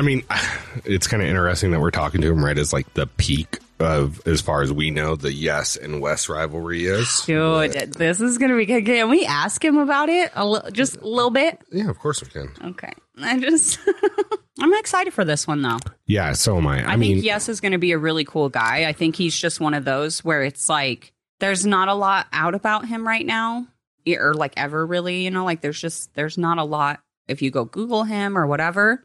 I mean, it's kind of interesting that we're talking to him right as like the peak of, as far as we know, the Yes and Wes rivalry is. Dude, this is gonna be good. Can we ask him about it a li- just a little bit? Yeah, of course we can. Okay. I just I'm excited for this one though. Yeah, so am I. I, I, mean, think Yes is going to be a really cool guy. I think he's just one of those where it's like there's not a lot out about him right now, or like ever really. You know, like there's just there's not a lot if you go Google him or whatever.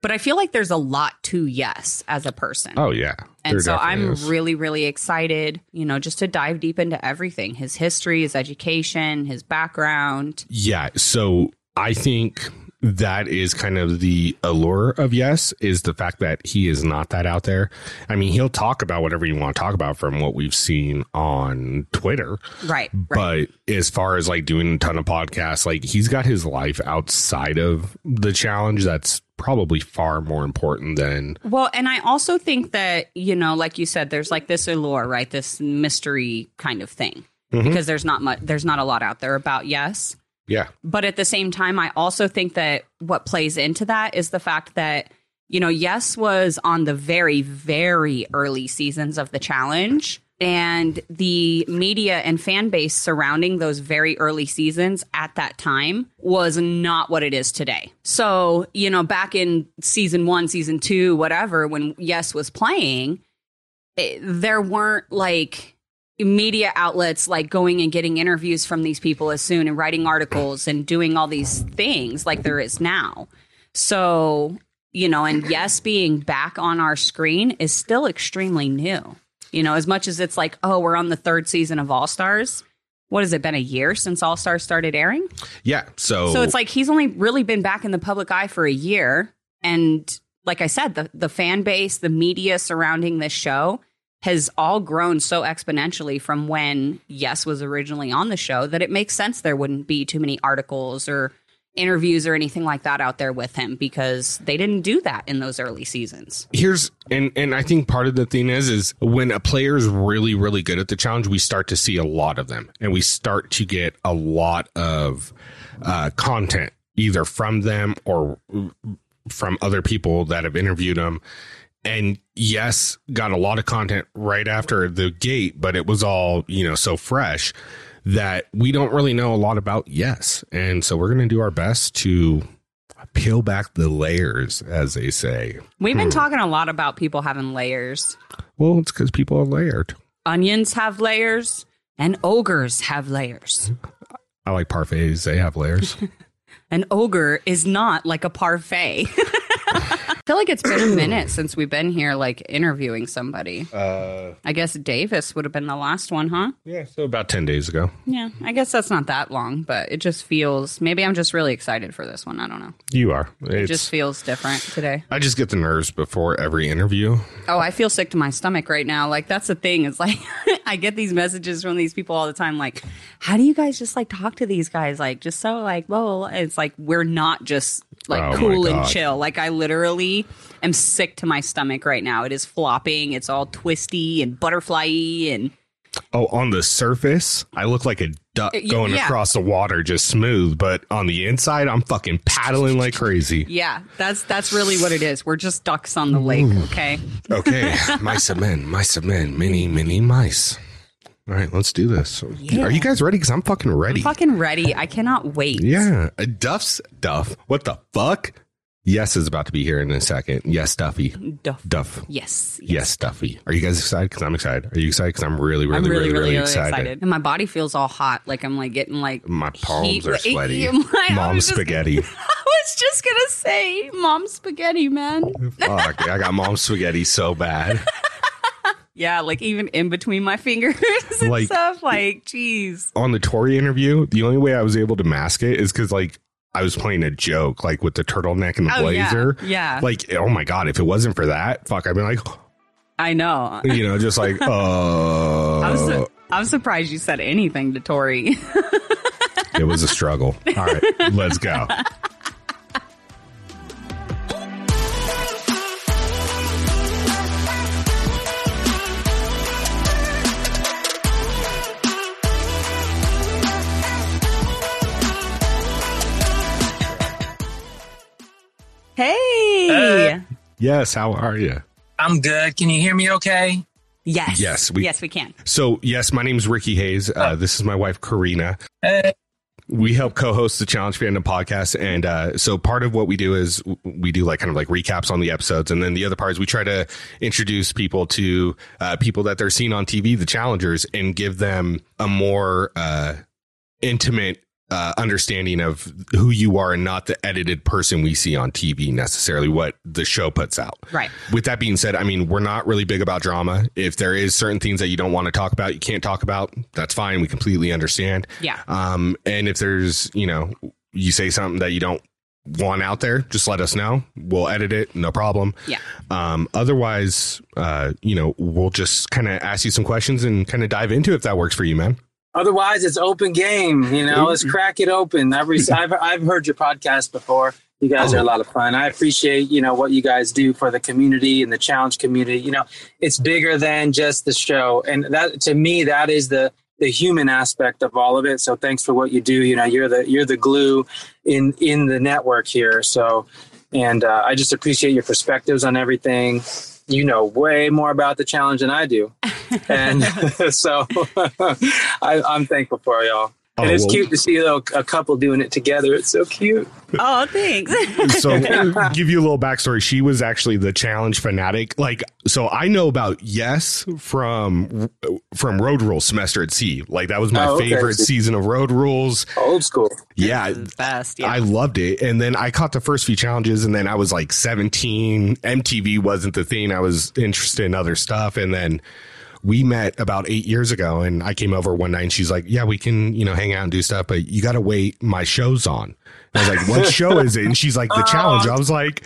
But I feel like there's a lot to Yes as a person. oh yeah, And so I'm is. really, really excited, you know, just to dive deep into everything his history, his education, his background. Yeah, so I think that is kind of the allure of yes is the fact that he is not that out there. I mean, he'll talk about whatever you want to talk about from what we've seen on Twitter, Right. Right. but as far as like doing a ton of podcasts, like he's got his life outside of the challenge that's probably far more important than well, and I also think that, you know, like you said, there's like this allure, right? This mystery kind of thing. Mhm. Because there's not much, there's not a lot out there about yes. yeah. But at the same time, I also think that what plays into that is the fact that, you know, Yes was on the very, very early seasons of the challenge. And the media and fan base surrounding those very early seasons at that time was not what it is today. So, you know, back in season one, season two, whatever, when Yes was playing, it, there weren't like media outlets like going and getting interviews from these people as soon and writing articles and doing all these things like there is now. So, you know, and yes, being back on our screen is still extremely new. You know, as much as it's like, oh, we're on the third season of All Stars. What has it been a year since All Stars started airing? Yeah. So So it's like he's only really been back in the public eye for a year. And like I said, the, the fan base, the media surrounding this show has all grown so exponentially from when Yes was originally on the show that it makes sense there wouldn't be too many articles or interviews or anything like that out there with him because they didn't do that in those early seasons. here's and and I think part of the thing is is when a player is really really good at the challenge, we start to see a lot of them, and we start to get a lot of uh, content either from them or from other people that have interviewed them. And yes, got a lot of content right after the gate, but it was all you know so fresh that we don't really know a lot about yes, and so we're going to do our best to peel back the layers, as they say. We've been hmm. talking a lot about people having layers. Well, it's because people are layered. Onions have layers and ogres have layers. I like parfaits. They have layers. An ogre is not like a parfait. I feel like it's been a minute since we've been here, like interviewing somebody. uh, I guess Davis would have been the last one, huh? yeah, so about 10 days ago. Yeah, I guess that's not that long, but it just feels. Maybe I'm just really excited for this one. I don't know. You are. It just feels different today. I just get the nerves before every interview. Oh, I feel sick to my stomach right now. Like that's the thing. It's like I get these messages from these people all the time. Like, how do you guys just like talk to these guys? Like, just so like, well, it's like we're not just like Oh, cool and chill. Like I literally am sick to my stomach right now. It is flopping. It's all twisty and butterfly and Oh, on the surface, I look like a duck going yeah. across the water, just smooth. But on the inside, I'm fucking paddling like crazy. yeah, that's that's really what it is. We're just ducks on the lake. Okay. Okay, mice of men, mice of men, mini, mini mice. All right, let's do this. Are you guys ready? Because I'm fucking ready. Fucking ready. I cannot wait. Yeah, uh, Duff's Duff. What the fuck? Yes is about to be here in a second. Yes, Duffy. Duff. Duff. Yes. Yes, Duffy. Are you guys excited? Because I'm excited. Are you excited? Because I'm really, really, I'm really, really, excited. And my body feels all hot. Like I'm like getting like My palms heat- are sweaty. My- Mom just- spaghetti. I was just gonna say mom spaghetti, man. Fuck, I got mom spaghetti so bad. Yeah, like even in between my fingers and Like- stuff. Like, jeez. On the Tori interview, the only way I was able to mask it is because like I was playing a joke, like with the turtleneck and the Oh, blazer. Yeah. Like, oh my god, if it wasn't for that, fuck, I'd be like, I know. you know, just like, uh, I was su- I'm surprised you said anything to Tori. it was a struggle. All right, let's go. Hey. Yes, how are you? I'm good. Can you hear me okay? Yes. Yes, we- yes, we can. So, yes, my name is Ricky Hayes. Uh, this is my wife, Corrina. Hey. We help co-host the Challenge Fandom podcast, and uh, so part of what we do is we do like kind of like recaps on the episodes, and then the other part is we try to introduce people to uh, people that they're seeing on TV, the challengers, and give them a more uh, intimate uh, understanding of who you are, and not the edited person we see on TV necessarily. What the show puts out, Right. with that being said, I mean, we're not really big about drama. If there is certain things that you don't want to talk about, you can't talk about, that's fine. We completely understand. Yeah. Um, and if there's, you know, you say something that you don't want out there, just let us know. We'll edit it, no problem. Yeah. Um, otherwise, uh, you know, we'll just kind of ask you some questions and kind of dive into it if that works for you, man. Otherwise, it's open game. You know, let's crack it open. I've, re- I've I've heard your podcast before. You guys are a lot of fun. I appreciate you know what you guys do for the community and the challenge community. You know, it's bigger than just the show, and that to me that is the the human aspect of all of it. So thanks for what you do. You know, you're the you're the glue in in the network here. So, and uh, I just appreciate your perspectives on everything. You know way more about the challenge than I do, and so I, I'm thankful for y'all. Oh, and Oh, it's well- cute to see a, a couple doing it together. It's so cute. Oh, thanks. So, give you a little backstory. She was actually the challenge fanatic. Like, so I know about Yes from from Road Rules semester at sea. Like, that was my Oh, okay. favorite season of Road Rules. Old school. Yeah, This best. Yeah. I loved it. And then I caught the first few challenges and then I was like 17. MTV wasn't the thing. I was interested in other stuff. And then we met about eight years ago and I came over one night and she's like, yeah, we can, you know, hang out and do stuff, but you got to wait. My show's on. I was like, what show is it? And she's like, the challenge. I was like,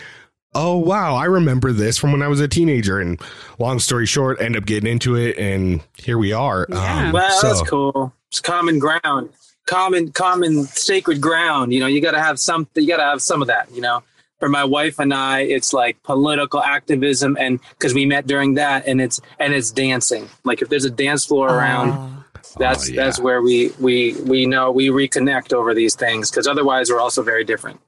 oh, wow. I remember this from when I was a teenager. And long story short, end up getting into it. And here we are. Yeah. Um, well, so- that's cool. It's common ground, common, common sacred ground. You know, you got to have some. You got to have some of that. You know, for my wife and I, it's like political activism, and because we met during that, and it's and it's dancing. Like if there's a dance floor around, Oh, that's yeah. that's where we we we know we reconnect over these things. Because otherwise, we're also very different.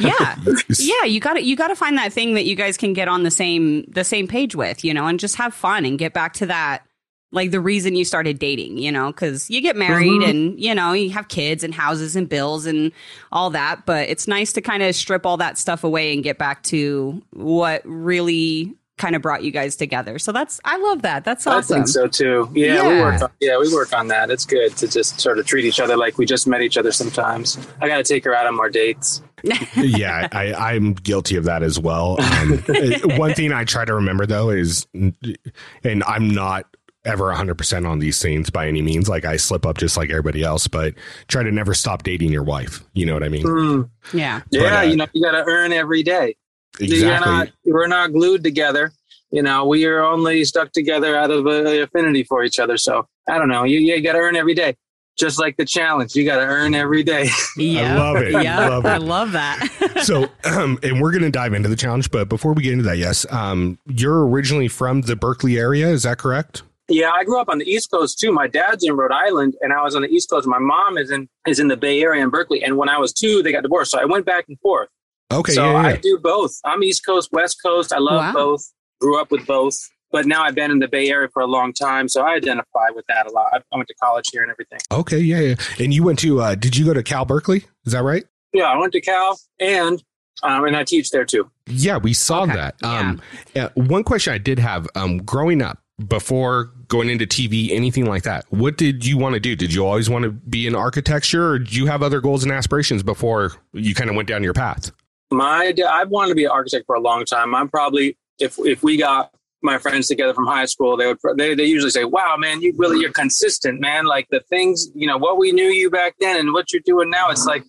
yeah. yeah, you got to you got to find that thing that you guys can get on the same the same page with, you know, and just have fun and get back to that like the reason you started dating, you know, cuz you get married Mhm. and, you know, you have kids and houses and bills and all that, but it's nice to kind of strip all that stuff away and get back to what really kind of brought you guys together. So that's I love that. That's awesome. I awesome. think so too. Yeah, we Yeah. work. On, yeah, we work on that. It's good to just sort of treat each other like we just met each other. Sometimes I got to take her out on more dates. yeah, I, I'm guilty of that as well. Um, one thing I try to remember though is, and I'm not ever 100% on these things by any means. Like I slip up just like everybody else, but try to never stop dating your wife. You know what I mean? Mm. yeah. Yeah, uh, you know, you got to earn every day. You're Exactly. not, we're not glued together. You know, we are only stuck together out of uh, affinity for each other. So I don't know. You, you got to earn every day. Just like the challenge, you got to earn every day. Yeah. I love it. Yeah. Love it. I love that. so, um, and we're going to dive into the challenge, but before we get into that, yes, um, you're originally from the Berkeley area. Is that correct? Yeah, I grew up on the East Coast too. My dad's in Rhode Island, and I was on the East Coast. My mom is in is in the Bay Area in Berkeley. And when I was two, they got divorced, so I went back and forth. Okay. so yeah, yeah, I do both. I'm East Coast, West Coast. I love Wow. both. Grew up with both, but now I've been in the Bay Area for a long time, so I identify with that a lot. I, I went to college here and everything. Okay. Yeah. Yeah. And you went to, uh, did you go to Cal Berkeley? Is that right? Yeah, I went to Cal, and um, and I teach there too. Yeah, we saw Okay, that. Um, yeah, one question I did have um, growing up before going into TV, anything like that, what did you want to do? Did you always want to be in architecture or do you have other goals and aspirations before you kind of went down your path? My I've wanted to be an architect for a long time. I'm probably if if we got my friends together from high school, they would they they usually say, "Wow, man, you really you're consistent, man. Like the things you know what we knew you back then and what you're doing now. It's like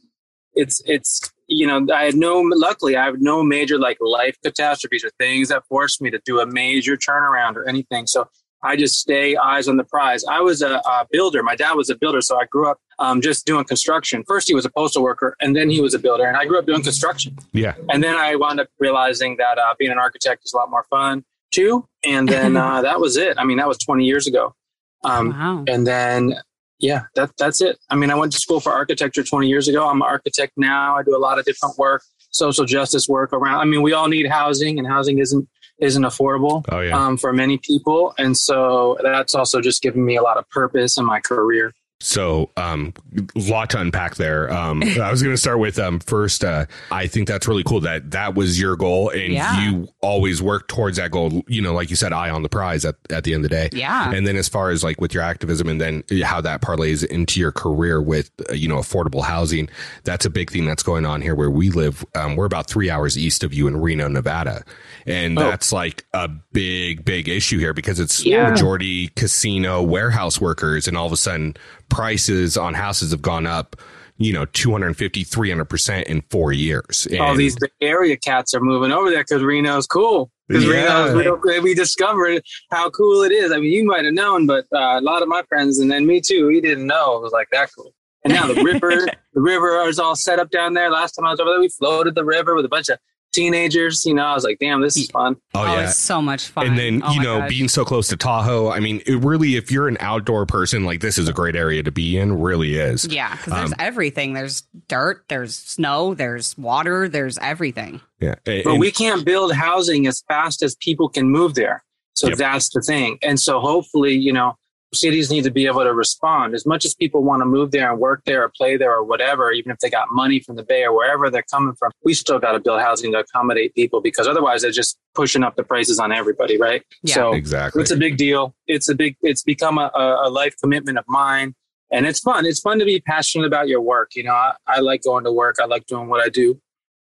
it's it's you know I had no luckily I have no major like life catastrophes or things that forced me to do a major turnaround or anything. So I just stay eyes on the prize. I was a, a builder. My dad was a builder, so I grew up um, just doing construction. First, he was a postal worker, and then he was a builder, and I grew up doing construction. Yeah. And then I wound up realizing that uh, being an architect is a lot more fun too. And then uh, that was it. I mean, that was 20 years ago. Um, wow. and then, yeah, that that's it. I mean, I went to school for architecture 20 years ago. I'm an architect now. I do a lot of different work. social justice work around. I mean, we all need housing, and housing isn't isn't affordable Oh yeah. um, for many people, and so that's also just given me a lot of purpose in my career. So, um, lot to unpack there. Um, I was going to start with um, first. Uh, I think that's really cool that that was your goal, and Yeah. you always work towards that goal. You know, like you said, eye on the prize at at the end of the day. Yeah. And then as far as like with your activism, and then how that parlays into your career with uh, you know affordable housing, that's a big thing that's going on here where we live. Um, we're about three hours east of you in Reno, Nevada, and Oh. that's like a big big issue here because it's Yeah. majority casino warehouse workers, and all of a sudden prices on houses have gone up. You know, 250, 300% in four years. all these Area cats are moving over there because Reno's cool. Because Yeah. Reno's we discovered how cool it is. I mean, you might have known, but uh, a lot of my friends, and then me too, we didn't know it was like that cool. And now the river, the river is all set up down there. Last time I was over there, we floated the river with a bunch of teenagers. You know, I was like, damn, this is fun. oh, Oh, yeah. it's so much fun. And then, Oh you know, gosh. being so close to Tahoe, I mean, it really, if you're an outdoor person, like this is a great area to be in, really is. Yeah, because there's Um, everything. There's dirt, there's snow, there's water, there's everything. Yeah. And- But we can't build housing as fast as people can move there. So Yep. that's the thing. And so hopefully, you know, cities need to be able to respond as much as people want to move there and work there or play there or whatever, even if they got money from the Bay or wherever they're coming from. We still got to build housing to accommodate people because otherwise they're just pushing up the prices on everybody, right? Yeah. So exactly. it's a big deal. It's a big, it's become a, a a life commitment of mine. And it's fun. It's fun to be passionate about your work. You know, I, I like going to work. I like doing what I do.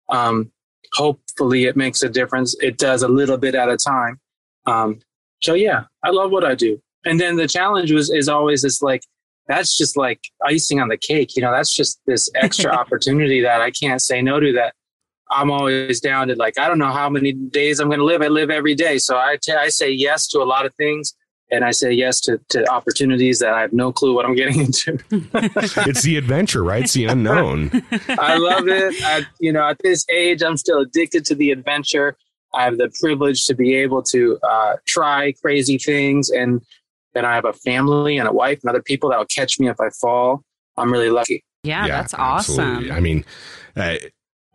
Um, hopefully it makes a difference. It does a little bit at a time. Um, so yeah, I love what I do. And then the challenge was, is always this like, that's just like icing on the cake. You know, that's just this extra opportunity that I can't say no to that I'm always down to like, I don't know how many days I'm going to live. I live every day. So I t- I say yes to a lot of things and I say yes to, to opportunities that I have no clue what I'm getting into. it's the adventure, right? It's the unknown. I love it. I, you know, at this age, I'm still addicted to the adventure. I have the privilege to be able to uh, try crazy things, and then I have a family and a wife and other people that will catch me if I fall. I'm really lucky. Yeah, that's absolutely. awesome. I mean, uh,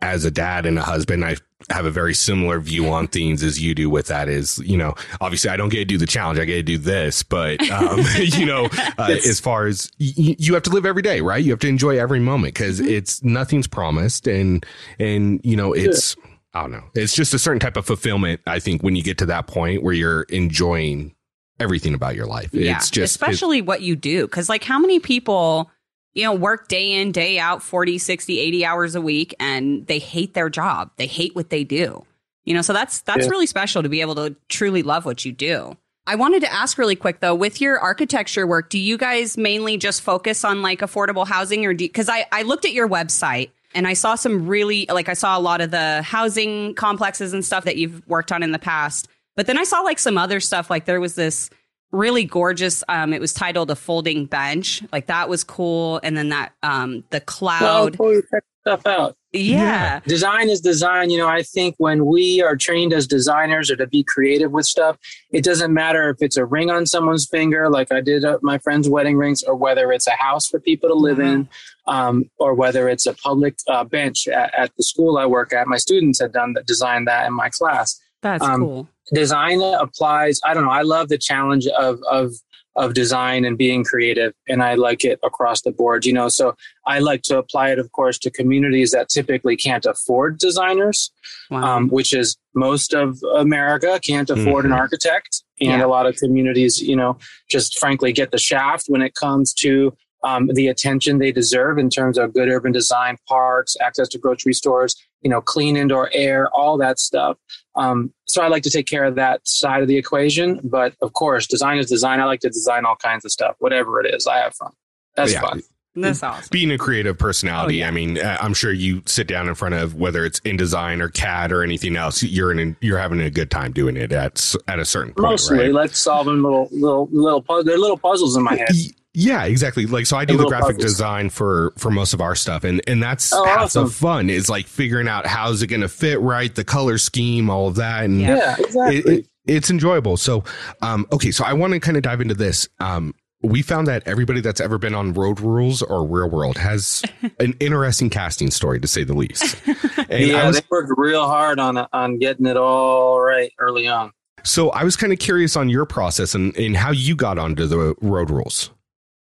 as a dad and a husband, I have a very similar view on things as you do with that is, you know, obviously I don't get to do the challenge. I get to do this, but, um, you know, uh, as far as y- you have to live every day, right? You have to enjoy every moment because Mm-hmm. it's nothing's promised and, and, you know, it's, I don't know. It's just a certain type of fulfillment. I think when you get to that point where you're enjoying everything about your life, yeah, it's just, it- especially what you do. Because, like, how many people, you know, work day in, day out, 40, 60, 80 hours a week, and they hate their job? They hate what they do. You know, so that's that's Yeah. really special to be able to truly love what you do. I wanted to ask really quick though, with your architecture work, do you guys mainly just focus on like affordable housing or do because I, I looked at your website and I saw some really like I saw a lot of the housing complexes and stuff that you've worked on in the past. But then I saw like some other stuff, like there was this really gorgeous um it was titled a folding bench. Like that was cool. And then that um the cloud. Well, check stuff out. yeah. Design is design. You know, I think when we are trained as designers or to be creative with stuff, it doesn't matter if it's a ring on someone's finger, like I did at my friend's wedding rings, or whether it's a house for people to live in, um, or whether it's a public uh, bench at, at the school I work at. My students had done that, designed that in my class. That's Um, cool. Design applies. I don't know. I love the challenge of of of design and being creative, and I like it across the board. You know, so I like to apply it, of course, to communities that typically can't afford designers, Wow. um, which is most of America can't afford an Mhm. architect, and Yeah. a lot of communities, you know, just frankly get the shaft when it comes to um, the attention they deserve in terms of good urban design, parks, access to grocery stores, you know, clean indoor air, all that stuff. Um, so I like to take care of that side of the equation. But of course, design is design. I like to design all kinds of stuff, whatever it is. I have fun. That's Yeah. fun. That's awesome. being a creative personality, Oh, yeah. I mean, uh, I'm sure you sit down in front of whether it's InDesign or CAD or anything else, you're in, you're having a good time doing it at at a certain point, Mostly, right? like solving little little little pu- they're little puzzles in my head. Y- Yeah, exactly. Like so I do the graphic puzzles. design for for most of our stuff and and that's Oh, half awesome. the fun is like figuring out how's it going to fit right, the color scheme, all of that and Yeah. Yeah, exactly. it, it, it's enjoyable. So, um, okay, so I want to kind of dive into this. Um, we found that everybody that's ever been on Road Rules or Real World has an interesting casting story, to say the least. And yeah, was, they worked real hard on on getting it all right early on. So I was kind of curious on your process and, and how you got onto the Road Rules.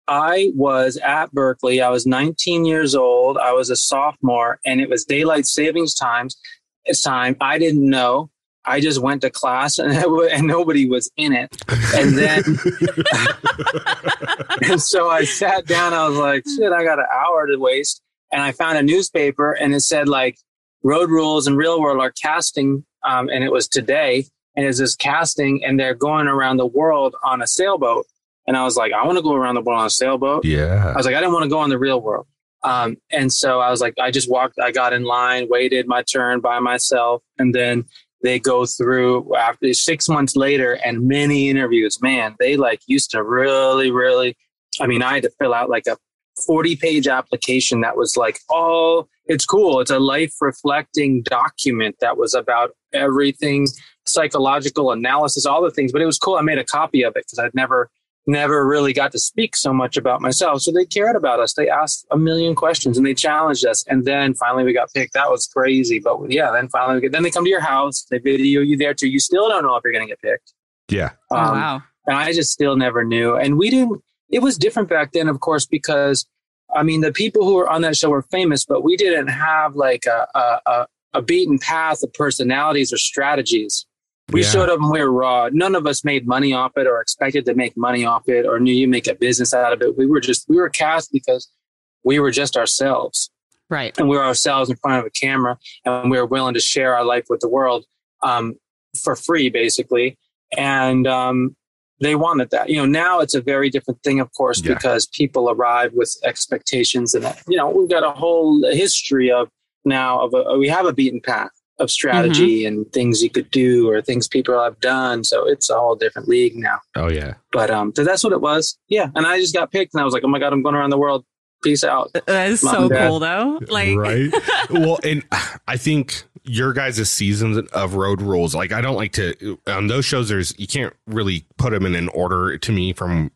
I was at Berkeley. I was 19 years old. I was a sophomore, and it was daylight savings times. It's time. I didn't know. I just went to class and, and nobody was in it. And then, and so I sat down. I was like, shit, I got an hour to waste. And I found a newspaper and it said like road rules and real world are casting. Um, and it was today and it's this casting and they're going around the world on a sailboat. And I was like, I want to go around the world on a sailboat. Yeah. I was like, I didn't want to go on the real world. Um, and so I was like, I just walked, I got in line, waited my turn by myself. And then they go through after six months later and many interviews. Man, they like used to really, really. I mean, I had to fill out like a 40 page application that was like, oh, it's cool. It's a life reflecting document that was about everything psychological analysis, all the things, but it was cool. I made a copy of it because I'd never never really got to speak so much about myself. So they cared about us. They asked a million questions and they challenged us. And then finally we got picked. That was crazy. But yeah, then finally, get, then they come to your house. They video you there too. You still don't know if you're going to get picked. Yeah. Um, oh, wow. And I just still never knew. And we didn't, it was different back then, of course, because I mean, the people who were on that show were famous, but we didn't have like a, a, a beaten path of personalities or strategies. We yeah. showed up and we were raw. None of us made money off it or expected to make money off it or knew you make a business out of it. We were just, we were cast because we were just ourselves. Right. And we were ourselves in front of a camera and we were willing to share our life with the world um, for free, basically. And um, they wanted that. You know, now it's a very different thing, of course, yeah. because people arrive with expectations and, you know, we've got a whole history of now of a, we have a beaten path of strategy mm-hmm. and things you could do or things people have done. So it's a whole different league now. Oh yeah. But um, so that's what it was. Yeah. And I just got picked and I was like, oh my God, I'm going around the world. Peace out. That is Mom so cool though. Like Right. well, and I think your guys' seasons of road rules, like I don't like to on those shows there's you can't really put them in an order to me from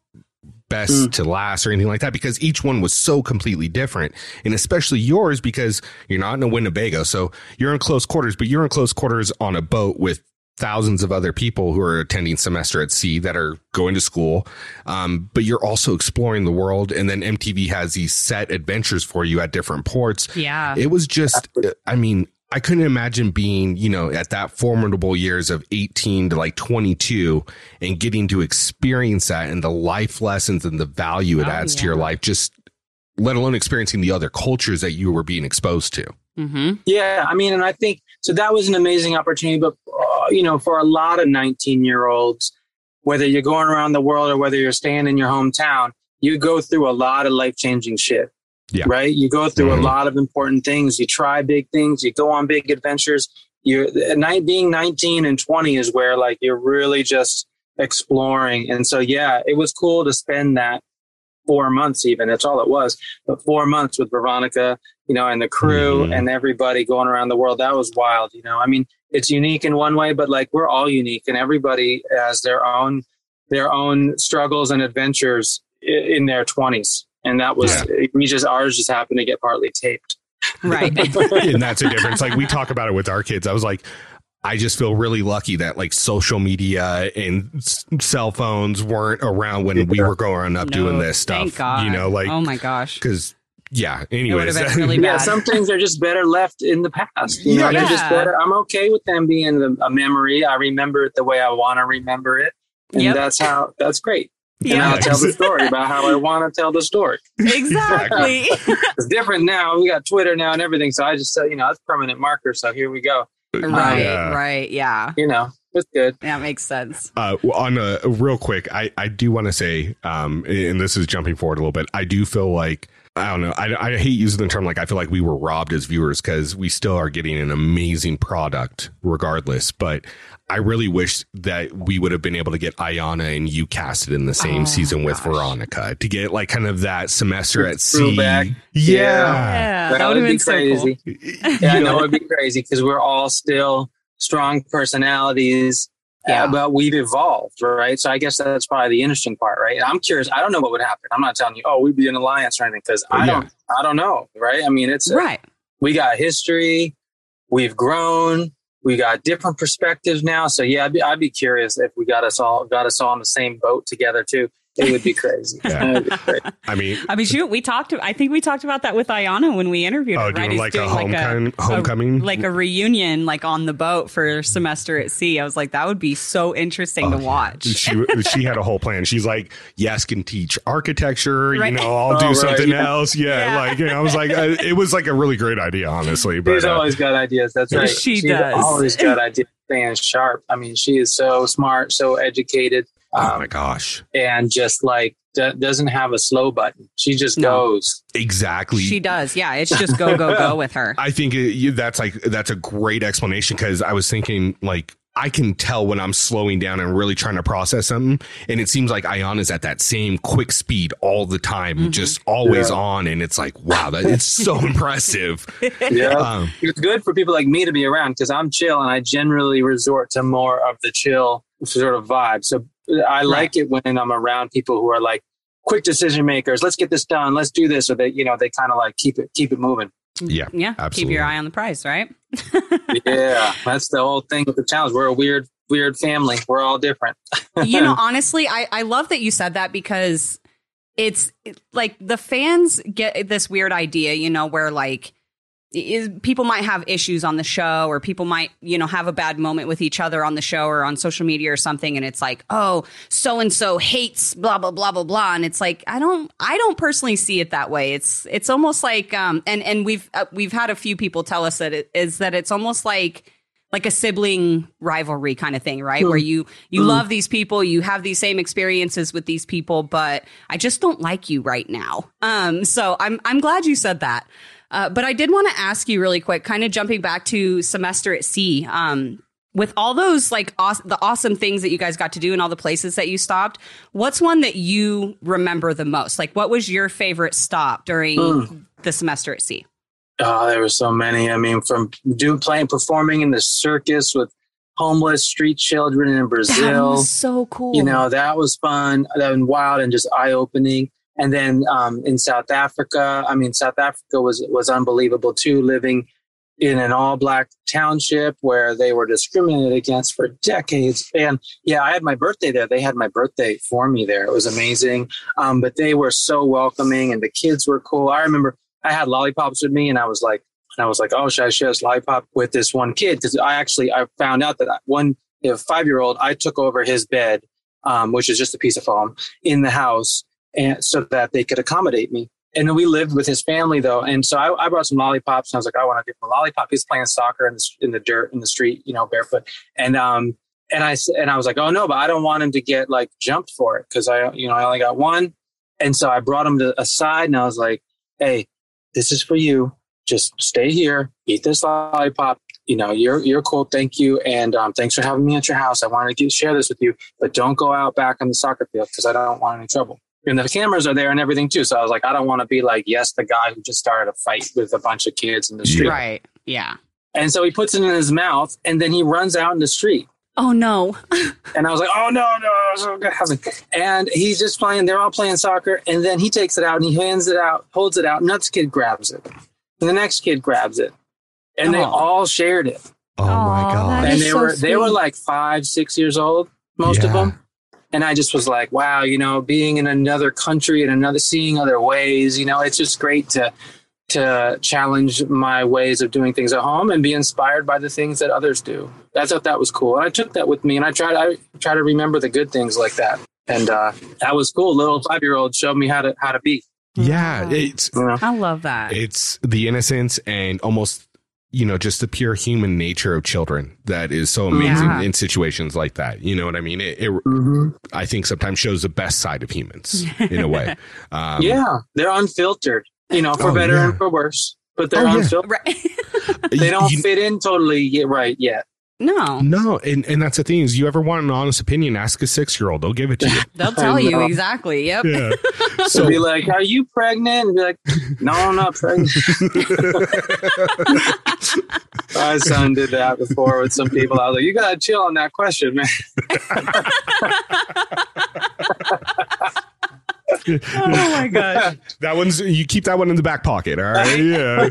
best mm. to last or anything like that because each one was so completely different. And especially yours because you're not in a Winnebago. So you're in close quarters, but you're in close quarters on a boat with thousands of other people who are attending semester at sea that are going to school. Um, but you're also exploring the world. And then MTV has these set adventures for you at different ports. Yeah. It was just, I mean, I couldn't imagine being, you know, at that formidable years of 18 to like 22 and getting to experience that and the life lessons and the value it oh, adds yeah. to your life, just let alone experiencing the other cultures that you were being exposed to. Mm-hmm. Yeah. I mean, and I think so that was an amazing opportunity. But, uh, you know, for a lot of 19 year olds, whether you're going around the world or whether you're staying in your hometown, you go through a lot of life changing shit. Yeah. Right. You go through mm-hmm. a lot of important things. You try big things. You go on big adventures. You're night being 19 and 20 is where like you're really just exploring. And so, yeah, it was cool to spend that four months even. That's all it was. But four months with Veronica, you know, and the crew mm-hmm. and everybody going around the world. That was wild. You know, I mean, it's unique in one way, but like we're all unique and everybody has their own, their own struggles and adventures in their 20s and that was yeah. we just ours just happened to get partly taped right and that's a difference like we talk about it with our kids i was like I just feel really lucky that like social media and s- cell phones weren't around when yeah. we were growing up no, doing this stuff. You know, like oh my gosh, because yeah. Anyways, really yeah, some things are just better left in the past. You know, yeah. they're just better. I'm okay with them being a memory. I remember it the way I want to remember it, and yep. that's how. That's great. Yeah. And I'll tell the story about how I want to tell the story. Exactly. it's different now. We got Twitter now and everything. So I just said, you know, it's permanent marker. So here we go. Right. Um, right. Yeah. You know, it's good. That makes sense. Uh, on a real quick, I, I do want to say, um, and this is jumping forward a little bit. I do feel like I don't know. I, I hate using the term like I feel like we were robbed as viewers because we still are getting an amazing product regardless. But I really wish that we would have been able to get Ayanna and you casted in the same oh, season with Veronica to get like kind of that semester at sea. Yeah. yeah. That, would, be crazy. So cool. yeah, I know it would be crazy because we're all still strong personalities Yeah. Uh, but we've evolved, right? So I guess that's probably the interesting part, right? I'm curious. I don't know what would happen. I'm not telling you, oh, we'd be an alliance or anything, because I yeah. don't, I don't know, right? I mean, it's right. A, we got history, we've grown, we got different perspectives now. So yeah, I'd be, I'd be curious if we got us all got us all on the same boat together too. It would be crazy. Yeah. be crazy. I mean, I mean, shoot, we talked. To, I think we talked about that with Ayanna when we interviewed oh, her. Right? Like, doing a like a homecoming, a, like a reunion, like on the boat for semester at sea. I was like, that would be so interesting oh, to watch. She she had a whole plan. She's like, yes, can teach architecture. Right. You know, I'll oh, do right, something yeah. else. Yeah, yeah. like you know, I was like, uh, it was like a really great idea, honestly. But she's uh, always got ideas. That's right. She she's does. Always got ideas. Staying sharp. I mean, she is so smart, so educated. Um, oh my gosh! And just like d- doesn't have a slow button. She just no. goes. Exactly. She does. Yeah, it's just go go go with her. I think it, that's like that's a great explanation because I was thinking like I can tell when I'm slowing down and really trying to process something. And it seems like is at that same quick speed all the time, mm-hmm. just always yeah. on. And it's like, wow, that it's so impressive. Yeah. Um, it's good for people like me to be around because I'm chill and I generally resort to more of the chill sort of vibe. So I like it when I'm around people who are like quick decision makers. Let's get this done. Let's do this. Or they, you know, they kind of like keep it, keep it moving. Mm. Yeah. Yeah. Absolutely. Keep your eye on the prize, right? yeah. That's the whole thing with the challenge. We're a weird, weird family. We're all different. you know, honestly, I, I love that you said that because it's like the fans get this weird idea, you know, where like, is, people might have issues on the show or people might you know have a bad moment with each other on the show or on social media or something and it's like oh so and so hates blah blah blah blah blah and it's like i don't i don't personally see it that way it's it's almost like um and and we've uh, we've had a few people tell us that it is that it's almost like like a sibling rivalry kind of thing, right? Mm. Where you you mm. love these people, you have these same experiences with these people, but I just don't like you right now. Um, so I'm I'm glad you said that. Uh, but I did want to ask you really quick, kind of jumping back to semester at sea. Um, with all those like aw- the awesome things that you guys got to do and all the places that you stopped, what's one that you remember the most? Like, what was your favorite stop during mm. the semester at sea? Oh, there were so many. I mean, from doing playing performing in the circus with homeless street children in Brazil. so cool. You know, that was fun. That was wild and just eye opening. And then um, in South Africa, I mean, South Africa was was unbelievable too. Living in an all black township where they were discriminated against for decades. And yeah, I had my birthday there. They had my birthday for me there. It was amazing. Um, but they were so welcoming and the kids were cool. I remember I had lollipops with me and I was like, and I was like, oh, should I share this lollipop with this one kid? Because I actually I found out that one five year old I took over his bed, um, which is just a piece of foam in the house, and so that they could accommodate me. And then we lived with his family though, and so I, I brought some lollipops, and I was like, I want to give him a lollipop. He's playing soccer in the in the dirt in the street, you know, barefoot, and um, and I and I was like, oh no, but I don't want him to get like jumped for it because I, you know, I only got one, and so I brought him to a side, and I was like, hey, this is for you. Just stay here, eat this lollipop. You know, you're you're cool. Thank you, and um, thanks for having me at your house. I wanted to get, share this with you, but don't go out back on the soccer field because I don't want any trouble and the cameras are there and everything too. So I was like, I don't want to be like, yes, the guy who just started a fight with a bunch of kids in the street. Right. Yeah. And so he puts it in his mouth and then he runs out in the street. Oh no. and I was like, oh no, no. And he's just playing, they're all playing soccer. And then he takes it out and he hands it out, holds it out. Next kid grabs it. And the next kid grabs it. And oh. they all shared it. Oh my God. And they so were sweet. they were like five, six years old, most yeah. of them and I just was like, wow, you know, being in another country and another seeing other ways, you know, it's just great to to challenge my ways of doing things at home and be inspired by the things that others do. I thought that was cool. And I took that with me and I tried I try to remember the good things like that. And uh, that was cool. Little five year old showed me how to how to be. Yeah, it's I love that. It's the innocence and almost you know, just the pure human nature of children that is so amazing yeah. in situations like that. You know what I mean? It, it mm-hmm. I think sometimes shows the best side of humans in a way. Um, yeah, they're unfiltered, you know, for oh, better yeah. and for worse, but they're oh, unfiltered. Yeah. Right. they don't you, fit in totally yet, right yet. No. No, and, and that's the thing is you ever want an honest opinion, ask a six year old. They'll give it to you. They'll tell you exactly. Yep. Yeah. So be like, Are you pregnant? And be like, No, I'm not pregnant. My son did that before with some people. I was like, "You gotta chill on that question, man." oh my gosh. that one's you keep that one in the back pocket. All right. Yeah.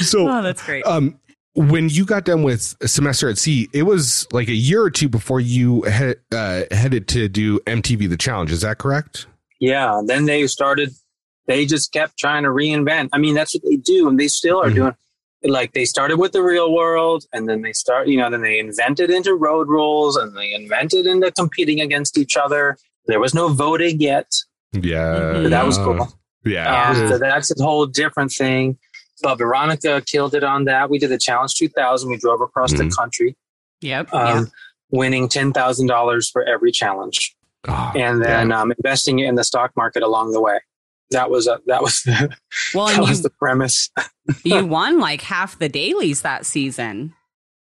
so Oh, that's great. um when you got done with a semester at sea, it was like a year or two before you he- uh, headed to do MTV The Challenge. Is that correct? Yeah. Then they started. They just kept trying to reinvent. I mean, that's what they do, and they still are Mhm. doing. Like they started with the real world, and then they start. You know, then they invented into road rules, and they invented into competing against each other. There was no voting yet. Yeah. Mhm. That was cool. Yeah. Um, so that's a whole different thing. But Veronica killed it on that. We did the Challenge 2000. We drove across the Mhm. country, Yep. um, winning ten thousand dollars for every challenge, Oh, and then um, investing it in the stock market along the way. That was a, that was the, Well, that and was you, the premise. you won like half the dailies that season.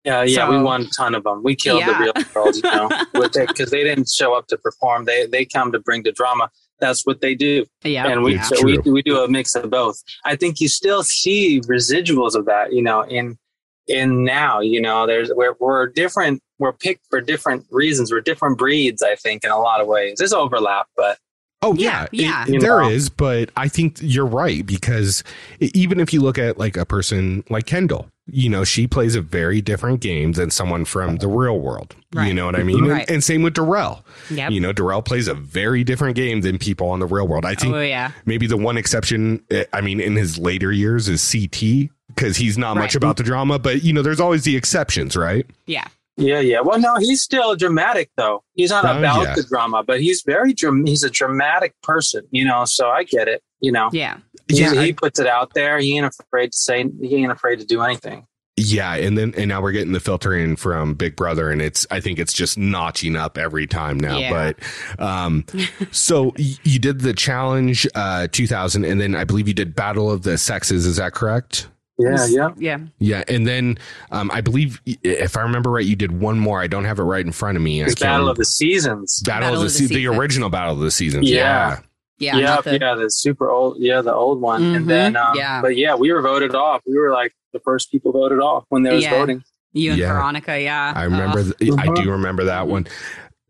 Yeah, yeah, we won a ton of them. We killed Yeah. the real world, you know, because they didn't show up to perform. They they come to bring the drama. That's what they do. Yeah. and we It's so we, we do a mix of both. I think you still see residuals of that, you know, in in now, you know, there's we're we're different. We're picked for different reasons. We're different breeds. I think in a lot of ways. There's overlap, but Oh yeah, Yeah, It- yeah. there know. is, but I think you're right because even if you look at like a person like Kendall, you know, she plays a very different game than someone from the real world. You know what I mean? Right. And, and same with Darrell. Yep. You know, Darrell plays a very different game than people on the real world. I think Oh yeah. maybe the one exception, eh, I mean, in his later years is CT because he's not much about the drama, but you know, there's always the exceptions, right? Yeah. yeah, yeah. Well, no, he's still dramatic though. He's not Oh, about yeah. the drama, but he's very dram- he's a dramatic person, you know. So I get it, you know. Yeah. He, Yeah, I- he puts it out there. He ain't afraid to say. He ain't afraid to do anything. Yeah, and then and now we're getting the filter in from Big Brother, and it's I think it's just notching up every time now. Yeah. But um, so you did the challenge uh 2000, and then I believe you did Battle of the Sexes. Is that correct? Yeah, yeah. Yeah. Yeah, and then um, I believe if I remember right, you did one more. I don't have it right in front of me. I It's can't Battle remember. of the Seasons. Battle, Battle of the, of the Se- the original Battle of the Seasons. Yeah. Yeah. Yeah, not the- yeah, the super old, yeah, the old one. Mhm, And then, um, yeah. but yeah, we were voted off. We were like the first people voted off when there was Yeah. voting. You and Yeah. Veronica. Yeah. I remember. Ugh. th- I Uh-huh. do remember that one.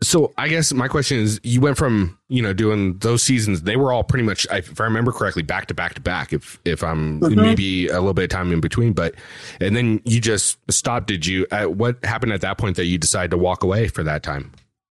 So I guess my question is, you went from you know doing those seasons. They were all pretty much, if I remember correctly, back to back to back. If if I'm Mhm. maybe a little bit of time in between, but and then you just stopped. Did you? Uh, what happened at that point that you decided to walk away for that time?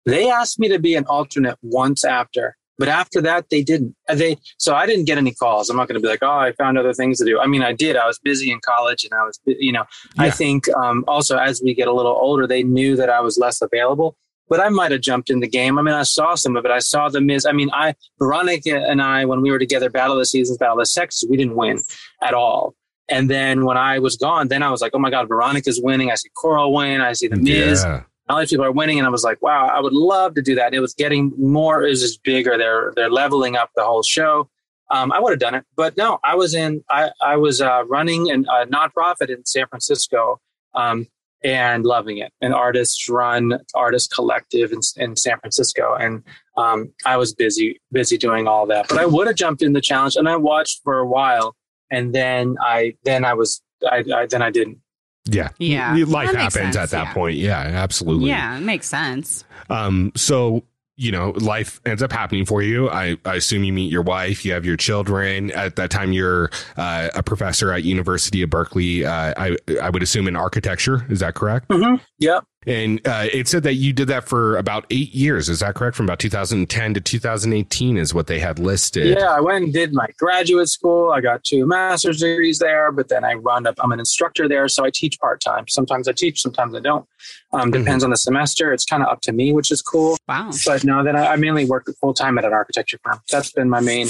They asked me to be an alternate once after, but after that they didn't. Uh, They so I didn't get any calls. I'm not going to be like, oh, I found other things to do. I mean, I did. I was busy in college, and I was, you know, I think um, also as we get a little older, they knew that I was less available. But I might have jumped in the game. I mean, I saw some of it. I saw the Miz. I mean, I Veronica and I, when we were together, Battle of the Seasons, Battle of the Sexes, we didn't win at all. And then when I was gone, then I was like, oh my God, Veronica's winning. I see Coral win. I see the Miz Yeah. All these people are winning, and I was like, wow, I would love to do that. It was getting more, it was just bigger. They're they're leveling up the whole show. Um, I would have done it, but no, I was in, I I was uh, running an, a nonprofit in San Francisco, um, and loving it. An artist run artist collective in, in San Francisco, and um, I was busy busy doing all that. But I would have jumped in the challenge, and I watched for a while, and then I then I was I, I then I didn't. Yeah. Yeah. Life That happens sense, at that yeah. point. Yeah, absolutely. Yeah. It makes sense. Um, so you know, life ends up happening for you. I, I assume you meet your wife, you have your children. At that time, you're uh, a professor at University of Berkeley. Uh, I I would assume in architecture. Is that correct? Mm-hmm. Yep. And uh, it said that you did that for about eight years. Is that correct? From about 2010 to 2018 is what they had listed. Yeah, I went and did my graduate school. I got two master's degrees there, but then I wound up, I'm an instructor there, so I teach part time. Sometimes I teach, sometimes I don't. Um, depends on the semester. It's kind of up to me, which is cool. Wow. But no, then I, I mainly work full time at an architecture firm. That's been my main,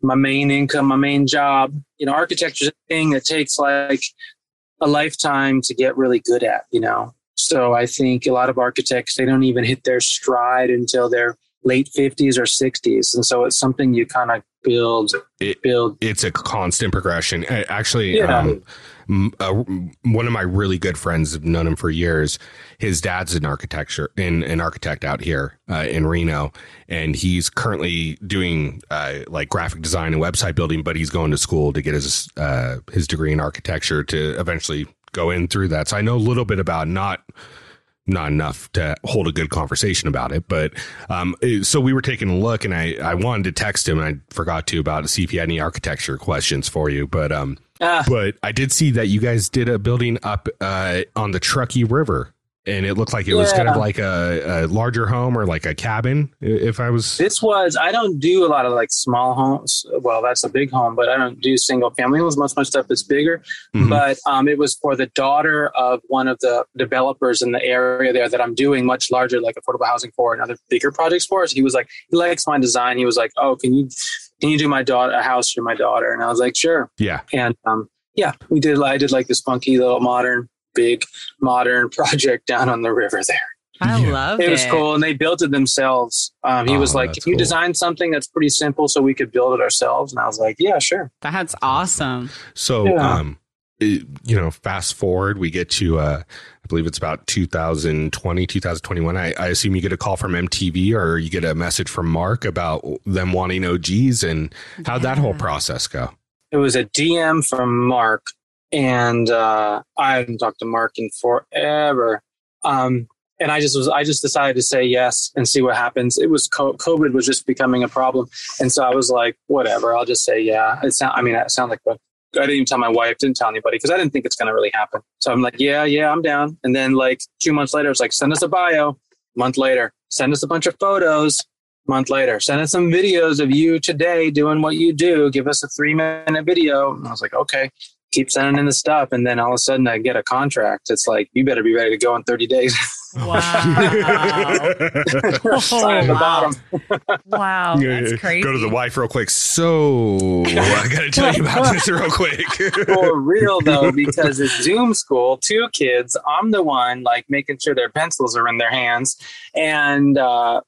my main income, my main job. You know, architecture is a thing that takes like a lifetime to get really good at. You know, so I think a lot of architects they don't even hit their stride until their late 50s or 60s and so it's something you kind of build It- build it's a constant progression. Actually, Yeah. um, uh, one of my really good friends, I've known him for years. His dad's an architecture, in an architect out here uh, in Reno, and he's currently doing uh, like graphic design and website building. But he's going to school to get his uh, his degree in architecture to eventually go in through that. So I know a little bit about not not enough to hold a good conversation about it. But um, so we were taking a look, and I I wanted to text him, and I forgot to about to see if he had any architecture questions for you. But um, uh, but I did see that you guys did a building up uh, on the Truckee River and it looked like it yeah. was kind of like a, a, larger home or like a cabin if i was this was i don't do a lot of like small homes. Well that's a big home but i don't do single family homes. Most of my stuff is bigger. Mm-hmm. but um, it was for the daughter of one of the developers in the area there that i'm doing much larger like affordable housing for and other bigger projects for. So he was like he likes my design. He was like oh can you can you do my daughter a house for my daughter? And i was like sure. Yeah. And um yeah we did i did like this funky little modern big modern project down on the river there. I yeah. love it. It was cool, and they built it themselves. Um, he oh, was like, "Can you cool. design something that's pretty simple so we could build it ourselves?" And I was like, "Yeah, sure." That's awesome. So, yeah. um, it, you know, fast forward, we get to, uh, I believe it's about 2020, 2021. I, I assume you get a call from MTV or you get a message from Mark about them wanting OGs, and how'd yeah. that whole process go? It was a DM from Mark and uh, I hadn't talked to Mark in forever. Um, and I just was, I just decided to say yes and see what happens. It was COVID was just becoming a problem, and so I was like, whatever, I'll just say yeah. It sound, I mean, it sounded like, but I didn't even tell my wife, didn't tell anybody because I didn't think it's going to really happen. So I'm like, yeah, yeah, I'm down. And then like two months later, it's like, send us a bio. Month later, send us a bunch of photos. Month later, send us some videos of you today doing what you do. Give us a three minute video. And I was like, okay keep sending in the stuff and then all of a sudden I get a contract. It's like you better be ready to go in 30 days. Wow. oh, wow. wow. That's crazy. Go to the wife real quick. So I got to tell you about this real quick. For real though, because it's Zoom school, two kids, I'm the one like making sure their pencils are in their hands. And, uh,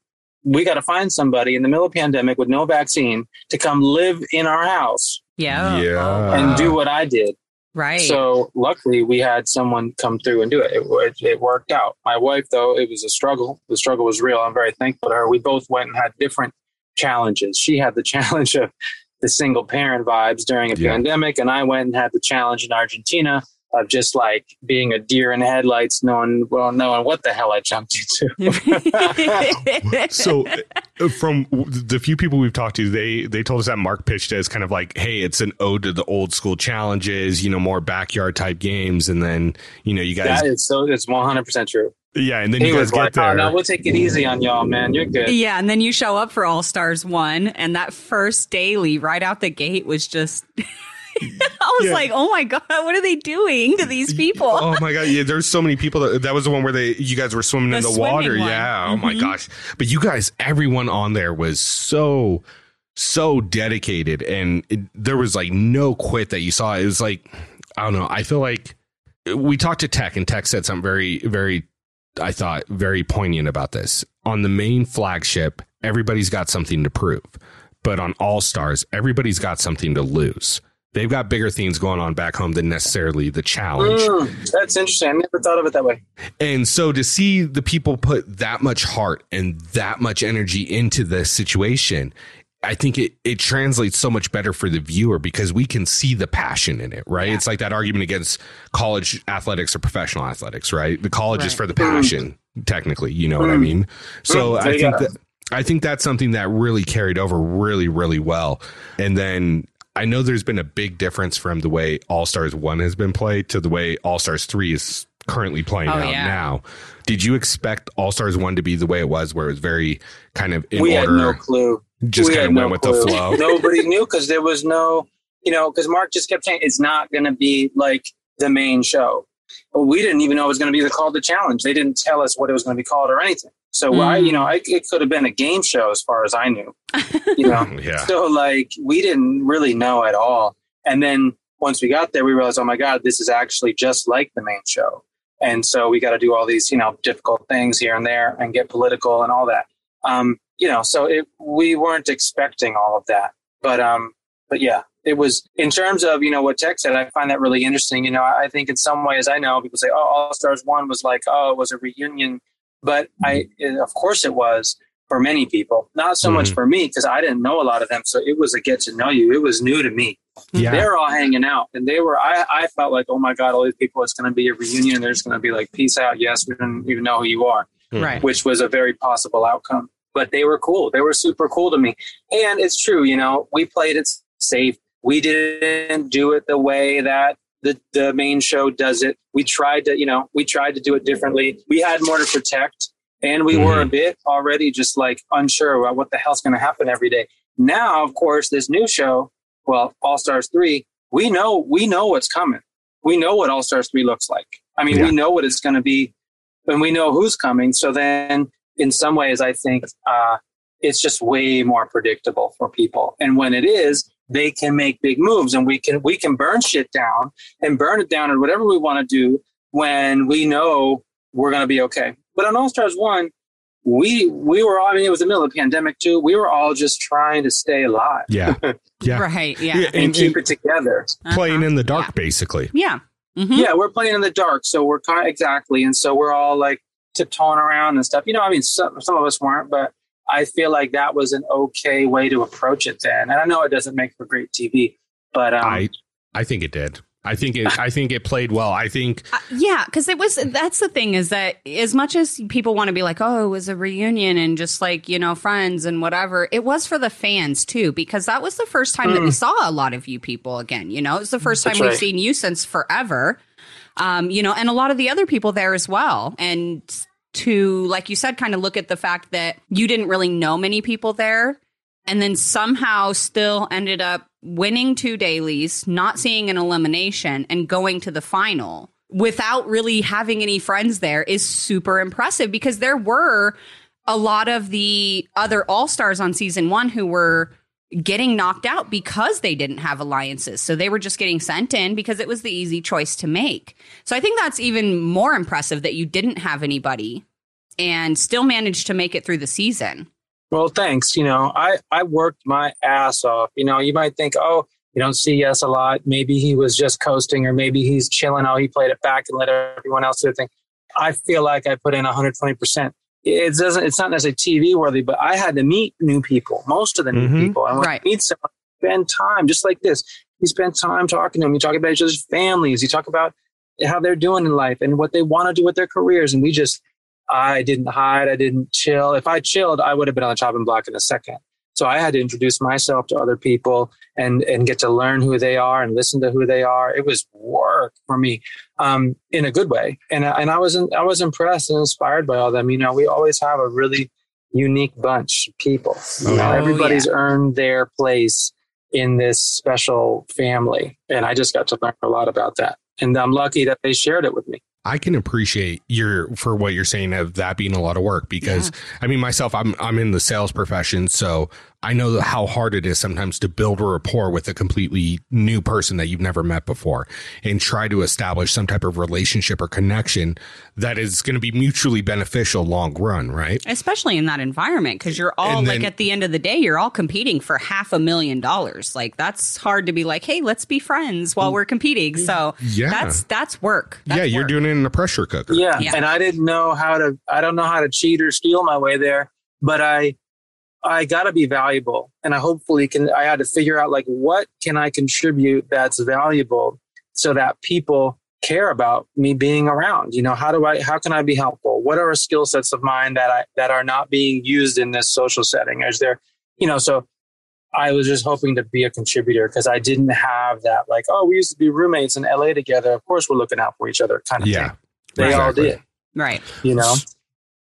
we got to find somebody in the middle of pandemic with no vaccine to come live in our house yeah. Yeah. And do what I did. Right. So luckily we had someone come through and do it. It, it. it, worked out. My wife, though, it was a struggle. The struggle was real. I'm very thankful to her. We both went and had different challenges. She had the challenge of the single parent vibes during a yeah. pandemic, and I went and had the challenge in Argentina of just like being a deer in headlights, knowing well, knowing what the hell I jumped into. so, uh, from the few people we've talked to, they they told us that Mark pitched it as kind of like, hey, it's an ode to the old school challenges, you know, more backyard type games, and then you know, you guys. That is so. It's one hundred percent true. Yeah, and then he you guys get like, there. Oh, no, we'll take it easy on y'all, man. You're good. Yeah, and then you show up for All Stars One, and that first daily right out the gate was just. I was yeah. like, oh my god, what are they doing to these people? oh my god, yeah, there's so many people. That, that was the one where they you guys were swimming the in the water. One. Yeah, oh mm-hmm. my gosh. But you guys, everyone on there was so so dedicated, and it, there was like no quit that you saw. It was like I don't know. I feel like we talked to Teck, and Teck said something very very. I thought very poignant about this. On the main flagship, everybody's got something to prove. But on All Stars, everybody's got something to lose they've got bigger things going on back home than necessarily the challenge. Mm, that's interesting. I never thought of it that way. And so to see the people put that much heart and that much energy into the situation, I think it, it translates so much better for the viewer because we can see the passion in it, right? Yeah. It's like that argument against college athletics or professional athletics, right? The college right. is for the passion, mm. technically, you know mm. what I mm. mean? So mm. I think that I think that's something that really carried over really, really well. And then I know there's been a big difference from the way All Stars 1 has been played to the way All Stars 3 is currently playing oh, out yeah. now. Did you expect All Stars 1 to be the way it was, where it was very kind of in we order? We had no clue. Just we kind of went no with the flow. Nobody knew because there was no, you know, because Mark just kept saying it's not going to be like the main show. But we didn't even know it was going to be called the challenge. They didn't tell us what it was going to be called or anything. So mm. I, you know, I, it could have been a game show as far as I knew. You know, yeah. So like we didn't really know at all. And then once we got there, we realized, oh my god, this is actually just like the main show. And so we got to do all these, you know, difficult things here and there and get political and all that. Um, you know, so it, we weren't expecting all of that. But um, but yeah, it was in terms of you know what Teck said. I find that really interesting. You know, I think in some ways I know people say, oh, All Stars One was like, oh, it was a reunion but I, of course, it was for many people. Not so mm-hmm. much for me because I didn't know a lot of them. So it was a get to know you. It was new to me. Yeah. They were all hanging out and they were, I, I felt like, oh my God, all these people, it's going to be a reunion. They're just going to be like, peace out. Yes, we don't even know who you are. Right. Which was a very possible outcome. But they were cool. They were super cool to me. And it's true, you know, we played it safe. We didn't do it the way that the, the main show does it. We tried to, you know, we tried to do it differently. We had more to protect and we mm-hmm. were a mm-hmm. bit already just like unsure about what the hell's going to happen every day. Now, of course, this new show, well, All Stars 3, we know, we know what's coming. We know what All Stars 3 looks like. I mean, yeah. we know what it's going to be and we know who's coming. So then in some ways, I think, uh, it's just way more predictable for people. And when it is, they can make big moves and we can we can burn shit down and burn it down or whatever we want to do when we know we're going to be okay. But on All Stars One, we we were all, I mean, it was the middle of the pandemic too. We were all just trying to stay alive. Yeah. Yeah. right. Yeah. yeah and, and, keep it together. Playing uh-huh. in the dark, yeah. basically. Yeah. Mm-hmm. Yeah. We're playing in the dark. So we're kind of, exactly. And so we're all like tiptoeing around and stuff. You know, I mean, some, some of us weren't, but I feel like that was an okay way to approach it then. And I know it doesn't make for great TV, but um, I, I think it did. I think it. I think it played well. I think. Uh, yeah, because it was. That's the thing is that as much as people want to be like, oh, it was a reunion and just like you know friends and whatever, it was for the fans too because that was the first time mm. that we mm. saw a lot of you people again. You know, it's the first time we've seen you since forever. Um, you know, and a lot of the other people there as well, and to like you said, kind of look at the fact that you didn't really know many people there and then somehow still ended up winning two dailies, not seeing an elimination, and going to the final without really having any friends there is super impressive because there were a lot of the other all stars on season one who were getting knocked out because they didn't have alliances. So they were just getting sent in because it was the easy choice to make. So I think that's even more impressive that you didn't have anybody and still managed to make it through the season. Well, thanks. You know, I, I worked my ass off. You know, you might think, oh, you don't see Yes a lot. Maybe he was just coasting or maybe he's chilling Oh, he played it back and let everyone else do the thing. I feel like I put in 120%. It doesn't, it's not necessarily TV worthy, but I had to meet new people, most of the new mm-hmm. people. I when right. you meet someone, spend time just like this. You spend time talking to them. You talk about each other's families. You talk about how they're doing in life and what they want to do with their careers. And we just, I didn't hide. I didn't chill. If I chilled, I would have been on the chopping block in a second. So I had to introduce myself to other people and, and get to learn who they are and listen to who they are. It was work for me, um, in a good way. And, and I was, I was impressed and inspired by all them. You know, we always have a really unique bunch of people. You know, oh, everybody's yeah. earned their place in this special family. And I just got to learn a lot about that. And I'm lucky that they shared it with me. I can appreciate your for what you're saying of that being a lot of work because yeah. I mean myself I'm I'm in the sales profession so I know how hard it is sometimes to build a rapport with a completely new person that you've never met before and try to establish some type of relationship or connection that is going to be mutually beneficial long run, right? Especially in that environment because you're all then, like at the end of the day, you're all competing for half a million dollars. Like that's hard to be like, hey, let's be friends while mm. we're competing. So yeah. that's that's work. That's yeah, you're work. doing it in a pressure cooker. Yeah. yeah, and I didn't know how to. I don't know how to cheat or steal my way there, but I I got to be valuable. And I hopefully can I had to figure out like what can I contribute that's valuable so that people care about me being around? You know how do I how can I be helpful? What are skill sets of mine that I that are not being used in this social setting? Is there you know so I was just hoping to be a contributor because I didn't have that like oh we used to be roommates in LA together. Of course we're looking out for each other kind of yeah, thing. They exactly. all did. Right. You know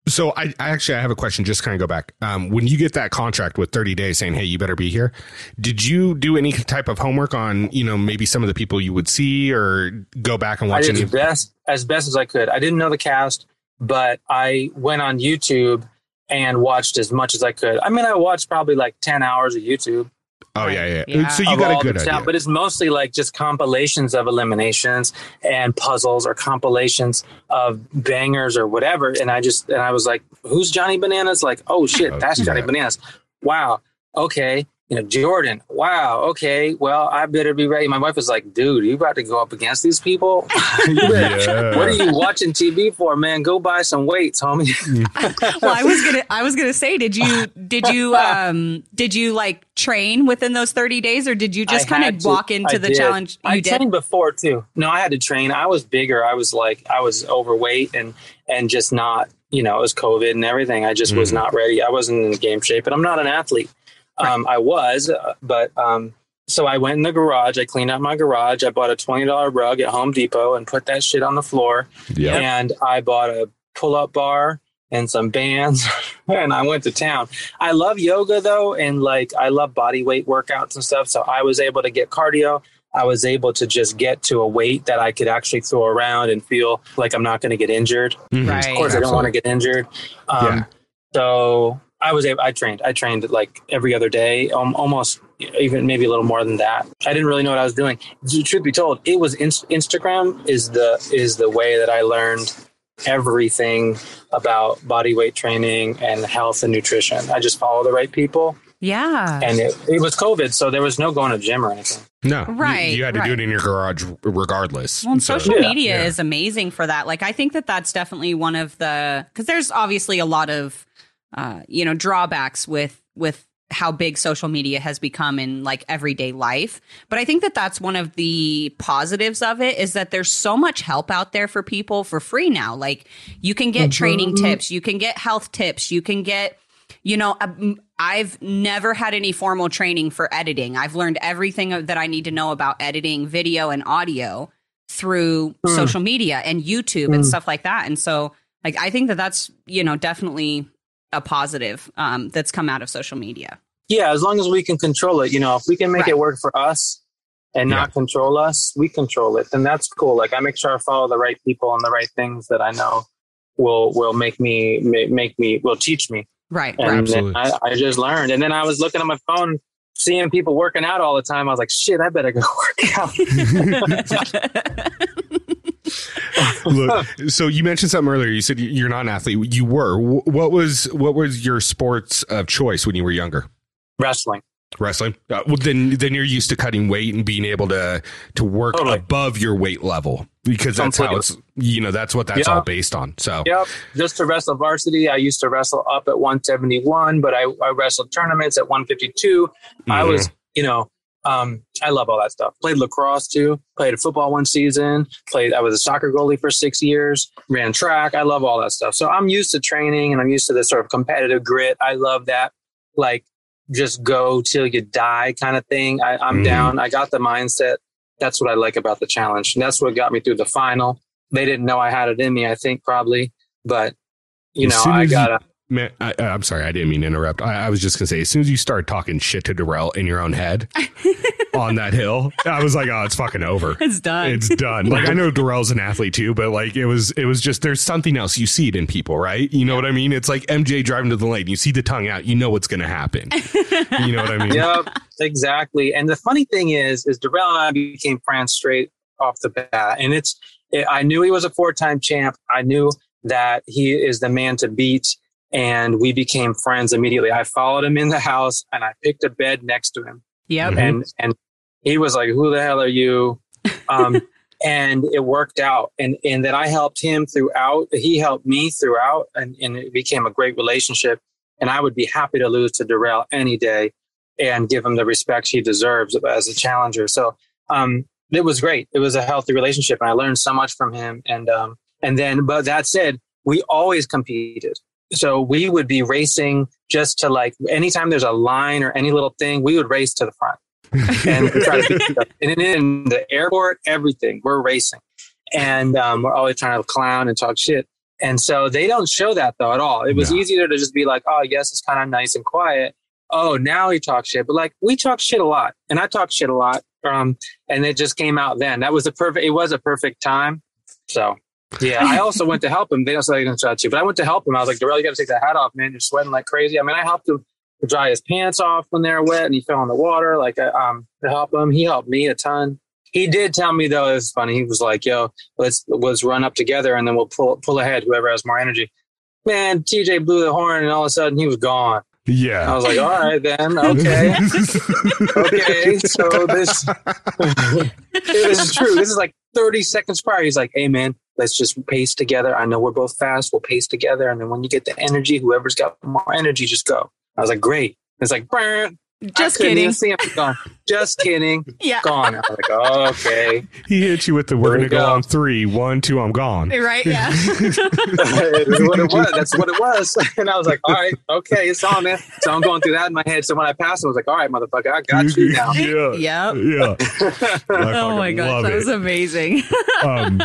so I, I, actually I have a question. Just kind of go back. Um, when you get that contract with 30 days saying, "Hey, you better be here," did you do any type of homework on you know maybe some of the people you would see or go back and watch? I did any- best as best as I could. I didn't know the cast, but I went on YouTube and watched as much as I could. I mean, I watched probably like 10 hours of YouTube Oh yeah, yeah. yeah. So you got a good idea. But it's mostly like just compilations of eliminations and puzzles or compilations of bangers or whatever. And I just and I was like, "Who's Johnny Bananas?" Like, "Oh shit, oh, that's Johnny Bananas." Wow. Okay. You know, Jordan, wow, okay, well, I better be ready. My wife was like, dude, you about to go up against these people? yeah. What are you watching TV for, man? Go buy some weights, homie. well, I was gonna, I was gonna say, did you, did you, um, did you like train within those 30 days or did you just kind of walk into I the did. challenge? You I did? trained before too. No, I had to train. I was bigger. I was like, I was overweight and, and just not, you know, it was COVID and everything. I just mm. was not ready. I wasn't in game shape, but I'm not an athlete. Um, I was, uh, but um, so I went in the garage. I cleaned out my garage. I bought a twenty dollar rug at Home Depot and put that shit on the floor. Yeah. And I bought a pull up bar and some bands, and I went to town. I love yoga though, and like I love body weight workouts and stuff. So I was able to get cardio. I was able to just get to a weight that I could actually throw around and feel like I'm not going to get injured. Mm-hmm. Right. Of course, Absolutely. I don't want to get injured. Um, yeah. So I was able, I trained. I trained like every other day, um, almost even maybe a little more than that. I didn't really know what I was doing. Truth be told, it was in, Instagram is the is the way that I learned everything about body weight training and health and nutrition. I just follow the right people. Yeah. And it, it was COVID, so there was no going to gym or anything. No, right. You, you had to right. do it in your garage regardless. Well, so, social yeah, media yeah. is amazing for that. Like, I think that that's definitely one of the because there's obviously a lot of uh, you know drawbacks with with how big social media has become in like everyday life but i think that that's one of the positives of it is that there's so much help out there for people for free now like you can get mm-hmm. training tips you can get health tips you can get you know i've never had any formal training for editing i've learned everything that i need to know about editing video and audio through mm. social media and youtube mm. and stuff like that and so like i think that that's you know definitely a positive um, that's come out of social media. Yeah, as long as we can control it, you know, if we can make right. it work for us and yeah. not control us, we control it, then that's cool. Like I make sure I follow the right people and the right things that I know will will make me make me will teach me. Right, and right. I, I just learned, and then I was looking at my phone seeing people working out all the time, I was like, shit, I better go work out. Look, so you mentioned something earlier. You said you're not an athlete. You were. What was what was your sports of choice when you were younger? Wrestling. Wrestling. Uh, well, then then you're used to cutting weight and being able to to work totally. above your weight level because that's how it's you know that's what that's all based on. So yep. Just to wrestle varsity, I used to wrestle up at 171, but I, I wrestled tournaments at 152. Mm-hmm. I was you know um, I love all that stuff. Played lacrosse too. Played football one season. Played. I was a soccer goalie for six years. Ran track. I love all that stuff. So I'm used to training and I'm used to this sort of competitive grit. I love that. Like just go till you die kind of thing. I, am mm. down. I got the mindset. That's what I like about the challenge. And that's what got me through the final. They didn't know I had it in me. I think probably, but you know, I got to Man, I, am sorry, I didn't mean to interrupt. I, I, was just gonna say, as soon as you start talking shit to Darrell in your own head on that hill, I was like, oh, it's fucking over. It's done. It's done. Like I know Darrell's an athlete too, but like it was, it was just there's something else. You see it in people, right? You know what I mean? It's like MJ driving to the lane. You see the tongue out. You know what's gonna happen. you know what I mean? Yep, exactly. And the funny thing is, is Darrell and I became friends straight off the bat, and it's. It, I knew he was a four-time champ. I knew that he is the man to beat and we became friends immediately. I followed him in the house and I picked a bed next to him. Yeah. And and he was like, "Who the hell are you?" Um, and it worked out. And and then I helped him throughout. He helped me throughout, and and it became a great relationship. And I would be happy to lose to Darrell any day and give him the respect he deserves as a challenger. So um, it was great. It was a healthy relationship, and I learned so much from him. And um, and then, but that said, we always competed. So we would be racing just to like anytime there's a line or any little thing, we would race to the front and try to and in the airport, everything we're racing, and um, we're always trying to clown and talk shit. And so they don't show that though at all. It was no. easier to just be like, oh yes, it's kind of nice and quiet. Oh, now he talks shit, but like we talk shit a lot, and I talk shit a lot. Um, and it just came out then. That was a perfect. It was a perfect time. So yeah, I also went to help him. They don't say to shot you, but I went to help him. I was like, Darrell, you got to take that hat off, man. You're sweating like crazy. I mean, I helped him to dry his pants off when they were wet, and he fell in the water. Like, uh, um, to help him, he helped me a ton. He did tell me though, it was funny. He was like, "Yo, let's let's run up together, and then we'll pull pull ahead. Whoever has more energy." Man, TJ blew the horn, and all of a sudden he was gone. Yeah. I was like, all right, then. Okay. okay. So this, this is true. This is like 30 seconds prior. He's like, hey, man, let's just pace together. I know we're both fast. We'll pace together. And then when you get the energy, whoever's got more energy, just go. I was like, great. It's like, Brr. Just kidding. See him gone. Just kidding. Yeah. Gone. I was like, oh, okay. he hit you with the we're There gonna go go. on three, one, two, I'm gone. Right. Yeah. That's what it was. That's what it was. And I was like, all right, okay, it's on, man. So I'm going through that in my head. So when I passed, I was like, all right, motherfucker, I got you now. yeah. yep. Yeah. Oh my fucking gosh, that it. was amazing. um,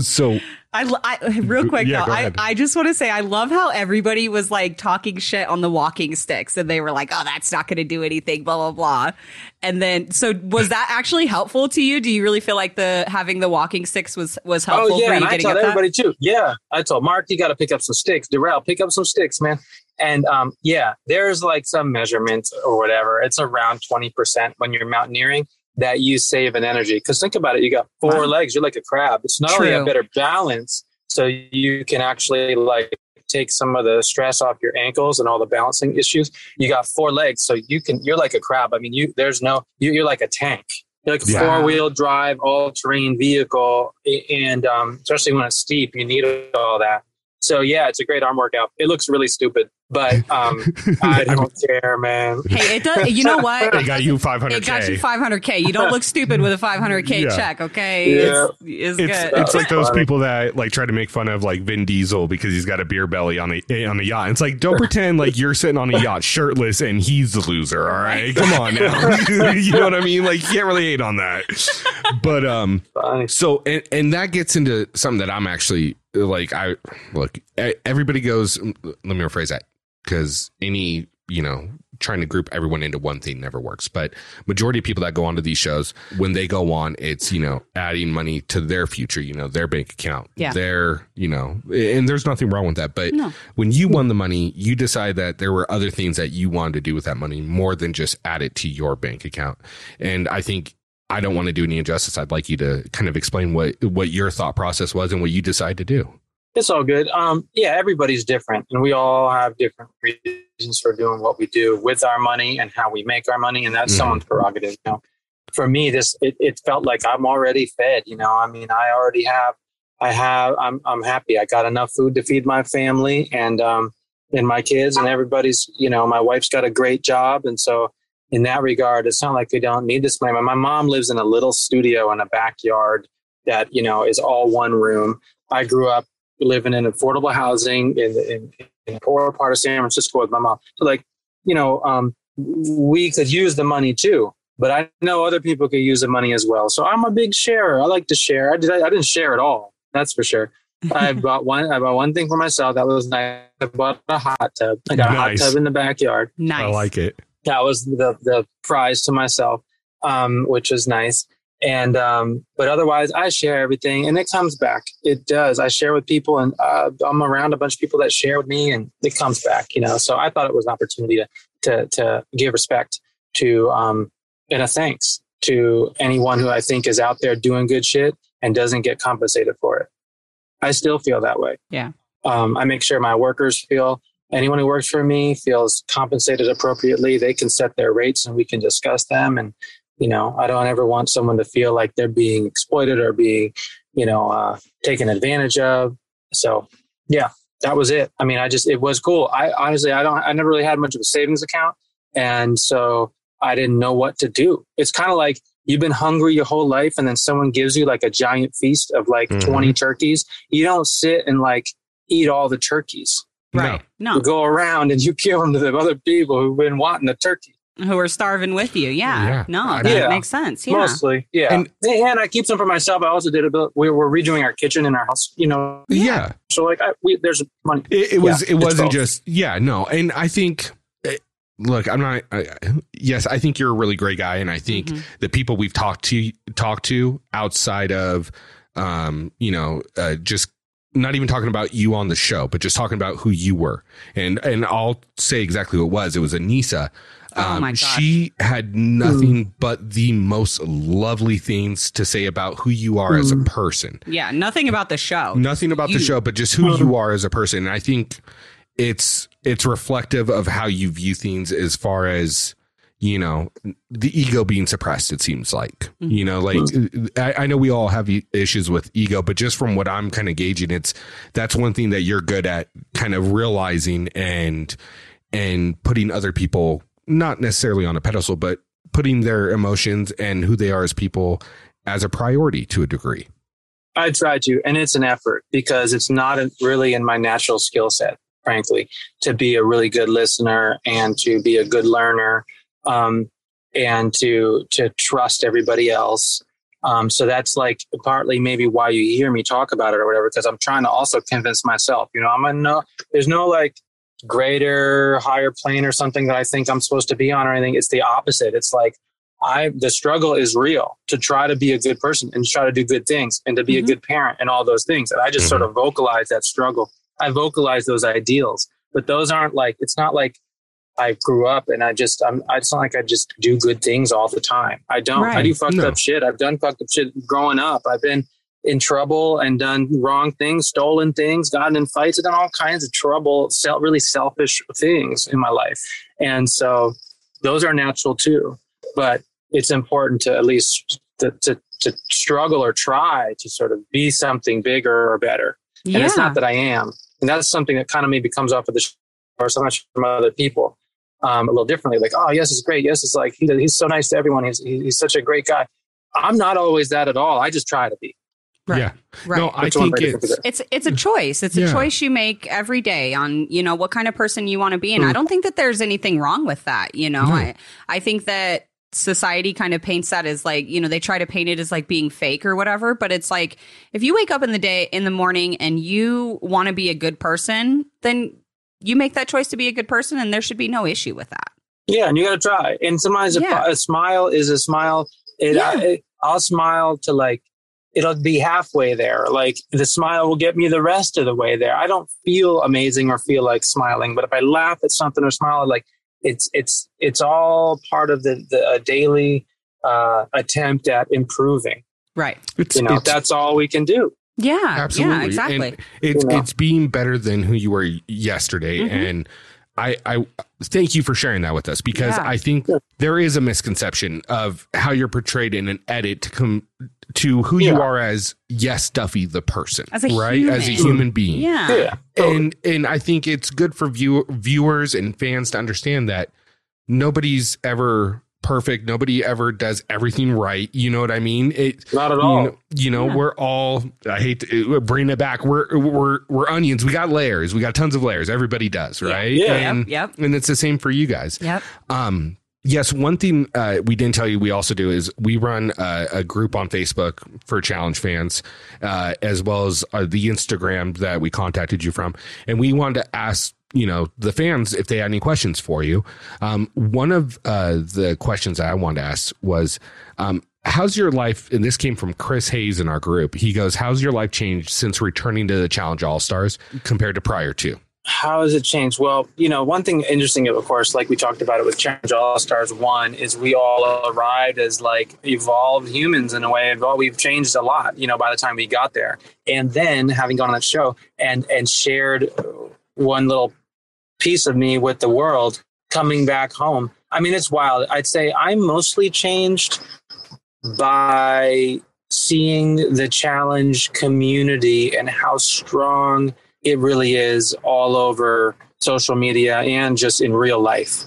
so I, I real quick Yeah, though, I. I just want to say I love how everybody was like talking shit on the walking sticks and they were like, oh, that's not going to do anything, blah blah blah. And then, so was that actually helpful to you? Do you really feel like the having the walking sticks was was helpful Oh yeah, for and you I getting told up that? everybody too. Yeah, I told Mark, you got to pick up some sticks. Darrell, pick up some sticks, man. And um, yeah, there's like some measurements or whatever. It's around twenty percent when you're mountaineering that you save in energy. Because think about it, you got four Wow. legs. You're like a crab. It's not only a better balance, so you can actually like take some of the stress off your ankles and all the balancing issues. You got four legs, so you can. You're like a crab. I mean, you there's no. You, you're like a tank. You're like a Yeah. four wheel drive, all terrain vehicle, and um, especially when it's steep, you need all that. So yeah, it's a great arm workout. It looks really stupid, but um, I don't care, man. Hey, it does. You know what? It got you 500k. It got you 500k. You don't look stupid with a 500k Yeah. check. Okay, Yeah. it's, it's It's, good. it's like those people that like try to make fun of like Vin Diesel because he's got a beer belly on a on a yacht. It's like don't pretend like you're sitting on a yacht shirtless and he's the loser. All right, come on now. you know what I mean? Like you can't really hate on that. But um, Funny. so and and that gets into something that I'm actually like I look. Everybody goes. Let me rephrase that because any you know trying to group everyone into one thing never works. But majority of people that go onto these shows, when they go on, it's you know adding money to their future. You know their bank account. Yeah. Their you know, and there's nothing wrong with that. But No. when you won the money, you decide that there were other things that you wanted to do with that money more than just add it to your bank account. And I think I don't want to do any injustice. I'd like you to kind of explain what what your thought process was and what you decide to do. It's all good. Um, yeah, everybody's different, and we all have different reasons for doing what we do with our money and how we make our money, and that's Mhm. someone's prerogative. You know, for me, this it, it felt like I'm already fed. You know, I mean, I already have, I have, I'm I'm happy. I got enough food to feed my family and um and my kids, and everybody's. You know, my wife's got a great job, and so in that regard, it's not like we don't need this money. My mom lives in a little studio in a backyard that you know is all one room. I grew up living in affordable housing in, in, in the poor part of San Francisco with my mom. So like, you know, um, we could use the money too, but I know other people could use the money as well. So I'm a big sharer. I like to share. I did. I didn't share at all. That's for sure. I bought one. I bought one thing for myself. That was nice. I bought a hot tub. I got Nice. a hot tub in the backyard. nice. I like it. That was the the prize to myself, um, which was nice. And um, but otherwise, I share everything, and it comes back. It does. I share with people, and uh, I'm around a bunch of people that share with me, and it comes back. You know, so I thought it was an opportunity to to, to give respect to um, and a thanks to anyone who I think is out there doing good shit and doesn't get compensated for it. I still feel that way. Yeah. Um, I make sure my workers feel anyone who works for me feels compensated appropriately. They can set their rates and we can discuss them. And, you know, I don't ever want someone to feel like they're being exploited or being, you know, uh, taken advantage of. So, yeah, that was it. I mean, I just, it was cool. I honestly, I don't, I never really had much of a savings account. And so I didn't know what to do. It's kind of like you've been hungry your whole life and then someone gives you like a giant feast of like Mhm. 20 turkeys. You don't sit and like eat all the turkeys. Right. No. You go around and you give them to the other people who've been wanting the turkey. Who are starving with you. Yeah. Yeah. No, that mean- makes sense. Yeah. Mostly, yeah. And- And, I keep some for myself. I also did a bit. We were redoing our kitchen in our house, you know. Yeah. So like, I, we, there's money. It, it was. Yeah, it wasn't both. just. Yeah. No. And I think. eh, Look, I'm not. I, yes, I think you're a really great guy, and I think Mhm. the people we've talked to talked to outside of, um, you know, uh, just not even talking about you on the show, but just talking about who you were, and and I'll say exactly what it was. It was Aneesa. Oh um, my gosh. She had nothing mm. but the most lovely things to say about who you are as a mm. person Yeah. Nothing about the show. nothing about the show, but just who mm-hmm. you are as a person. And I think it's it's reflective of how you view things as far as you know the ego being suppressed it seems like mm-hmm. you know like mm. I, I, know we all have issues with ego but just from what i'm kind of gauging it's that's one thing that you're good at kind of realizing and and putting other people not necessarily on a pedestal but putting their emotions and who they are as people as a priority to a degree i try to and it's an effort because it's not really in my natural skill set frankly to be a really good listener and to be a good learner um, and to to trust everybody else. Um, so that's like partly maybe why you hear me talk about it or whatever, because I'm trying to also convince myself. You know, I'm in no, there's no like greater, higher plane or something that I think I'm supposed to be on or anything. It's the opposite. It's like I the struggle is real to try to be a good person and try to do good things and to be mm-hmm. a good parent and all those things. And I just mm-hmm. sort of vocalize that struggle. I vocalize those ideals, but those aren't like it's not like I grew up and I just, I'm, it's not like I just do good things all the time. I don't. Right. I do fucked no. up shit. I've done fucked up shit growing up. I've been in trouble and done wrong things, stolen things, gotten in fights, done all kinds of trouble, self, really selfish things in my life. And so those are natural too. But it's important to at least to, to, to struggle or try to sort of be something bigger or better. Yeah. And it's not that I am. And that's something that kind of maybe comes off of the show or so much from other people um, a little differently. Like, oh, yes, it's great. Yes, it's like he, he's so nice to everyone. He's he's such a great guy. I'm not always that at all. I just try to be. Right. Yeah. Right. No, I think it's, it's it's a choice. It's a yeah. choice you make every day on, you know, what kind of person you want to be. And mm. I don't think that there's anything wrong with that. You know, no. I, I think that society kind of paints that as like, you know, they try to paint it as like being fake or whatever. But it's like if you wake up in the day in the morning and you want to be a good person, then you make that choice to be a good person and there should be no issue with that. Yeah, and you got to try. And sometimes yeah. a, a, smile is a smile. It, yeah. I, I'll smile to like it'll be halfway there. Like the smile will get me the rest of the way there. I don't feel amazing or feel like smiling, but if I laugh at something or smile, like it's it's it's all part of the the daily uh, attempt at improving. Right. It's, you know, that's all we can do. Yeah, absolutely. Yeah, exactly. And it's you know? it's being better than who you were yesterday, mm-hmm. and I I thank you for sharing that with us because yeah. I think there is a misconception of how you're portrayed in an edit to come to who yeah. you are as yes Duffy the person as right human. as a human being yeah, yeah and and I think it's good for view, viewers and fans to understand that nobody's ever perfect. Nobody ever does everything right. You know what I mean? It, Not at all. You know, you know yeah. we're all. I hate to bring it back. We're we're we're onions. We got layers. We got tons of layers. Everybody does, right? Yeah. And, yep, yep. And it's the same for you guys. Yep. Um. Yes, one thing uh, we didn't tell you we also do is we run a, a group on Facebook for challenge fans, uh, as well as uh, the Instagram that we contacted you from, and we wanted to ask you know the fans if they had any questions for you. Um, one of uh, the questions I wanted to ask was, um, "How's your life?" And this came from Chris Hayes in our group. He goes, "How's your life changed since returning to the Challenge All Stars compared to prior to?" How has it changed? Well, you know, one thing interesting, of course, like we talked about it with Challenge All Stars One, is we all arrived as like evolved humans in a way. We've changed a lot, you know, by the time we got there. And then having gone on that show and and shared one little piece of me with the world coming back home. I mean, it's wild. I'd say I'm mostly changed by seeing the challenge community and how strong it really is all over social media and just in real life.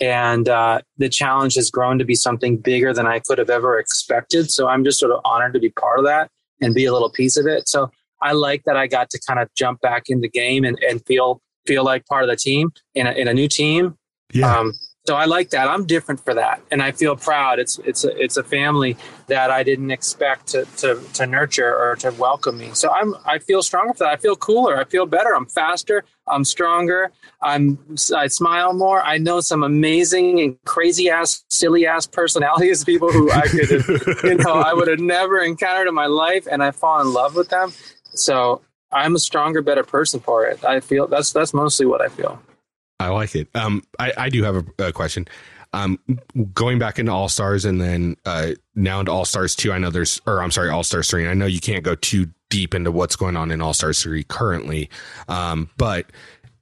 And uh, the challenge has grown to be something bigger than I could have ever expected. So I'm just sort of honored to be part of that and be a little piece of it. So I like that I got to kind of jump back in the game and, and feel feel like part of the team in a, in a new team. Yeah. Um, so I like that. I'm different for that, and I feel proud. It's it's a, it's a family that I didn't expect to, to to nurture or to welcome me. So I'm I feel stronger for that. I feel cooler. I feel better. I'm faster. I'm stronger. I'm I smile more. I know some amazing and crazy ass, silly ass personalities, people who I could have, you know I would have never encountered in my life, and I fall in love with them. So I'm a stronger, better person for it. I feel that's that's mostly what I feel. I like it. Um, I, I do have a, a question. Um, going back into All Stars and then uh, now into All Stars two. I know there's, or I'm sorry, All Stars three. I know you can't go too deep into what's going on in All Stars three currently, um, but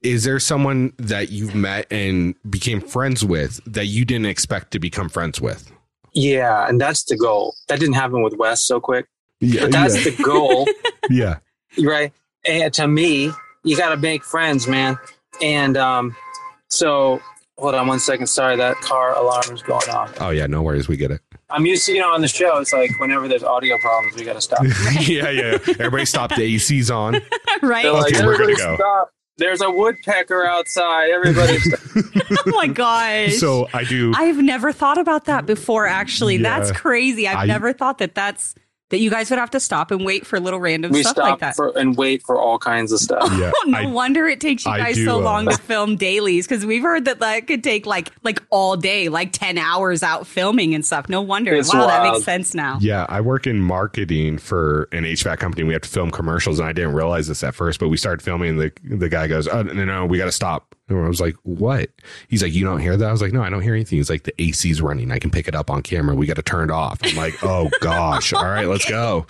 is there someone that you've met and became friends with that you didn't expect to become friends with? Yeah, and that's the goal. That didn't happen with Wes so quick, Yeah, but that's the goal, yeah. Right? And to me, you got to make friends, man. And um, so, hold on one second. Sorry, that car alarm is going off. Oh yeah, no worries, we get it. I'm used to, you know, on the show, it's like whenever there's audio problems, we got to stop. yeah, yeah. Everybody stop the AC's on. right? They're like, Okay, we're gonna "Everybody go." stop. There's a woodpecker outside. Everybody, stop." oh my gosh. So I do. I've never thought about that before, actually. Yeah. That's crazy. I've I- never thought that that's that you guys would have to stop and wait for little random we stuff like that. for and wait for all kinds of stuff. yeah, Oh, no I- wonder it takes you I guys do, so uh, long to film dailies because we've heard that that could take like like all day, like ten hours out filming and stuff. No wonder. It's wow, that makes sense now. Yeah, I work in marketing for an HVAC company. We have to film commercials, and I didn't realize this at first. But we started filming, and the the guy goes, "Oh no, no, we got to stop." And I was like, "What?" He's like, "You don't hear that?" I was like, "No, I don't hear anything." He's like, "The AC's running. I can pick it up on camera. We got to turn it off." I'm like, "Oh gosh, all right, let's go."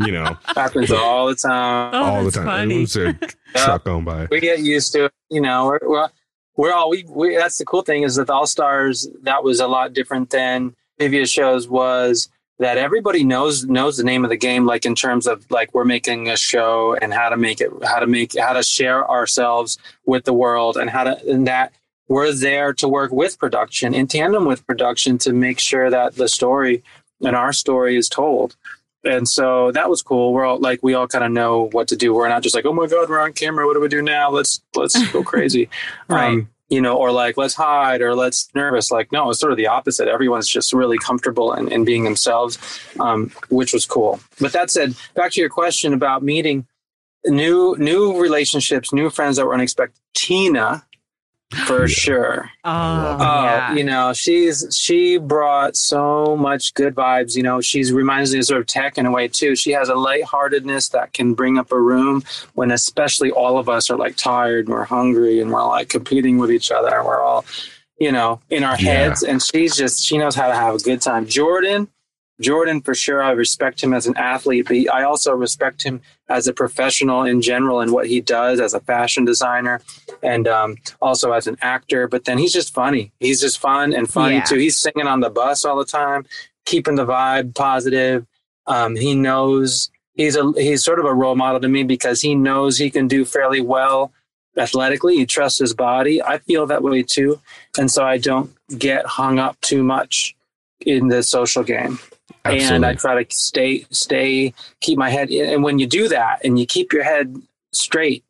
You know, happens all the time. Oh, all the time. funny. It was a truck going by. we get used to it. You know, we're, we're, we're all, we, we, that's the cool thing is that the All Stars, that was a lot different than previous shows was that everybody knows, knows the name of the game. Like in terms of like, we're making a show and how to make it, how to make, how to share ourselves with the world and how to, and that we're there to work with production in tandem with production to make sure that the story and our story is told and so that was cool. We're all like, we all kind of know what to do. We're not just like, oh my god, we're on camera. What do we do now? Let's let's go crazy, Right. um, you know, or like let's hide or let's nervous. Like no, it's sort of the opposite. Everyone's just really comfortable in, in being themselves, um, which was cool. But that said, back to your question about meeting new new relationships, new friends that were unexpected. Tina, for Yeah. sure. Oh, Oh, yeah. you know, she's she brought so much good vibes. You know, she's reminds me of sort of Teck in a way too. She has a lightheartedness that can bring up a room when especially all of us are like tired and we're hungry and we're like competing with each other and we're all, you know, in our Yeah. heads. And she's just she knows how to have a good time. Jordan, Jordan for sure. I respect him as an athlete, but I also respect him as a professional in general and what he does as a fashion designer and um, also as an actor. But then he's just funny. He's just fun and funny Yeah. too. He's singing on the bus all the time, keeping the vibe positive. Um, he knows he's a he's sort of a role model to me because he knows he can do fairly well athletically. He trusts his body. I feel that way too, and so I don't get hung up too much in the social game and I try to stay stay keep my head and when you do that and you keep your head straight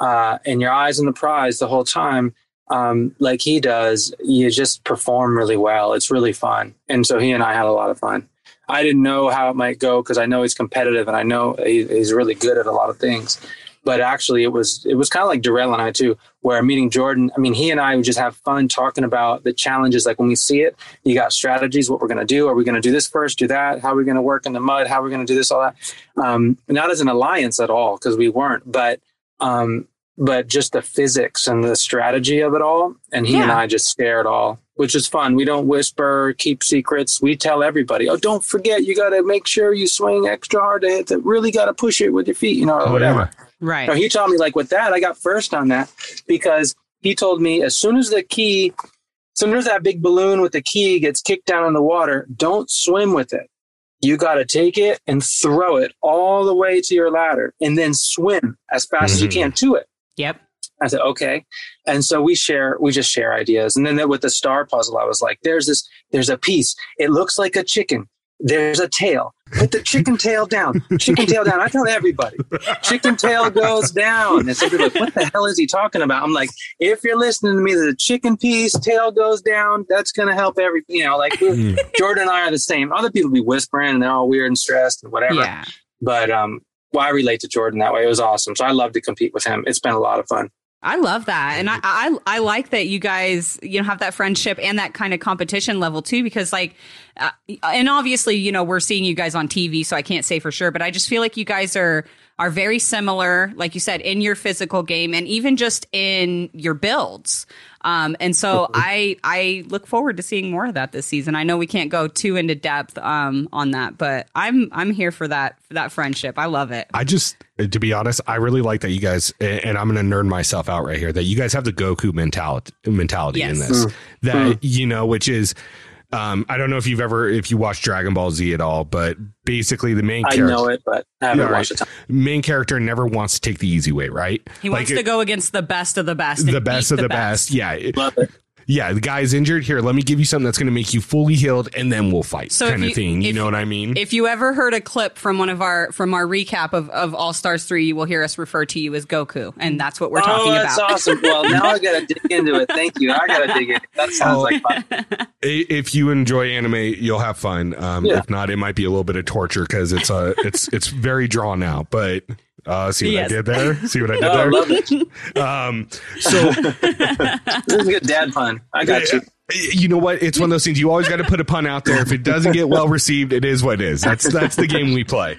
uh, and your eyes on the prize the whole time um, like he does you just perform really well. It's really fun. And so he and I had a lot of fun. I didn't know how it might go because I know he's competitive and I know he, he's really good at a lot of things but actually it was it was kind of like Darrell and I too where meeting Jordan I mean he and I would just have fun talking about the challenges like when we see it you got strategies what we're going to do are we going to do this first do that how are we going to work in the mud how are we going to do this all that? Um, not as an alliance at all because we weren't but um, but just the physics and the strategy of it all and he and i just share it all which is fun. We don't whisper keep secrets. We tell everybody oh don't forget you got to make sure you swing extra hard to hit that really got to push it with your feet you know or Oh, whatever. yeah. Right. no, he told me like with that, I got first on that because he told me as soon as the key, as soon as that big balloon with the key gets kicked down in the water, don't swim with it. You got to take it and throw it all the way to your ladder and then swim as fast as you Mhm. can to it. Yep. I said, okay. And so we share, we just share ideas. And then with the star puzzle, I was like, there's this, there's a piece. It looks like a chicken. There's a tail. Put the chicken tail down. Chicken tail down. I tell everybody, chicken tail goes down. And are like, what the hell is he talking about? I'm like, if you're listening to me, the chicken piece, tail goes down. That's going to help every, you know, like Mm. Jordan and I are the same. Other people be whispering and they're all weird and stressed and whatever. Yeah. But, um, well, I relate to Jordan that way. It was awesome. So I love to compete with him. It's been a lot of fun. I love that, and I, I I like that you guys you know have that friendship and that kind of competition level too. Because like, uh, and obviously you know we're seeing you guys on TV, so I can't say for sure, but I just feel like you guys are are very similar, like you said, in your physical game and even just in your builds. Um, and so I I look forward to seeing more of that this season. I know we can't go too into depth um, on that, but I'm I'm here for that for that friendship. I love it. I just, to be honest, I really like that you guys, and I'm going to nerd myself out right here, that you guys have the Goku mentality mentality in Yes. this. That you know, which is, um, I don't know if you've ever if you watched Dragon Ball Z at all, but basically the main I character, know it, but I haven't Yeah, watched right. it. main character never wants to take the easy way, right? He Like wants it- to go against the best of the best. the best of the, best. Yeah, Love it. Yeah. The guy's injured. Here, let me give you something that's going to make you fully healed, and then we'll fight, So if kind of you- thing. You if- know what I mean? If you ever heard a clip from one of our from our recap of, of All Stars three, you will hear us refer to you as Goku, and that's what we're talking about. oh, that's about. awesome. Well, now I got to dig into it. Thank you. I got to dig in. That sounds Oh. like fun. If you enjoy anime, you'll have fun. Um, Yeah. If not, it might be a little bit of torture because it's uh, it's it's very drawn out. But uh, see what Yes. I did there? See what I did Oh, I there? love it. Um, so This is a good dad pun. I got you. you know what? It's one of those things. You always got to put a pun out there. If it doesn't get well received, it is what it is. That's that's the game we play.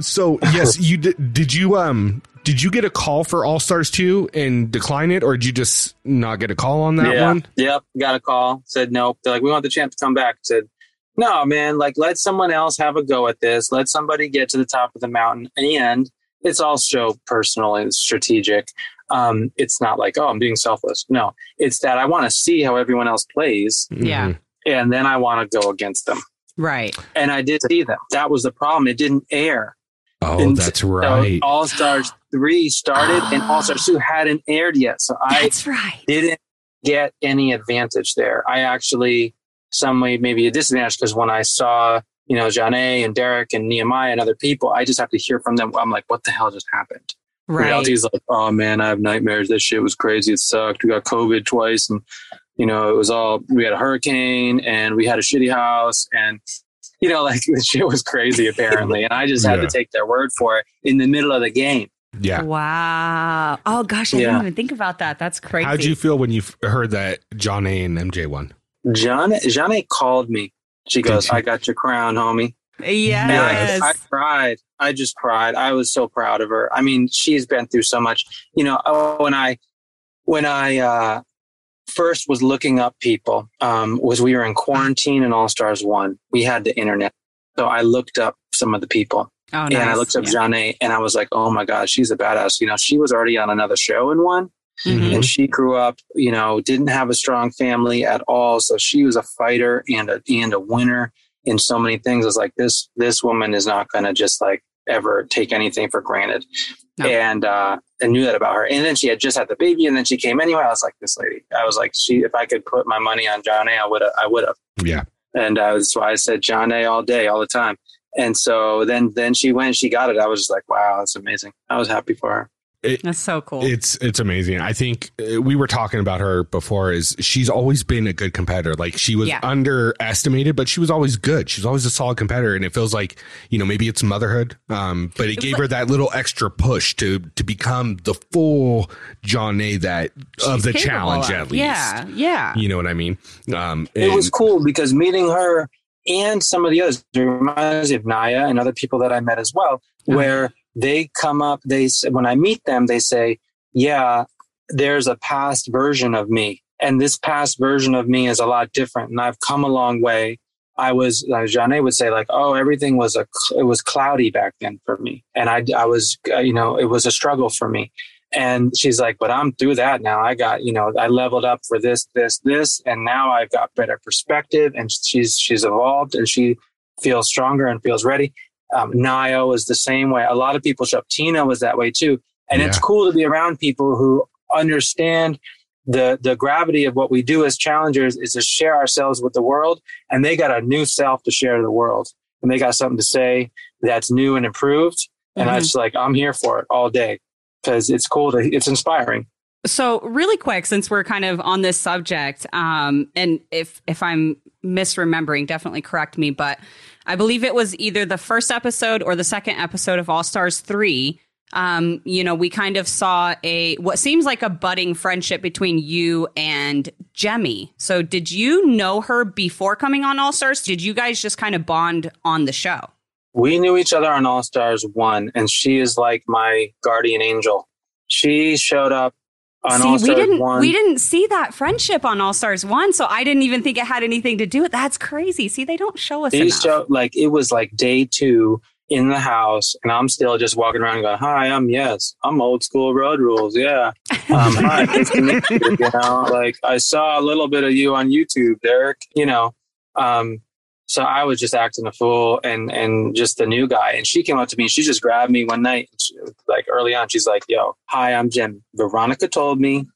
So yes, you did. Did you um? Did you get a call for All Stars two and decline it, or did you just not get a call on that yeah. one? Yep. Got a call. Said nope. They're like, we want the champ to come back. Said, no, man. Like, let someone else have a go at this. Let somebody get to the top of the mountain. And it's also personal and strategic. Um, it's not like, oh, I'm being selfless. No, it's that I want to see how everyone else plays, Yeah. Mhm. and then I want to go against them. Right. And I did see them. That was the problem. It didn't air. Oh, And that's so right. All Stars three started, and ah. All Stars two hadn't aired yet. So I That's right. didn't get any advantage there. I actually, some way, maybe a disadvantage because when I saw, you know, Jonna and Derrick and Nehemiah and other people, I just have to hear from them. I'm like, what the hell just happened? Right. Realty's like, oh man, I have nightmares. This shit was crazy. It sucked. We got COVID twice, and you know, it was all. We had a hurricane, and we had a shitty house, and you know, like the shit was crazy apparently. And I just had Yeah. to take their word for it in the middle of the game. yeah. Wow. Oh gosh, I Yeah. didn't even think about that. That's crazy. How'd you feel when you heard that Jonna and MJ won? John, Jonna called me. She goes, "I got your crown, homie." Yes. And I, I cried. I just cried. I was so proud of her. I mean, she's been through so much. You know, oh, when I when I uh, first was looking up people, um, was we were in quarantine and All Stars One. We had the internet, so I looked up some of the people, oh, and I looked up Yeah. Jonna, and I was like, oh my god, she's a badass. You know, she was already on another show in one Mhm. and she grew up, you know, didn't have a strong family at all. So she was a fighter and a and a winner in so many things. It's like this this woman is not going to just like ever take anything for granted. No. And uh, I knew that about her. And then she had just had the baby, and then she came anyway. I was like, this lady. I was like, she. If I could put my money on Jonna, I would have. I would have. Yeah. And uh, that's why I said Jonna all day, all the time. And so then then she went, she got it. I was just like, wow, that's amazing. I was happy for her. That's so cool. It's it's amazing. I think uh, we were talking about her before. Is she's always been a good competitor. Like she was Yeah. underestimated, but she was always good. She was always a solid competitor, and it feels like you know maybe it's motherhood, um, but it gave her that little extra push to to become the full Jonna that of the challenge of. at least. Yeah. Yeah. You know what I mean? Um, it was cool because meeting her and some of the others it reminds me of Nia and other people that I met as well, Uh-huh. where they come up, they when I meet them, they say, "Yeah, there's a past version of me, and this past version of me is a lot different, and I've come a long way." I was, uh, would say, like, "Oh, everything was a, it was cloudy back then for me, and I, I was, uh, you know, it was a struggle for me." And she's like, but I'm through that now. I got, you know, I leveled up for this, this, this, and now I've got better perspective. And she's she's evolved and she feels stronger and feels ready. Um, Nio is the same way. A lot of people show up. Tina was that way too. And it's cool to be around people who understand the the gravity of what we do as challengers is to share ourselves with the world. And they got a new self to share to the world. And they got something to say that's new and improved. And I Mhm. just like, I'm here for it all day because it's cool to, it's inspiring. So really quick, since we're kind of on this subject, um, and if if I'm misremembering, definitely correct me, but I believe it was either the first episode or the second episode of All Stars three. um, you know, we kind of saw a what seems like a budding friendship between you and Jemmye. So, did you know her before coming on All Stars? Did you guys just kind of bond on the show? We knew each other on All Stars one, and she is like my guardian angel. She showed up on see, All Stars we didn't one. we didn't see that friendship on All Stars one, so I didn't even think it had anything to do with. That's crazy. See, they don't show us They enough. show like it was like day two in the house, and I'm still just walking around going, "Hi, I'm yes, I'm old school road rules, yeah." Um, hi, meet you. You know, like I saw a little bit of you on YouTube, Derrick. You know, um, so I was just acting a fool and and just the new guy. And she came up to me. She just grabbed me one night, she, like early on. She's like, "Yo, hi, I'm Jim. Veronica told me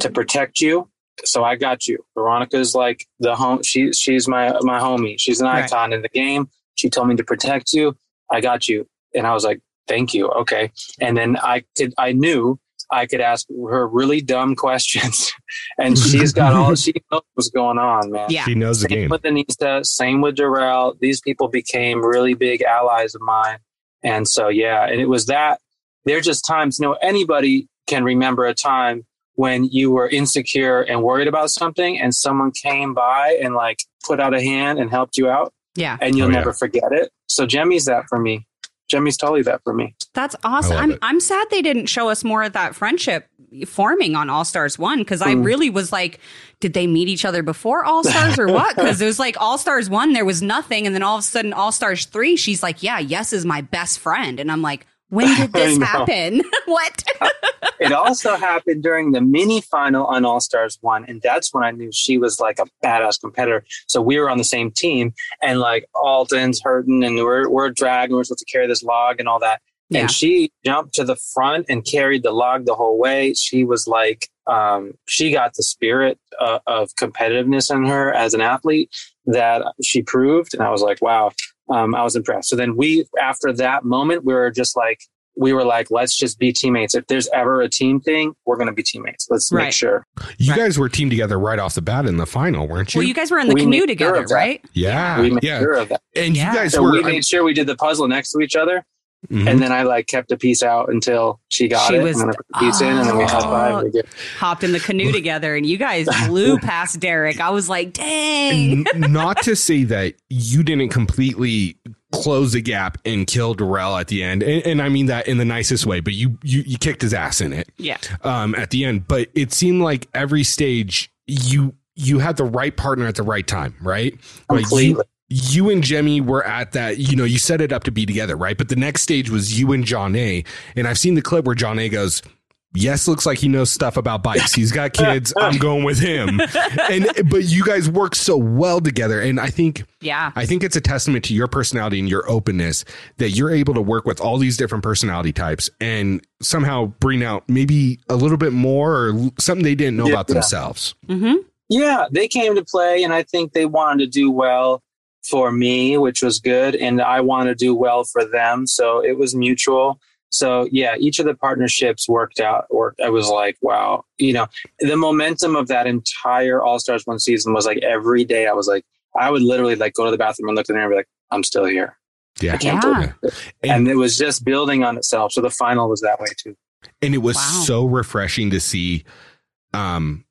to protect you." So I got you. Veronica's like the home. She she's my my homie. She's an Right. icon in the game. She told me to protect you. I got you. And I was like, thank you. Okay. And then I could, I knew I could ask her really dumb questions. and she's got all, she knows what's going on, man. yeah, She knows the game. Same with Aneesa, same with Darrell. These people became really big allies of mine. And so, yeah, and it was that. There are just times, you know, anybody can remember a time when you were insecure and worried about something and someone came by and like put out a hand and helped you out yeah. and you'll Oh, yeah. never forget it. So Jemmye's that for me. Jemmye's totally that for me. That's awesome. I'm it. I'm sad they didn't show us more of that friendship forming on All Stars 1 cuz I Mm. really was like did they meet each other before All Stars or what? Cuz it was like All Stars 1 there was nothing and then all of a sudden All Stars 3 she's like, "Yeah, Yes is my best friend." And I'm like, "When did this happen?" what? It also happened during the mini final on All Stars One, and that's when I knew she was like a badass competitor. So we were on the same team, and like Alton's hurting, and we're we're dragging, we're supposed to carry this log and all that. Yeah. And she jumped to the front and carried the log the whole way. She was like, um, she got the spirit uh, of competitiveness in her as an athlete that she proved. And I was like, wow, um, I was impressed. So then we, after that moment, we were just like, we were like, let's just be teammates. If there's ever a team thing, we're going to be teammates. Let's Right. make sure. You Right. guys were teamed together right off the bat in the final, weren't you? Well, you guys were in the We canoe made sure together, right? yeah, we made yeah. sure of that. And Yeah. you guys So were. we I- made sure we did the puzzle next to each other. Mhm. And then I like kept a piece out until she got She it. was- and then I put the piece in and then we high Oh. five. We did. Hopped in the canoe together and you guys flew past Derrick. I was like, "Dang." Not to say that you didn't completely close the gap and kill Darrell at the end, and, and I mean that in the nicest way. But you you you kicked his ass in it yeah. um, at the end. But it seemed like every stage you you had the right partner at the right time, right? Like you, Completely. You and Jemmye were at that, you know, you set it up to be together, right? But the next stage was you and Jonna. And I've seen the clip where Jonna goes, Yes, looks like he knows stuff about bikes. He's got kids. I'm going with him. And but you guys work so well together. And I think Yeah. I think it's a testament to your personality and your openness that you're able to work with all these different personality types and somehow bring out maybe a little bit more or something they didn't know Yeah. about themselves. Mhm. Yeah, they came to play, and I think they wanted to do well for me, which was good, and I want to do well for them. So it was mutual. So yeah, each of the partnerships worked out. Worked. I was like, wow, you know, the momentum of that entire All Stars one season was like every day. I was like, I would literally like go to the bathroom and look in there and be like, I'm still here. Yeah. I can't Yeah. believe it. And- And it was just building on itself. So the final was that way too. and it was Wow. so refreshing to see um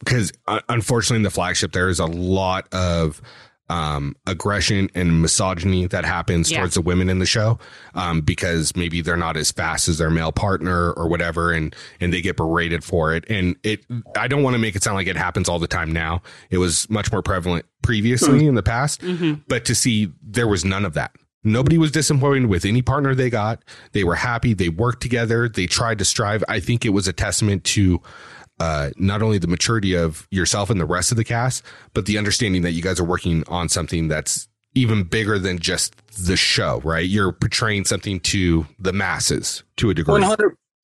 because uh, unfortunately in the flagship there is a lot of um aggression and misogyny that happens Yeah. towards the women in the show um because maybe they're not as fast as their male partner or whatever and and they get berated for it and it I don't want to make it sound like it happens all the time now it was much more prevalent previously in the past Mhm. but to see there was none of that. Nobody was disappointed with any partner they got. They were happy. They worked together. They tried to strive. I think it was a testament to uh, not only the maturity of yourself and the rest of the cast, but the understanding that you guys are working on something that's even bigger than just the show, right? You're portraying something to the masses to a degree.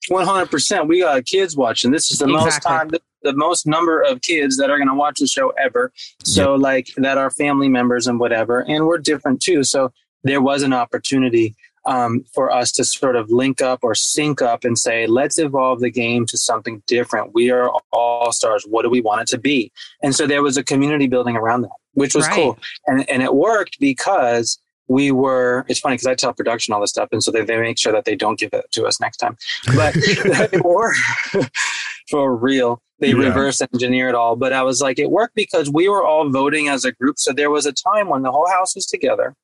100 percent. We got kids watching. This is the most time, the most number of kids that are going to watch the show ever. So like that are family members and whatever, and we're different too. So there was an opportunity um, for us to sort of link up or sync up and say, let's evolve the game to something different. We are all stars. What do we want it to be? And so there was a community building around that, which was Right. cool, and and it worked because we were it's funny because i tell production all this stuff and so they, they make sure that they don't give it to us next time but it worked for real they yeah. reverse engineer it all but i was like it worked because we were all voting as a group so there was a time when the whole house was together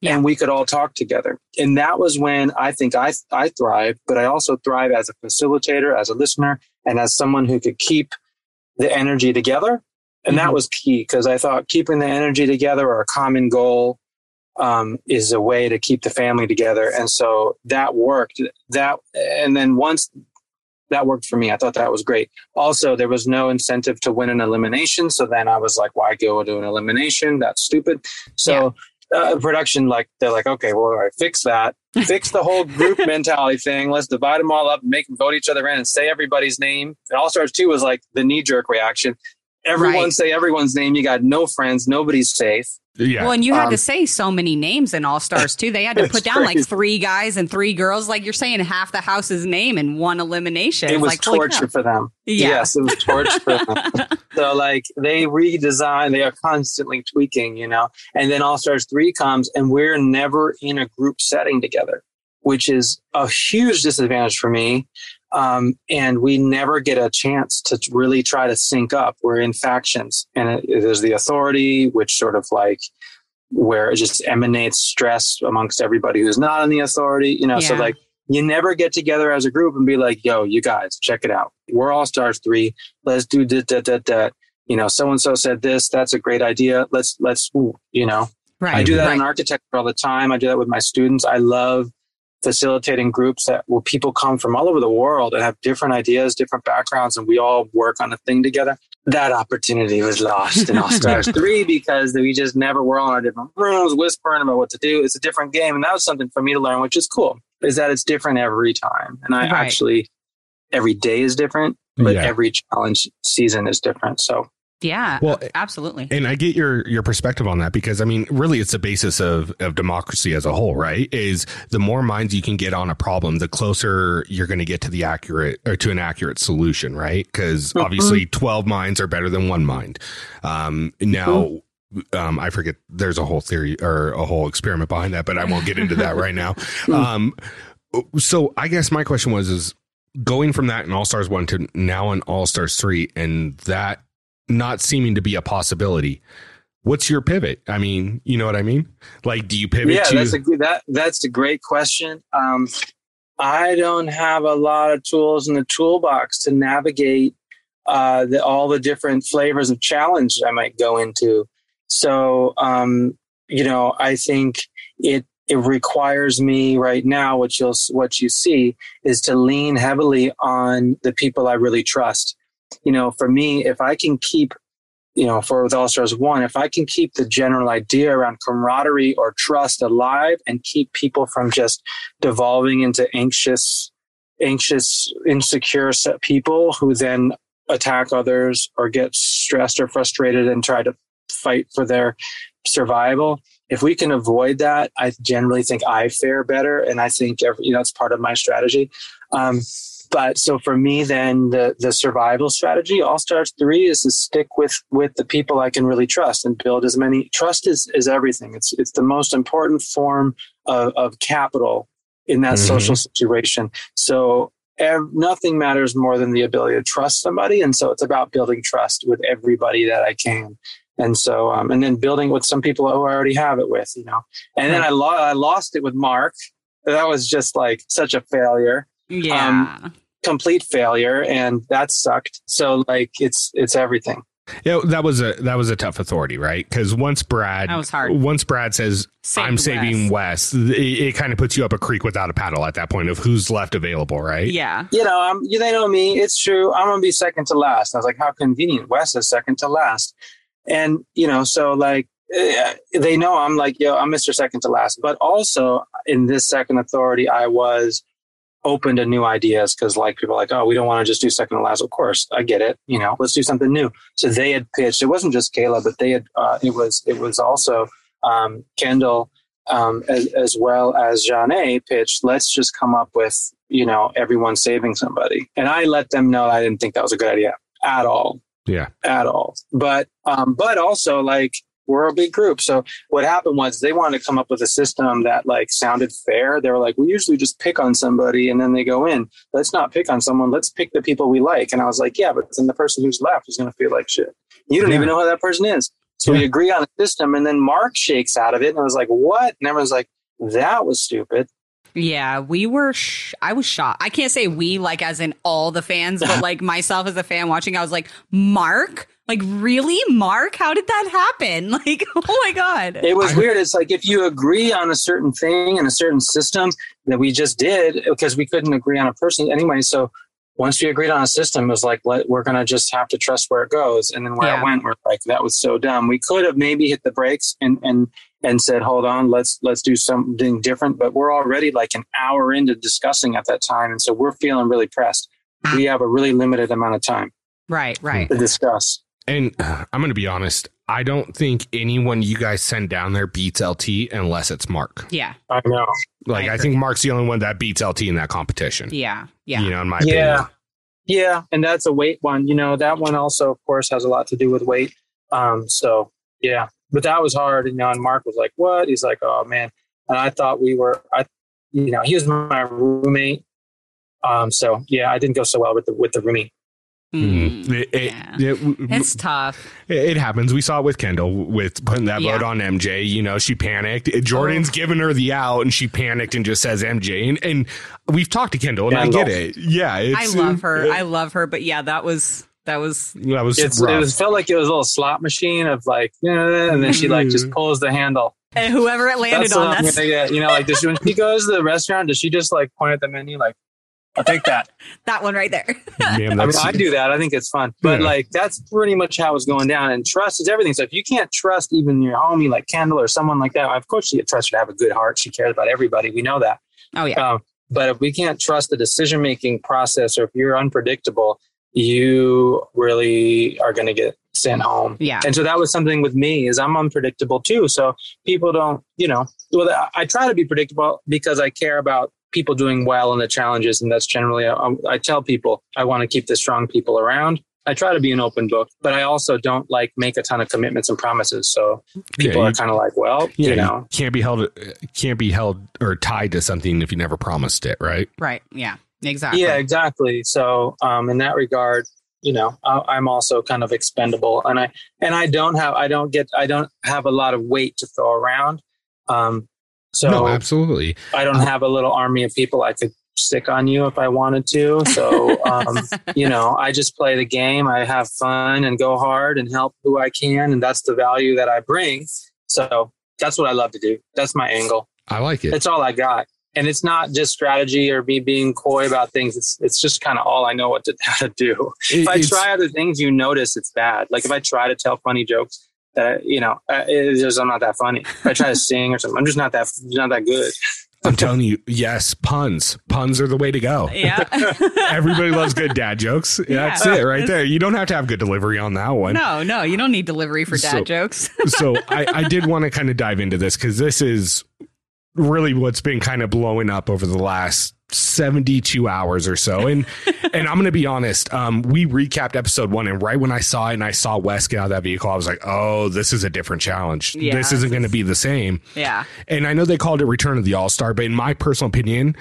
yeah. and we could all talk together and that was when i think i i thrive but i also thrive as a facilitator as a listener and as someone who could keep the energy together and mm-hmm. that was key because i thought keeping the energy together or a common goal um, is a way to keep the family together. And so that worked. That and then once that worked for me, I thought that was great. Also, there was no incentive to win an elimination. So then I was like, why go to an elimination? That's stupid. So. Uh, production, like they're like, okay, well, I fix that. fix the whole group mentality thing. Let's divide them all up and make them vote each other in and say everybody's name. And All Stars 2 was like the knee jerk reaction. Everyone right. say everyone's name. You got no friends. Nobody's safe. Yeah. Well, and you had um, to say so many names in All Stars two. They had to put down crazy. like three guys and three girls. Like you're saying, half the house's name in one elimination. It was like, torture for them. Yeah. Yes, it was torture for them. So like they redesign, they are constantly tweaking, you know. And then All Stars three comes, and we're never in a group setting together, which is a huge disadvantage for me. Um, and we never get a chance to really try to sync up. We're in factions, and it, there's the authority, which sort of like where it just emanates stress amongst everybody who's not in the authority. You know, yeah. so like you never get together as a group and be like, "Yo, you guys, check it out. We're all stars three. Let's do that, that, that, that." You know, so and so said this. That's a great idea. Let's let's you know. Right. I do that right. in architecture all the time. I do that with my students. I love facilitating groups that where people come from all over the world and have different ideas, different backgrounds, and we all work on a thing together. That opportunity was lost in All Stars 3 because we just never were all in our different rooms whispering about what to do. It's a different game. And that was something for me to learn, which is cool, is that it's different every time. And I right. actually, every day is different, but yeah. every challenge season is different. So yeah. Well, absolutely. And I get your your perspective on that because I mean, really, it's the basis of of democracy as a whole, right? Is the more minds you can get on a problem, the closer you're going to get to the accurate or to an accurate solution, right? Because mm-hmm. obviously, twelve minds are better than one mind. Um, now. Mm-hmm. Um, I forget. There's a whole theory or a whole experiment behind that, but I won't get into that right now. Um, so I guess my question was: is going from that in All Stars one to now in All Stars three, and that not seeming to be a possibility. What's your pivot? I mean you know what i mean? Like do you pivot yeah to- that's a that that's a great question. Um, i don't have a lot of tools in the toolbox to navigate uh, the, all the different flavors of challenge i might go into. So um, you know i think it it requires me right now what you'll what you see is to lean heavily on the people i really trust you know, for me, if I can keep, you know, for with All Stars One, if I can keep the general idea around camaraderie or trust alive and keep people from just devolving into anxious, anxious, insecure people who then attack others or get stressed or frustrated and try to fight for their survival. If we can avoid that, I generally think I fare better, and I think every, you know it's part of my strategy. Um, but so for me then the the survival strategy all stars three is to stick with with the people i can really trust and build as many trust is is everything. It's it's the most important form of, of capital in that mm-hmm. social situation. So ev- nothing matters more than the ability to trust somebody and so it's about building trust with everybody that i can. And so um, and then building with some people who i already have it with you know. And then I, lo- I lost it with mark. That was just like such a failure. Yeah. Um, complete failure and that sucked so like it's it's everything yeah, that was a that was a tough authority, right? Because once Brad, that was hard. Once Brad says, Saved "I'm saving Wes, it, it, kind of puts you up a creek without a paddle at that point of who's left available, right? Yeah, you know, um, they know me. It's true. I'm gonna be second to last. I was like, how convenient. Wes is second to last, and you know, so like eh, they know I'm like, yo, I'm Mr. Second to last. But also in this second authority, I was open to new ideas because like people are like, oh, we don't want to just do second to last. Of course, I get it. You know, let's do something new. So they had pitched. It wasn't just Kayla, but they had. Uh, it was it was also um, Kendal um, as, as well as Jonna pitched. Let's just come up with you know everyone saving somebody. And I let them know I didn't think that was a good idea at all. Yeah, at all. But um, but also like we're a big group. So what happened was they wanted to come up with a system that like sounded fair. They were like, we usually just pick on somebody and then they go in. Let's not pick on someone. Let's pick the people we like. And I was like, yeah, but then the person who's left is going to feel like shit. You don't Yeah. even know who that person is. So we agree on a system and then Mark shakes out of it. And I was like, what? And everyone's like, that was stupid. Yeah, we were. Sh- I was shocked. I can't say we like as in all the fans, but like myself as a fan watching, I was like, Mark, like really, Mark? How did that happen? Like, oh my god. It was weird. It's like if you agree on a certain thing and a certain system that we just did because we couldn't agree on a person anyway. So once we agreed on a system, it was like let, we're gonna just have to trust where it goes. And then where Yeah. it went, we're like that was so dumb. We could have maybe hit the brakes and and and said, hold on, let's let's do something different. But we're already like an hour into discussing at that time, and so we're feeling really pressed. Ah. We have a really limited amount of time Right, right. to discuss. And I'm going to be honest. I don't think anyone you guys send down there beats LT unless it's Mark. Yeah, I know. Like, I I, think Mark's the only one that beats LT in that competition. yeah, yeah. You know, in my Yeah. opinion. Yeah, and that's a weight one. You know, that one also, of course, has a lot to do with weight. Um, so yeah, but that was hard. You know, and Mark was like, "What?" He's like, "Oh man," and I thought we were. I, you know, he was my roommate. Um, so yeah, I didn't go so well with the with the roomie. Mm, It, it, yeah. it- It's tough. it happens. We saw it with Kendal with putting that Yeah. vote on MJ. You know, she panicked. Jordan's giving her the out, and she panicked and just says MJ. And, and we've talked to Kendal, and Kendal. I get it. Yeah, I love her. uh, I love her. But yeah, that was that was. that was It's, rough. it was felt like it was a little slot machine of like, eh, and then she like just pulls the handle. And whoever it landed That's on, that's get. You know, like does she, when she goes to the restaurant, does she just like point at the menu like, "I'll take that"? that one right there. Man, I mean, I do that. I think it's fun. But Yeah. like that's pretty much how it's going down. And trust is everything. So if you can't trust even your homie like Kendal or someone like that, of course you trust her to have a good heart. She cares about everybody. We know that. Oh yeah. Um, but if we can't trust the decision making process, or if you're unpredictable, you really are going to get sent home. Yeah. And so that was something with me is I'm unpredictable too. So people don't, you know, well, I- I try to be predictable because I care about people doing well in the challenges. And that's generally, I, I tell people I want to keep the strong people around. I try to be an open book, but I also don't like make a ton of commitments and promises. So people Yeah, are kind of like, well, yeah, you know, can't be held can't be held or tied to something if you never promised it, right? Right. Yeah. Exactly. Yeah, exactly. So, um, in that regard, you know, I, I'm also kind of expendable, and I and I don't have I don't get I don't have a lot of weight to throw around. Um, so no, absolutely. I don't have a little army of people I could stick on you if I wanted to. So, um, you know, I just play the game. I have fun and go hard and help who I can, and that's the value that I bring. So that's what I love to do. That's my angle. I like it. That's all I got. And it's not just strategy or me being coy about things. It's it's just kind of all I know what to, how to do. If I try other things, you notice it's bad. Like if I try to tell funny jokes, that you know, uh, it's just I'm not that funny. If I try to sing or something, I'm just not that not that good. I'm telling you, yes, puns. Puns are the way to go. Yeah. Everybody loves good dad jokes. That's Yeah. it right there. You don't have to have good delivery on that one. no, no, you don't need delivery for dad So- jokes. so I, I did want to kind of dive into this because this is really what's been kind of blowing up over the last 72 hours or so. And and I'm gonna be honest, um, we recapped episode one, and right when I saw it and I saw Wes get out of that vehicle, I was like, oh, this is a different challenge. Yeah, this isn't gonna be the same. yeah. And I know they called it Return of the All Star, but in my personal opinion,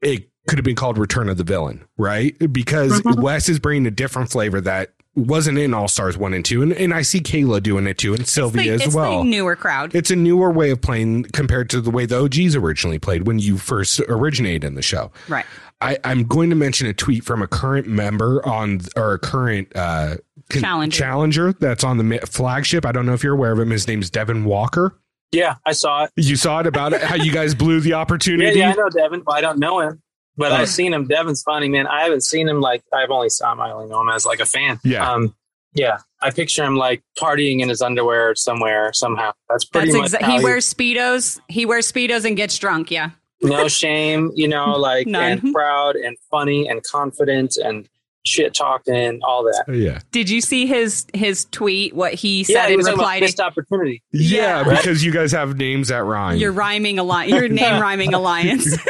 it could have been called Return of the Villain, right? Because Wes is bringing a different flavor that wasn't in All Stars 1 and 2. And, and I see Kayla doing it too, and Sylvia Like, as it's well. the newer crowd. it's a newer way of playing compared to the way the OGs originally played when you first originated in the show. right. I, I'm going to mention a tweet from a current member on or a current uh, con- Challenger. challenger that's on the flagship. I don't know if you're aware of him. His name's Devin Walker. Yeah, I saw it. You saw it about it, how you guys blew the opportunity. yeah, I know Devin. Well, I don't know him, but. I've seen him. Devin's funny, man. I haven't seen him like I've only saw him. I only know him as like a fan. Yeah. Um, yeah. I picture him like partying in his underwear somewhere somehow. That's pretty That's much exa- how he wears speedos. He wears speedos and gets drunk. Yeah. no shame, you know, like None. and proud and funny and confident and shit talking, all that. yeah. Did you see his his tweet? What he Yeah, said he in was talking about reply to missed opportunity. Yeah, Yeah. because you guys have names that rhyme. your rhyming a alliance, your name rhyming alliance.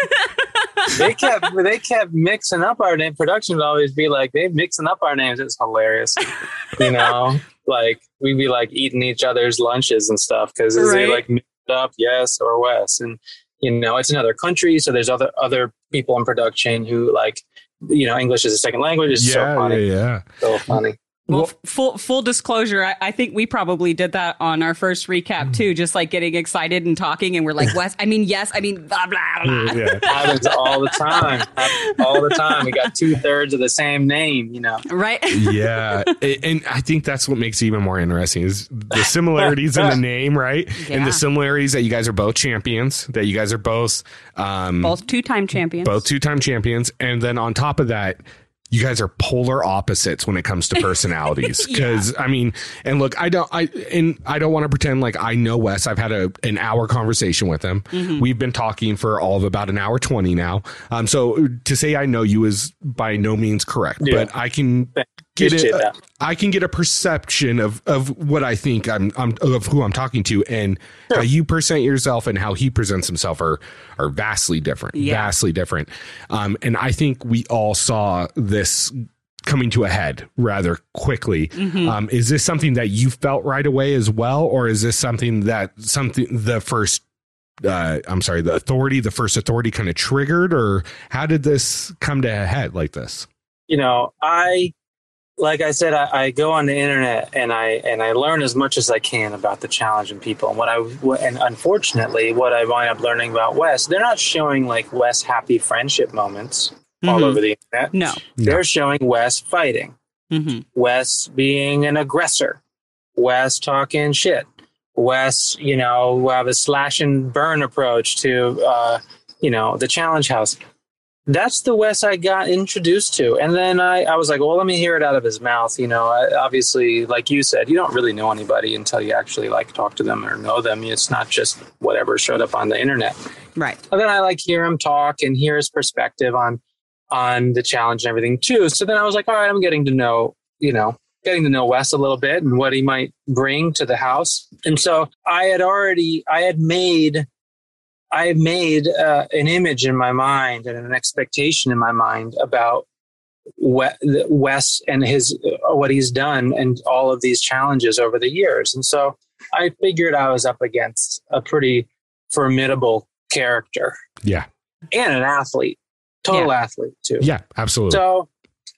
They kept they kept mixing up our name. Production would always be like, they mixing up our names. It's hilarious. You know. like we'd be like eating each other's lunches and stuff because is Right. it like mixed up yes or Wes and you know it's another country so there's other other people in production who like you know English is a second language it's so yeah, funny yeah, yeah. so funny Well, Well- full full disclosure, I, I think we probably did that on our first recap too, just like getting excited and talking, and we're like, "Wes, I mean, yes, I mean, blah blah blah." yeah. happens all the time. All the time. We got two thirds of the same name you know. Right? yeah. And i think that's what makes it even more interesting is the similarities in the name right? And the similarities that you guys are both champions that you guys are both um Both two time champions. both two-time champions. And then on top of that you guys are polar opposites when it comes to personalities. Because i mean and look i don't i and i don't want to pretend like i know wes. I've had a an hour conversation with him. Mm-hmm. we've been talking for all of about an hour 20 now. Um so to say i know you is by no means correct Yeah. but i can get it that. i can get a perception of of what i think i'm, I'm of who i'm talking to and how you present yourself and how he presents himself are are vastly different Yeah. vastly different um and i think we all saw this coming to a head rather quickly Mm-hmm. um is this something that you felt right away as well or is this something that something the first uh, I'm sorry, the authority, the first authority kind of triggered, or how did this come to a head like this? you know, I like I said, I, I go on the internet and I and I learn as much as I can about the challenging people. And what I and unfortunately, what I wind up learning about Wes, they're not showing like Wes happy friendship moments all Mhm. over the internet. No. They're showing Wes fighting, hmm Wes being an aggressor, Wes talking shit, Wes, you know, have a slash and burn approach to, uh, you know, the challenge house. That's the Wes I got introduced to. And then I, I was like, well, let me hear it out of his mouth. You know, I, obviously, like you said, you don't really know anybody until you actually like talk to them or know them. It's not just whatever showed up on the internet. Right. And then I like hear him talk and hear his perspective on on the challenge and everything too. So then I was like, all right, I'm getting to know, you know, getting to know Wes a little bit and what he might bring to the house. And so I had already, I had made, I had made uh, an image in my mind and an expectation in my mind about We- Wes and his uh, what he's done and all of these challenges over the years. And so I figured I was up against a pretty formidable character Yeah, and an athlete, total athlete too. yeah, absolutely. So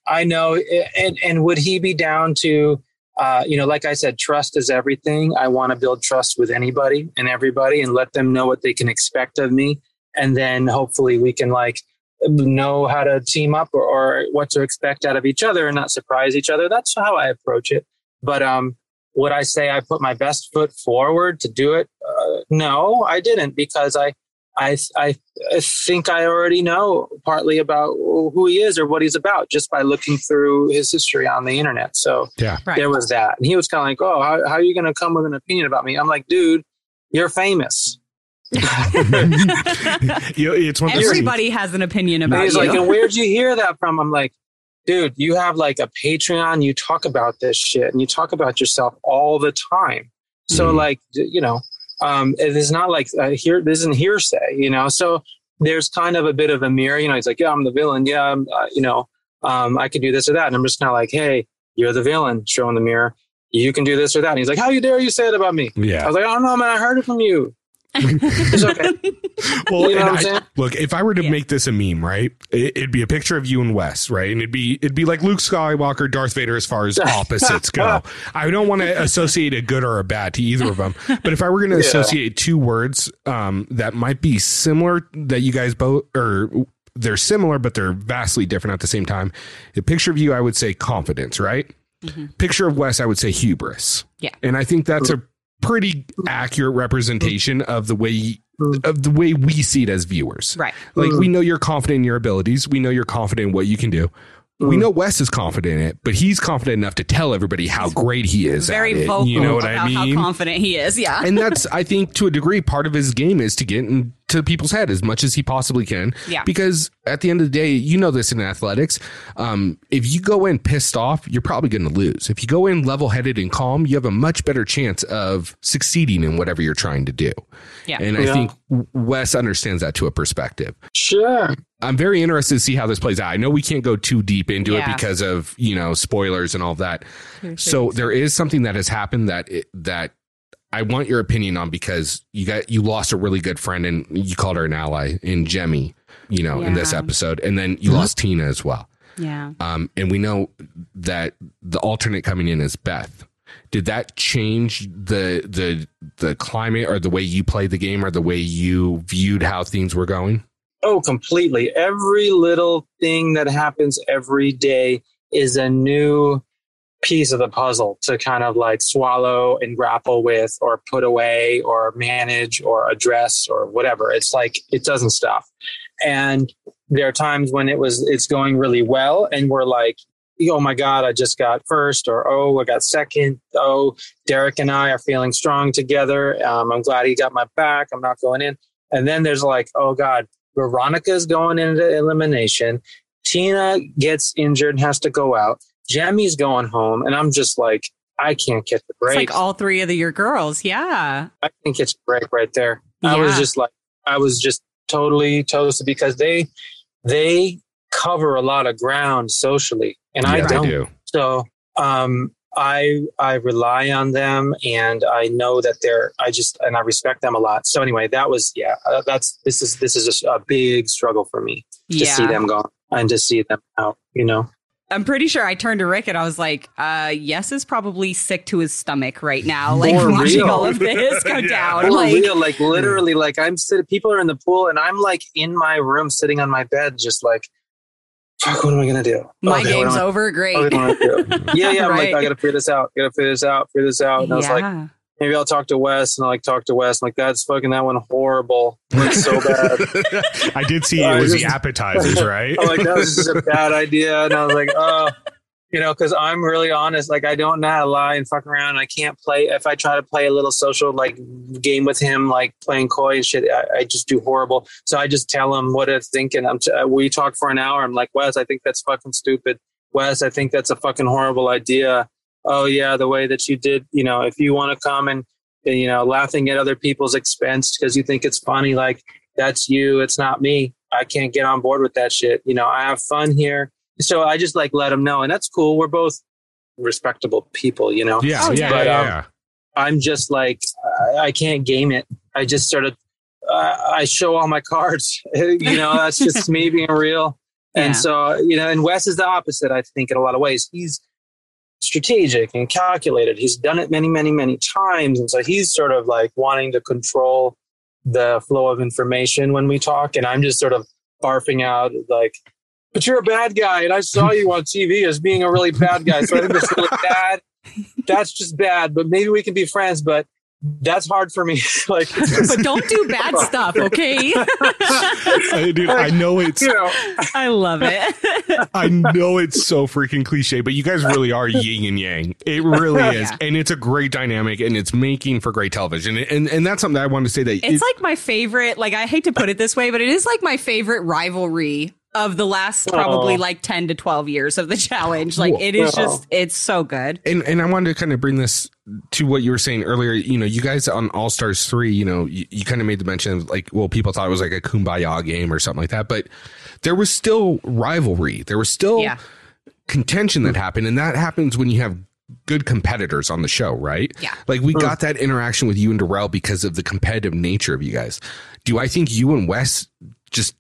I know, and and would he be down to, uh, you know, like I said, trust is everything. I want to build trust with anybody and everybody, and let them know what they can expect of me, and then hopefully we can like know how to team up or, or what to expect out of each other and not surprise each other. That's how I approach it. But um, would I say I put my best foot forward to do it? Uh, no, I didn't because I I, I I think I already know partly about who he is or what he's about just by looking through his history on the internet. So yeah, Right. there was that. And he was kind of like, Oh, how, how are you going to come with an opinion about me? I'm like, dude, you're famous. you it's one Everybody has an opinion And about he's you. like, and where'd you hear that from? I'm like, dude, you have like a Patreon. You talk about this shit and you talk about yourself all the time. So Mhm. like, you know, um, it is not like uh, here, this isn't hearsay, you know? So there's kind of a bit of a mirror, you know, he's like, yeah, I'm the villain. Yeah. I'm, uh, you know, um, I can do this or that. And I'm just kind of like, Hey, you're the villain showing the mirror. You can do this or that. And he's like, how you dare you say it about me? Yeah. I was like, I don't know, man. I heard it from you. It's okay. Well, You know what I'm I- look, if I were to Yeah. make this a meme, right, it, it'd be a picture of you and Wes, right, and it'd be it'd be like Luke Skywalker, Darth Vader, as far as opposites go. I don't want to associate a good or a bad to either of them, but if I were going to Yeah. associate two words um, that might be similar, that you guys both or they're similar, but they're vastly different at the same time. The picture of you, I would say confidence, right? Picture of Wes, I would say hubris. Yeah. And I think that's a pretty accurate representation of the way of the way we see it as viewers. right. Like we mm-hmm. know you're confident in your abilities. We know you're confident in what you can do. We know Wes is confident in it, but he's confident enough to tell everybody how great he is. Very at it. vocal You know what about I mean? how confident he is. Yeah. and that's I think to a degree part of his game is to get into people's head as much as he possibly can. Yeah. Because at the end of the day, you know this in athletics. Um, if you go in pissed off, you're probably going to lose. If you go in level headed and calm, you have a much better chance of succeeding in whatever you're trying to do. Yeah. And I Yeah. think Wes understands that to a perspective. Sure. I'm very interested to see how this plays out. I know we can't go too deep into Yeah. it because of you know spoilers and all that. So there is something that has happened that it, that I want your opinion on because you got you lost a really good friend and you called her an ally in Jemmye, you know, in this episode, and then you lost Tina as well. Yeah. Um, and we know that the alternate coming in is Beth. Did that change the the the climate or the way you played the game or the way you viewed how things were going? Oh, completely. Every little thing that happens every day is a new piece of the puzzle to kind of like swallow and grapple with or put away or manage or address or whatever. It's like it doesn't stop. And there are times when it was it's going really well and we're like oh my god i just got first or oh i got second oh derrick and i are feeling strong together um, i'm glad he got my back i'm not going in and then there's like oh god veronica's going into elimination tina gets injured and has to go out Jemmye's going home and i'm just like i can't catch the break It's like all three of the, your girls. Yeah. I think it's a break right there. I was just like, I was just totally toasted because they they cover a lot of ground socially, and I Yeah, they don't. do. So um, I I rely on them, and I know that they're. I just and I respect them a lot. So anyway, that was yeah. Uh, that's this is this is just a big struggle for me to Yeah. see them go and to see them out. You know. I'm pretty sure I turned to Rick and I was like, uh, Yes is probably sick to his stomach right now. Like For watching real. all of this go Yeah. down. For Like, real, like literally, like I'm sitting. People are in the pool, and I'm like in my room, sitting on my bed, just like, fuck. What am I gonna do? my Okay, game's am over. Great. what am I gonna do? yeah, yeah. I'm like, I gotta figure this out. Gotta figure this out. Figure this out. And I was like, maybe I'll talk to Wes, and I like talk to Wes. I'm like, that's fucking that one horrible. Like so bad. I did see I it was the appetizers, right? I'm like, that was just a bad idea. And I was like, oh, you know, because I'm really honest. Like, I don't know how to lie and fuck around. I can't play. If I try to play a little social like game with him, like playing coy and shit, I, I just do horrible. So I just tell him what I think. And I'm t- uh, we talk for an hour. I'm like, Wes, I think that's fucking stupid. Wes, I think that's a fucking horrible idea. Oh yeah, the way that you did. You know, if you want to come and and, you know, laughing at other people's expense because you think it's funny, like that's you. It's not me. I can't get on board with that shit. You know, I have fun here. So I just like let them know, and that's cool. We're both respectable people, you know. yeah, Oh, yeah, but, yeah, um, yeah. I'm just like I, I can't game it. I just sort of uh, I show all my cards. you know, that's just me being real. Yeah. And so you know, and Wes is the opposite. I think in a lot of ways, he's strategic and calculated. He's done it many, many, many times, and so he's sort of like wanting to control the flow of information when we talk. And I'm just sort of barfing out like. But you're a bad guy, and I saw you on TV as being a really bad guy. So I think that's really bad that's just bad. But maybe we can be friends. But that's hard for me. like, but don't do bad stuff, okay? I, dude, I know it's you know, I love it. I know it's so freaking cliche, but you guys really are yin and yang. It really is, Yeah. and it's a great dynamic, and it's making for great television. And and that's something that I wanted to say that It's it- like my favorite, like I hate to put it this way, but it is like my favorite rivalry of the last probably Oh. like 10 to 12 years of the challenge. Like it is Oh. just it's so good. and and I wanted to kind of bring this to what you were saying earlier. You know, you guys on All Stars three, you know, you, you kind of made the mention of like, well, people thought it was like a kumbaya game or something like that, but there was still rivalry. There was still Yeah. contention that happened, and that happens when you have good competitors on the show, right? Yeah. Like we hmm. got that interaction with you and Darrell because of the competitive nature of you guys. Do I think you and Wes just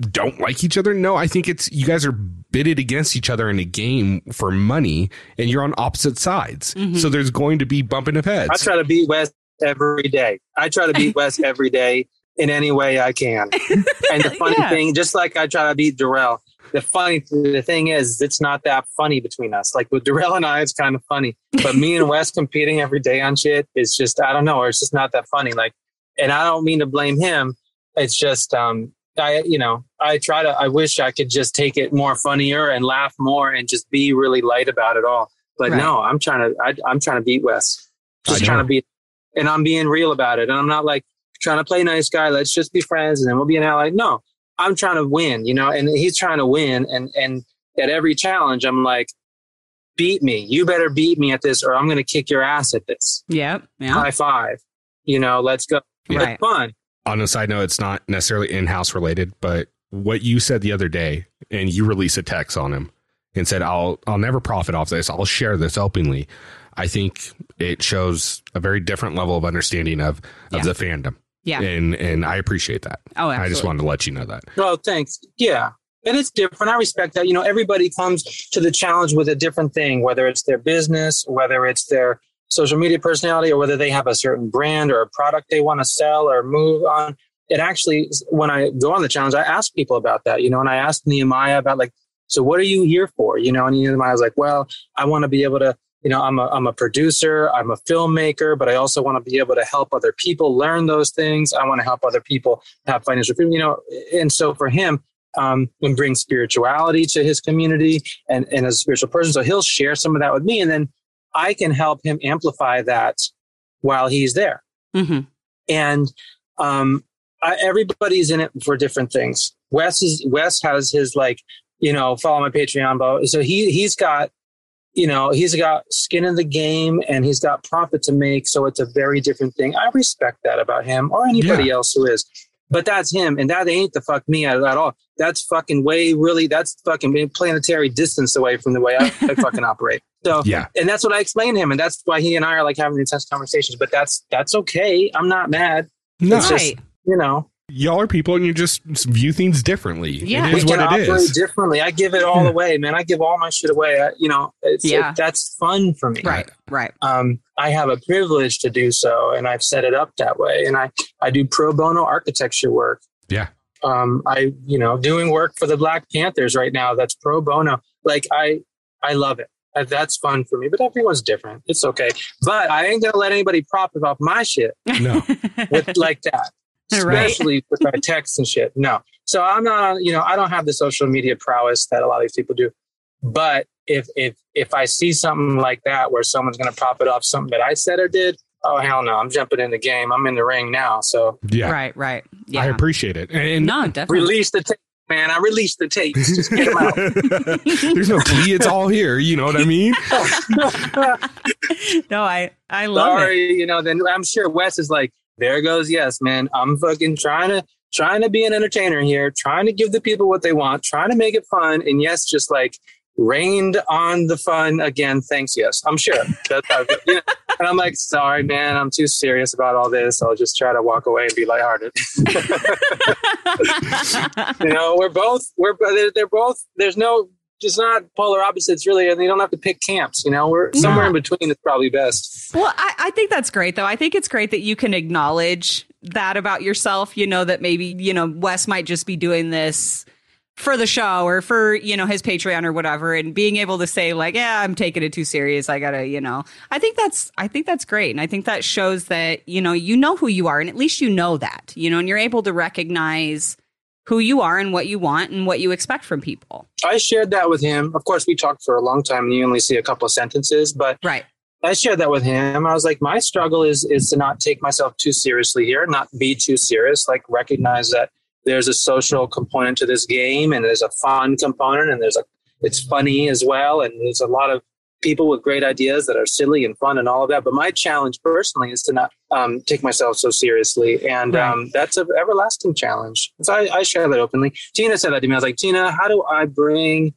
don't like each other? No, I think it's you guys are bitted against each other in a game for money and you're on opposite sides. Mhm. So there's going to be bumping of heads. I try to beat Wes every day. I try to beat Wes every day in any way I can. And the funny Yeah. thing, just like I try to beat Darrell, the funny the thing is, it's not that funny between us. Like with Darrell and I, it's kind of funny. But me and Wes competing every day on shit is just I don't know, or it's just not that funny. Like, and I don't mean to blame him. It's just um, I you know I try to. I wish I could just take it more funnier and laugh more and just be really light about it all. But Right. no, I'm trying to. I, I'm trying to beat Wes. Just trying to beat, and I'm being real about it. And I'm not like trying to play nice guy. Let's just be friends and then we'll be an ally. No, I'm trying to win. You know, and he's trying to win. And and at every challenge, I'm like, beat me. You better beat me at this, or I'm going to kick your ass at this. Yep. Yeah. High five. You know, let's go. Right. It's fun. On a side note, it's not necessarily in house related, but what you said the other day, and you release a text on him and said, "I'll I'll never profit off this. I'll share this openly." I think it shows a very different level of understanding of of Yeah. the fandom. Yeah. and and I appreciate that. Oh, I just wanted to let you know that. Well, thanks. Yeah. And it's different. I respect that. You know, everybody comes to the challenge with a different thing, whether it's their business, whether it's their social media personality, or whether they have a certain brand or a product they want to sell or move on. It actually, when I go on the challenge, I ask people about that, you know, and I asked Nehemiah about like, so what are you here for? You know, and Nehemiah was like, well, I want to be able to, you know, I'm a, I'm a producer, I'm a filmmaker, but I also want to be able to help other people learn those things. I want to help other people have financial freedom, you know, and so for him, um, and bring spirituality to his community and, and as a spiritual person. So he'll share some of that with me and then I can help him amplify that while he's there. hmm And, um, I, everybody's in it for different things. Wes is, Wes has his like, you know, follow my Patreon, but so he, he's got, you know, he's got skin in the game and he's got profit to make. So it's a very different thing. I respect that about him or anybody else who is. But that's him, and that ain't the fuck me at, at all. That's fucking way really. That's fucking planetary distance away from the way I, I fucking operate. So Yeah, and that's what I explained to him, and that's why he and I are like having intense conversations. But that's that's okay. I'm not mad. no, It's just- You know, y'all are people, and you just view things differently. Yeah. it we can what it operate is. differently. I give it all away, man. I give all my shit away. I, you know, it's, Yeah. it, that's fun for me. Right. Right. um, I have a privilege to do so, and I've set it up that way. And I, I do pro bono architecture work. Yeah. Um, I, you know, doing work for the Black Panthers right now. That's pro bono. Like I, I love it. Uh, That's fun for me. But everyone's different. It's okay. But I ain't gonna let anybody profit off my shit No, with like that, Right. especially with my texts and shit. No. So I'm not. You know, I don't have the social media prowess that a lot of these people do. But if if if I see something like that where someone's going to profit off something that I said or did, oh hell no, I'm jumping in the game. I'm in the ring now. So yeah, Right. Right. I Yeah. appreciate it. And no, definitely. release the tape, man. I released the tapes. Just get them out. there's no plea. It's all here. You know what I mean? no, I I love it. You know. Then I'm sure Wes is like, there goes yes, man. I'm fucking trying to trying to be an entertainer here, trying to give the people what they want, trying to make it fun, and yes, just like rained on the fun again. Thanks, yes, I'm sure. You know, and I'm like, sorry, man, I'm too serious about all this. I'll just try to walk away and be lighthearted. you know, we're both we're they're both. There's no. Just not polar opposites, really, and you don't have to pick camps. You know, we're somewhere in between is probably best. Well, I, I think that's great, though. I think it's great that you can acknowledge that about yourself. You know, that maybe, you know, Wes might just be doing this for the show or for, you know, his Patreon or whatever. And being able to say, like, yeah, I'm taking it too serious. I gotta, you know, I think that's, I think that's great. And I think that shows that, you know, you know who you are and at least you know that, you know, and you're able to recognize who you are and what you want and what you expect from people. I shared that with him. Of course, we talked for a long time, and you only see a couple of sentences. But Right. I shared that with him. I was like, my struggle is is to not take myself too seriously here, not be too serious. Like recognize that there's a social component to this game, and there's a fun component, and there's a it's funny as well, and there's a lot of people with great ideas that are silly and fun and all of that. But my challenge personally is to not um, take myself so seriously, and Right. um, that's an everlasting challenge. So I, I share that openly. Tina said that to me. I was like, Tina, how do I bring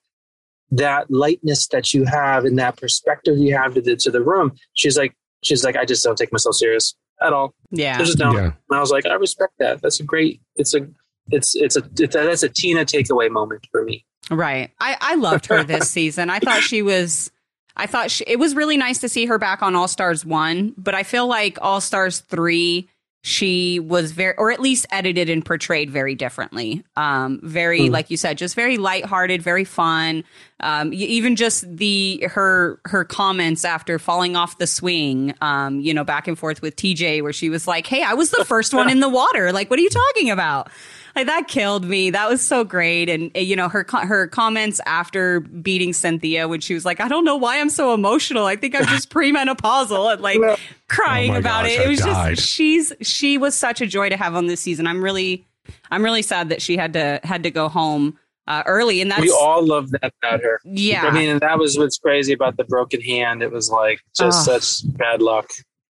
that lightness that you have and that perspective you have to the, to the room? She's like, she's like, I just don't take myself serious at all. Yeah. I just don't. Yeah. And I was like, I respect that. That's a great. It's a. It's it's a it's a that's a Tina takeaway moment for me. Right. I, I loved her this season. I thought she was, I thought she, it was really nice to see her back on All Stars 1, but I feel like All Stars 3, she was very, or at least edited and portrayed very differently. Um, very, Hmm. like you said, just very lighthearted, very fun. Um, even just the, her, her comments after falling off the swing, um, you know, back and forth with TJ, where she was like, Hey, I was the first one in the water. Like, what are you talking about? Like that killed me. That was so great. And you know her her comments after beating Cynthia when she was like, "I don't know why I'm so emotional. I think I'm just premenopausal," and like crying Oh about gosh, it. It I was died. just she's she was such a joy to have on this season. I'm really I'm really sad that she had to had to go home uh, early, and that's we all love that about her. yeah. I mean, and that was what's crazy about the broken hand. It was like just Oh. such bad luck.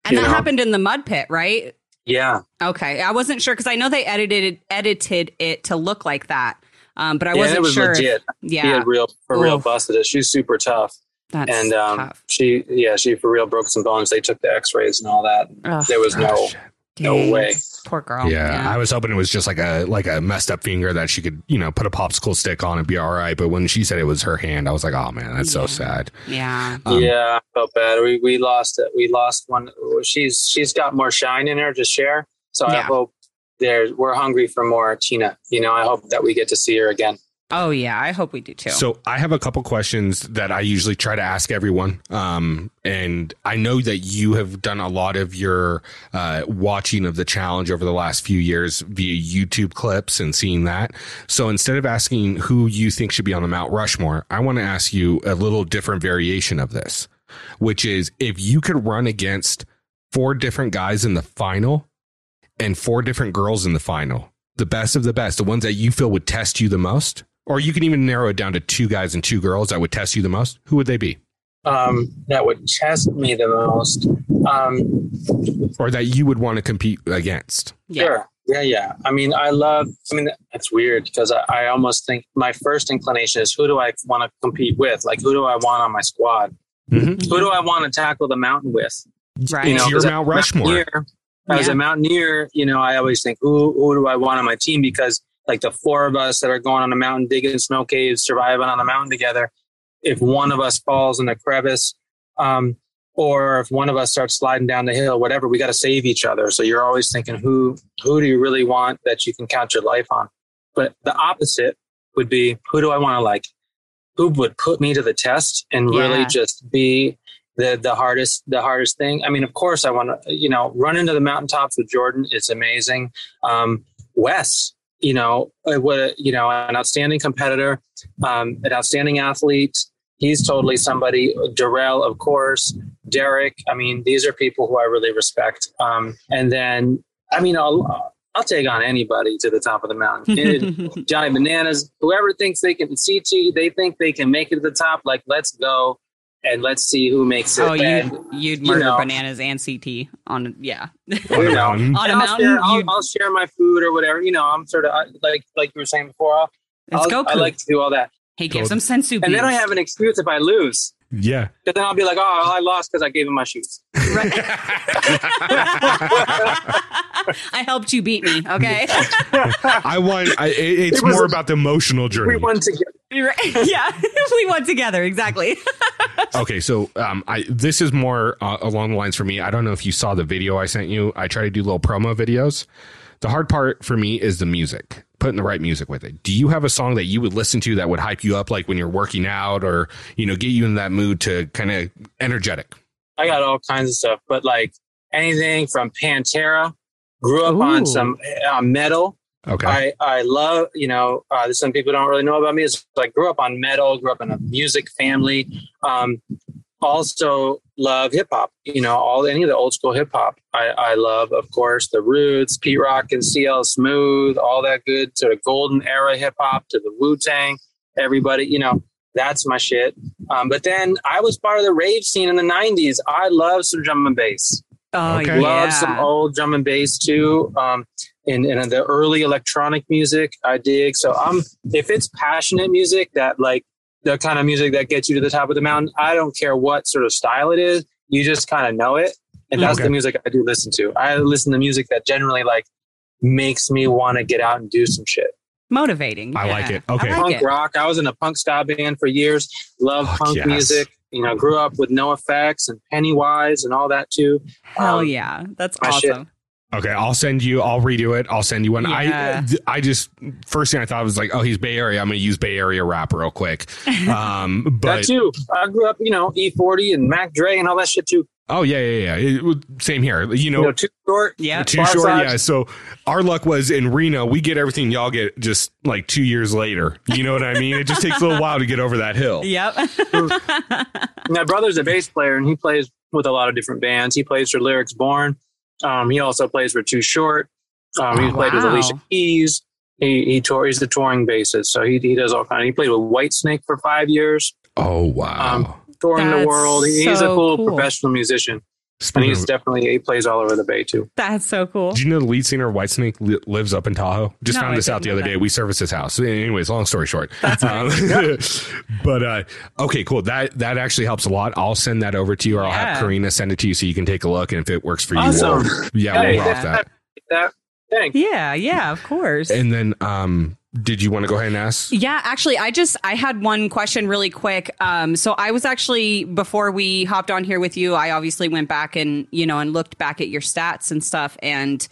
and that know. happened in the mud pit, right? Yeah. Okay, I wasn't sure because I know they edited edited it to look like that. Um, but I Yeah, wasn't it was sure. if- legit. yeah, He had real for real Oof. busted it. She's super tough, that's and um, tough. she yeah she for real broke some bones. They took the X rays and all that. Ugh, There was no Oh, shit. No way. Poor girl. Yeah, I was hoping it was just like a like a messed up finger that she could you know put a popsicle stick on and be all right. But when she said it was her hand, I was like, oh man, that's so sad. yeah. Um, yeah, I felt bad. We we lost it. We lost one. She's she's got more shine in her to share. So I hope there we're hungry for more Tina. You know, I hope that we get to see her again. Oh yeah, I hope we do too. So I have a couple questions that I usually try to ask everyone. Um, and I know that you have done a lot of your uh, watching of the challenge over the last few years via YouTube clips and seeing that. So instead of asking who you think should be on the Mount Rushmore, I want to ask you a little different variation of this, which is if you could run against four different guys in the final and four different girls in the final, the best of the best, the ones that you feel would test you the most, or you can even narrow it down to two guys and two girls that would test you the most. Who would they be? Um, that would test me the most. Um, Or that you would want to compete against? yeah. Sure. Yeah, yeah. I mean, I love. I mean, it's weird because I, I almost think my first inclination is who do I want to compete with? Like, who do I want on my squad? Mm-hmm. Who do I want to tackle the mountain with? Right. You know, Your as a Mount Rushmore. mountaineer- As Yeah. a mountaineer, you know, I always think who who do I want on my team because like the four of us that are going on a mountain, digging snow caves, surviving on a mountain together. If one of us falls in a crevice, um, or if one of us starts sliding down the hill, whatever, we got to save each other. So you're always thinking, who who do you really want that you can count your life on? But the opposite would be, who do I want to like? Who would put me to the test and really just be the the hardest the hardest thing? I mean, of course, I want to you know run into the mountaintops with Jordan. It's amazing. Um, Wes, you know, uh, what you know, an outstanding competitor, um, an outstanding athlete. He's totally somebody. Darrell, of course. Derrick. I mean, these are people who I really respect. Um, and then, I mean, I'll I'll take on anybody to the top of the mountain. Johnny Bananas, whoever thinks they can CT, they think they can make it to the top. Like, let's go and let's see who makes it. oh, And, you you'd you murder know. bananas and CT on yeah you know, on a I'll mountain. share, I'll, I'll share my food or whatever. You know, I'm sort of I- like like you were saying before. I'll, Let's I'll- go. I like to do all that, hey, give Go- some sensu and then I have an excuse if I lose. Yeah. Because then I'll be like, oh, I lost because I gave him my shoes. I helped you beat me. Okay. I want. I, it- it's It was more a- about the emotional journey. We won together. Right. yeah, we went together exactly. Okay, so um, I this is more uh, along the lines for me. I don't know if you saw the video I sent you. I try to do little promo videos. The hard part for me is the music, putting the right music with it. Do you have a song that you would listen to that would hype you up, like when you're working out, or you know, get you in that mood to kind of energetic? I got all kinds of stuff, but like anything from Pantera. Grew up Ooh. on some uh, metal. Okay, I, I love, you know, uh, some people don't really know about me. Is I grew up on metal, grew up in a music family. Um, also love hip hop, you know, all any of the old school hip hop. I, I love, of course, the Roots, Pete Rock and CL Smooth, all that good sort of golden era hip hop to the Wu Tang. Everybody, you know, that's my shit. Um, but then I was part of the rave scene in the '90s. I love some drum and bass Oh Okay. yeah. love some old drum and bass too. Um, and, and the early electronic music I dig. So I'm if it's passionate music that like the kind of music that gets you to the top of the mountain, I don't care what sort of style it is. You just kind of know it, and that's Okay. the music I do listen to. I listen to music that generally like makes me want to get out and do some shit. Motivating. I yeah. like it. Okay. I like punk it. rock. I was in a punk style band for years. Love Fuck punk yes. music. You know, grew up with NOFX and Pennywise and all that too. Hell Um, yeah, that's awesome. shit. Awesome. Okay, I'll send you. I'll redo it. I'll send you one. Yeah. I I just first thing I thought was like, oh, he's Bay Area. I'm going to use Bay Area rap real quick. Um, that but too. I grew up, you know, E40 and Mac Dre and all that shit too. oh yeah, yeah, yeah. It, same here. You You know, know, too short. Yeah. too Bar short. size. Yeah. So our luck was in Reno. We get everything y'all get just like two years later. You know what I mean? It just takes a little while to get over that hill. Yep. My brother's a bass player and he plays with a lot of different bands. He plays for Lyrics Born. Um, he also plays for Too Short. Um, he Oh, played with. Alicia Keys. He he tour. He's the touring bassist, so he he does all kind. Of, he played with Whitesnake for five years, Oh wow. Um, touring the world. He- He's a cool, cool. professional musician. And Speaking he's of- definitely he plays all over the bay too. That's so cool. do you know the lead singer of Whitesnake li- lives up in Tahoe? Just No, found I this out the other that. day. We service his house. Anyways, long story short. Um, but uh, okay, cool. That that actually helps a lot. I'll send that over to you, or I'll have Corrina send it to you so you can take a look. And if it works for you, Awesome. we'll, yeah, Hey, we'll rock that. that thanks. Yeah, yeah, of course. And then, um, did you want to go ahead and ask? Yeah, actually, I just I had one question really quick. Um, so I was actually before we hopped on here with you, I obviously went back and you know and looked back at your stats and stuff, and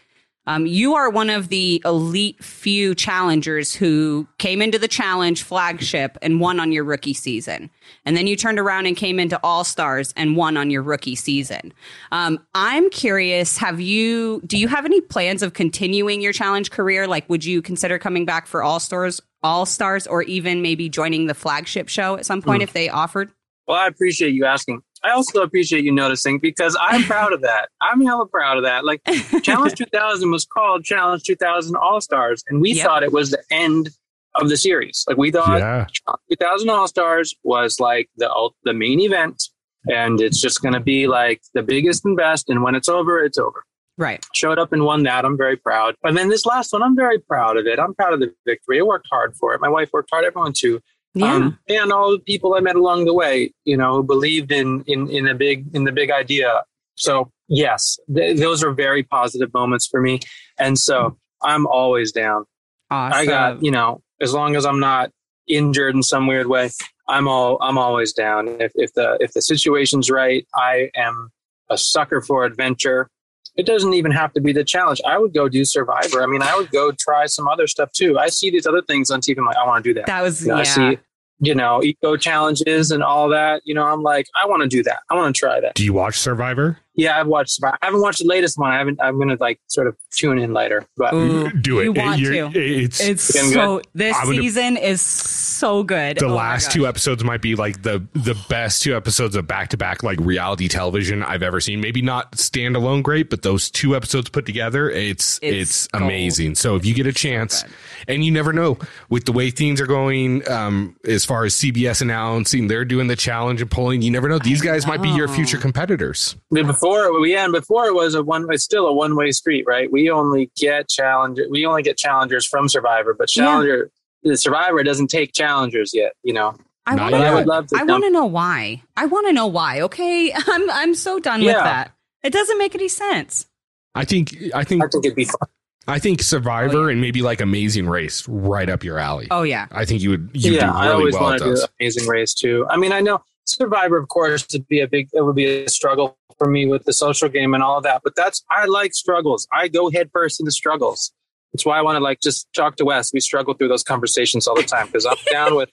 um, you are one of the elite few challengers who came into the challenge flagship and won on your rookie season, and then you turned around and came into All Stars and won on your rookie season. Um, I'm curious, have you do you have any plans of continuing your challenge career? Like, would you consider coming back for All Stars? All Stars, or even maybe joining the flagship show at some point if they offered. Well, I appreciate you asking. I also appreciate you noticing because I'm proud of that. I'm hella proud of that. Like Challenge 2000 was called Challenge 2000 All Stars, and we Yep. thought it was the end of the series. Like we thought Yeah. 2000 All Stars was like the the main event, and it's just going to be like the biggest and best. And when it's over, it's over. Right. Showed up and won that. I'm very proud. And then this last one, I'm very proud of it. I'm proud of the victory. I worked hard for it. My wife worked hard. Everyone too. Yeah. Um, and all the people I met along the way, you know, who believed in in in a big in the big idea. So yes, th- those are very positive moments for me, and so I'm always down. awesome. I got you know, as long as I'm not injured in some weird way, I'm all I'm always down. If if the if the situation's right, I am a sucker for adventure. It doesn't even have to be the challenge. I would go do Survivor. I mean, I would go try some other stuff too. I see these other things on TV. I'm like, I want to do that that was you know, yeah. I see, you know, eco challenges and all that. You know, I'm like, I want to do that. I want to try that. Do you watch Survivor? Yeah, I've watched. I haven't watched the latest one. I haven't. I'm gonna like sort of tune in later. But Ooh, Do it. You want You're- to. It's, It's Getting so this I would- season is so good. the Oh last two episodes might be like the the best two episodes of back to back like reality television I've ever seen. Maybe not standalone great, but those two episodes put together, it's it's, It's amazing. So if you get a chance, good. and you never know with the way things are going, um, as far as CBS announcing they're doing the challenge and polling, you never know. These guys might be your future competitors. But before we end, before it was a one. It's still a one way street, right? We only get challenge. We only get challengers from Survivor, but Yeah. challenger the Survivor doesn't take challengers yet. You know, I want to yet. I know. would love to. I want to know why. I want to know why. Okay, I'm I'm so done with that. It doesn't make any sense. I think I think I think it'd be fun. I think Survivor Oh, yeah. and maybe like Amazing Race right up your alley. Oh yeah, I think you would you yeah, do I always well want to do. Amazing Race too. I mean, I know Survivor, of course, would be a big. It would be a struggle for me with the social game and all of that. But that's I like struggles. I go head first into struggles. That's why I want to like just talk to Wes. We struggle through those conversations all the time because I'm down with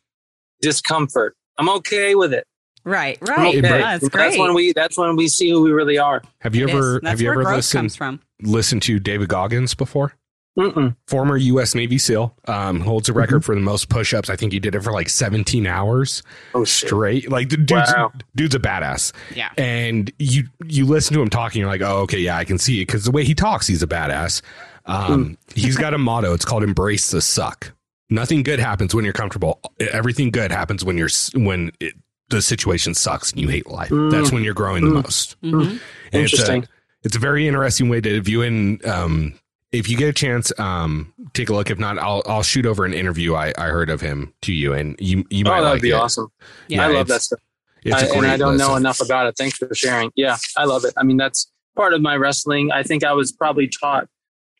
discomfort. I'm okay with it. right, I'm right. okay. That's great. That's when we. That's when we see who we really are. Have you It ever have you ever listened comes from. listened to David Goggins before? Mm-mm. Former U.S. Navy SEAL um, holds a record Mm-hmm. for the most push-ups. I think he did it for like 17 hours Oh shit. straight. Like the dude's Wow. dude's a badass. Yeah. And you you listen to him talking, you're like, oh, okay, yeah, I can see it because the way he talks, he's a badass. Um, he's got a motto. It's called "Embrace the suck." Nothing good happens when you're comfortable. Everything good happens when you're when it, the situation sucks and you hate life. Mm. That's when you're growing the Mm. most. hmm And it's a, Interesting. it's a very interesting way to view in. Um, if you get a chance, um, take a look. If not, I'll I'll shoot over an interview I, I heard of him to you, and you you might Oh, that'd like be it. awesome. Yeah, I love that stuff. It's I, a and I don't know enough about it. Thanks for sharing. Yeah, I love it. I mean, that's part of my wrestling. I think I was probably taught.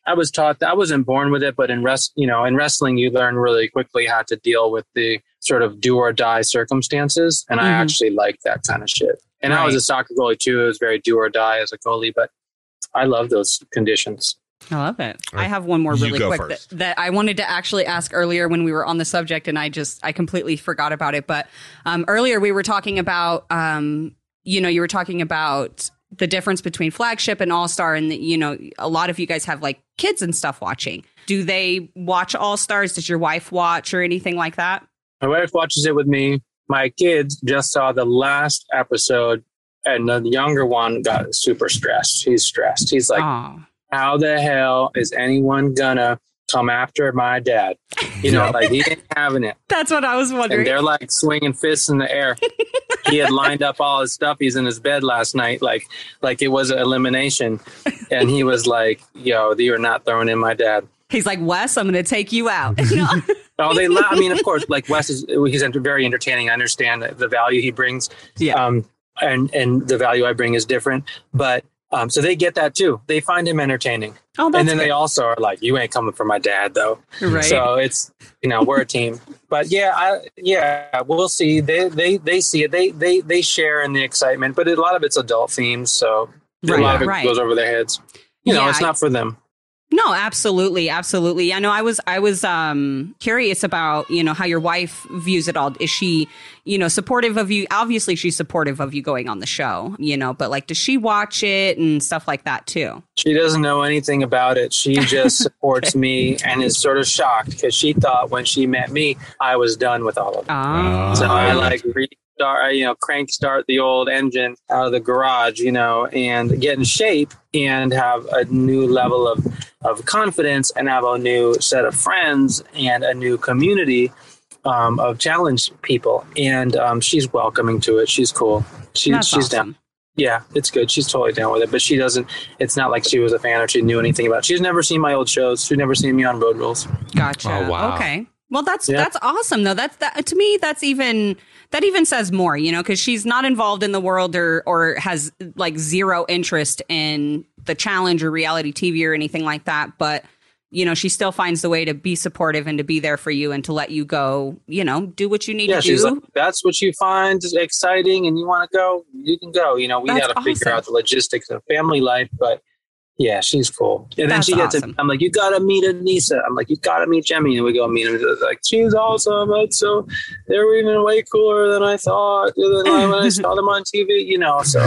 I was taught that I wasn't born with it, but in rest, you know, in wrestling, you learn really quickly how to deal with the sort of do or die circumstances, and I Mhm. actually like that kind of shit. And I was a soccer goalie too. It was very do or die as a goalie, but I love those conditions. I love it. All I have one more really quick that, that I wanted to actually ask earlier when we were on the subject, and I just I completely forgot about it. But um, earlier we were talking about, um, you know, you were talking about the difference between flagship and all star, and you know, a lot of you guys have like kids and stuff watching. Do they watch All Stars? Does your wife watch or anything like that? My wife watches it with me. My kids just saw the last episode, and the younger one got super stressed. He's stressed. He's like, Aw. How the hell is anyone gonna come after my dad? You know, like he ain't having it. that's what I was And wondering. they're like swinging fists in the air. he had lined up all his stuff. He's in his bed last night, like like it was an elimination, and he was like, "Yo, you are not throwing in my dad." He's like, Wes, I'm going to take you out. Know? oh, they. La- I mean, of course, like Wes is he's very entertaining. I understand the value he brings. Yeah. Um, and and the value I bring is different, but um, so they get that too. They find him entertaining. Oh, and then good. they also are like, "You ain't coming for my dad, though." Right. So it's you know we're a team. But yeah, I, yeah, we'll see. They they they see it. They they they share in the excitement. But a lot of it's adult themes, so a Right, lot of it right. goes over their heads. You know, Yeah, it's not for them. No, absolutely, absolutely. I know. I was, I was um, curious about you know how your wife views it all. Is she, you know, supportive of you? Obviously, she's supportive of you going on the show. You know, but like, does she watch it and stuff like that too? She doesn't know anything about it. She just supports me and is sort of shocked because she thought when she met me, I was done with all of it. Oh, So I like I, you know, crank start the old engine out of the garage, you know, and get in shape and have a new level of, of confidence and have a new set of friends and a new community um, of challenge people. And um, she's welcoming to it. She's cool. She, that's she's awesome. down. Yeah, it's good. She's totally down with it, but she doesn't. It's not like she was a fan or she knew anything about. It. She's never seen my old shows. She's never seen me on Road Rules. Gotcha. Oh, wow. Okay. Well, that's Yeah. that's awesome though. That's that to me. That's even that even says more, you know, because she's not involved in the world or or has like zero interest in the challenge or reality TV or anything like that. But you know, she still finds the way to be supportive and to be there for you and to let you go. You know, do what you need Yeah, to she's do. like, that's what you find exciting and you want to go, you can go. You know, we got to figure out the logistics of family life, but yeah, she's cool. And then she gets awesome. it. I'm like, you got to meet Aneesa. I'm like, you got to meet Jemmye. And we go meet him. She's like, she's awesome. It's so they were even way cooler than I thought than when I saw them on TV, you know. So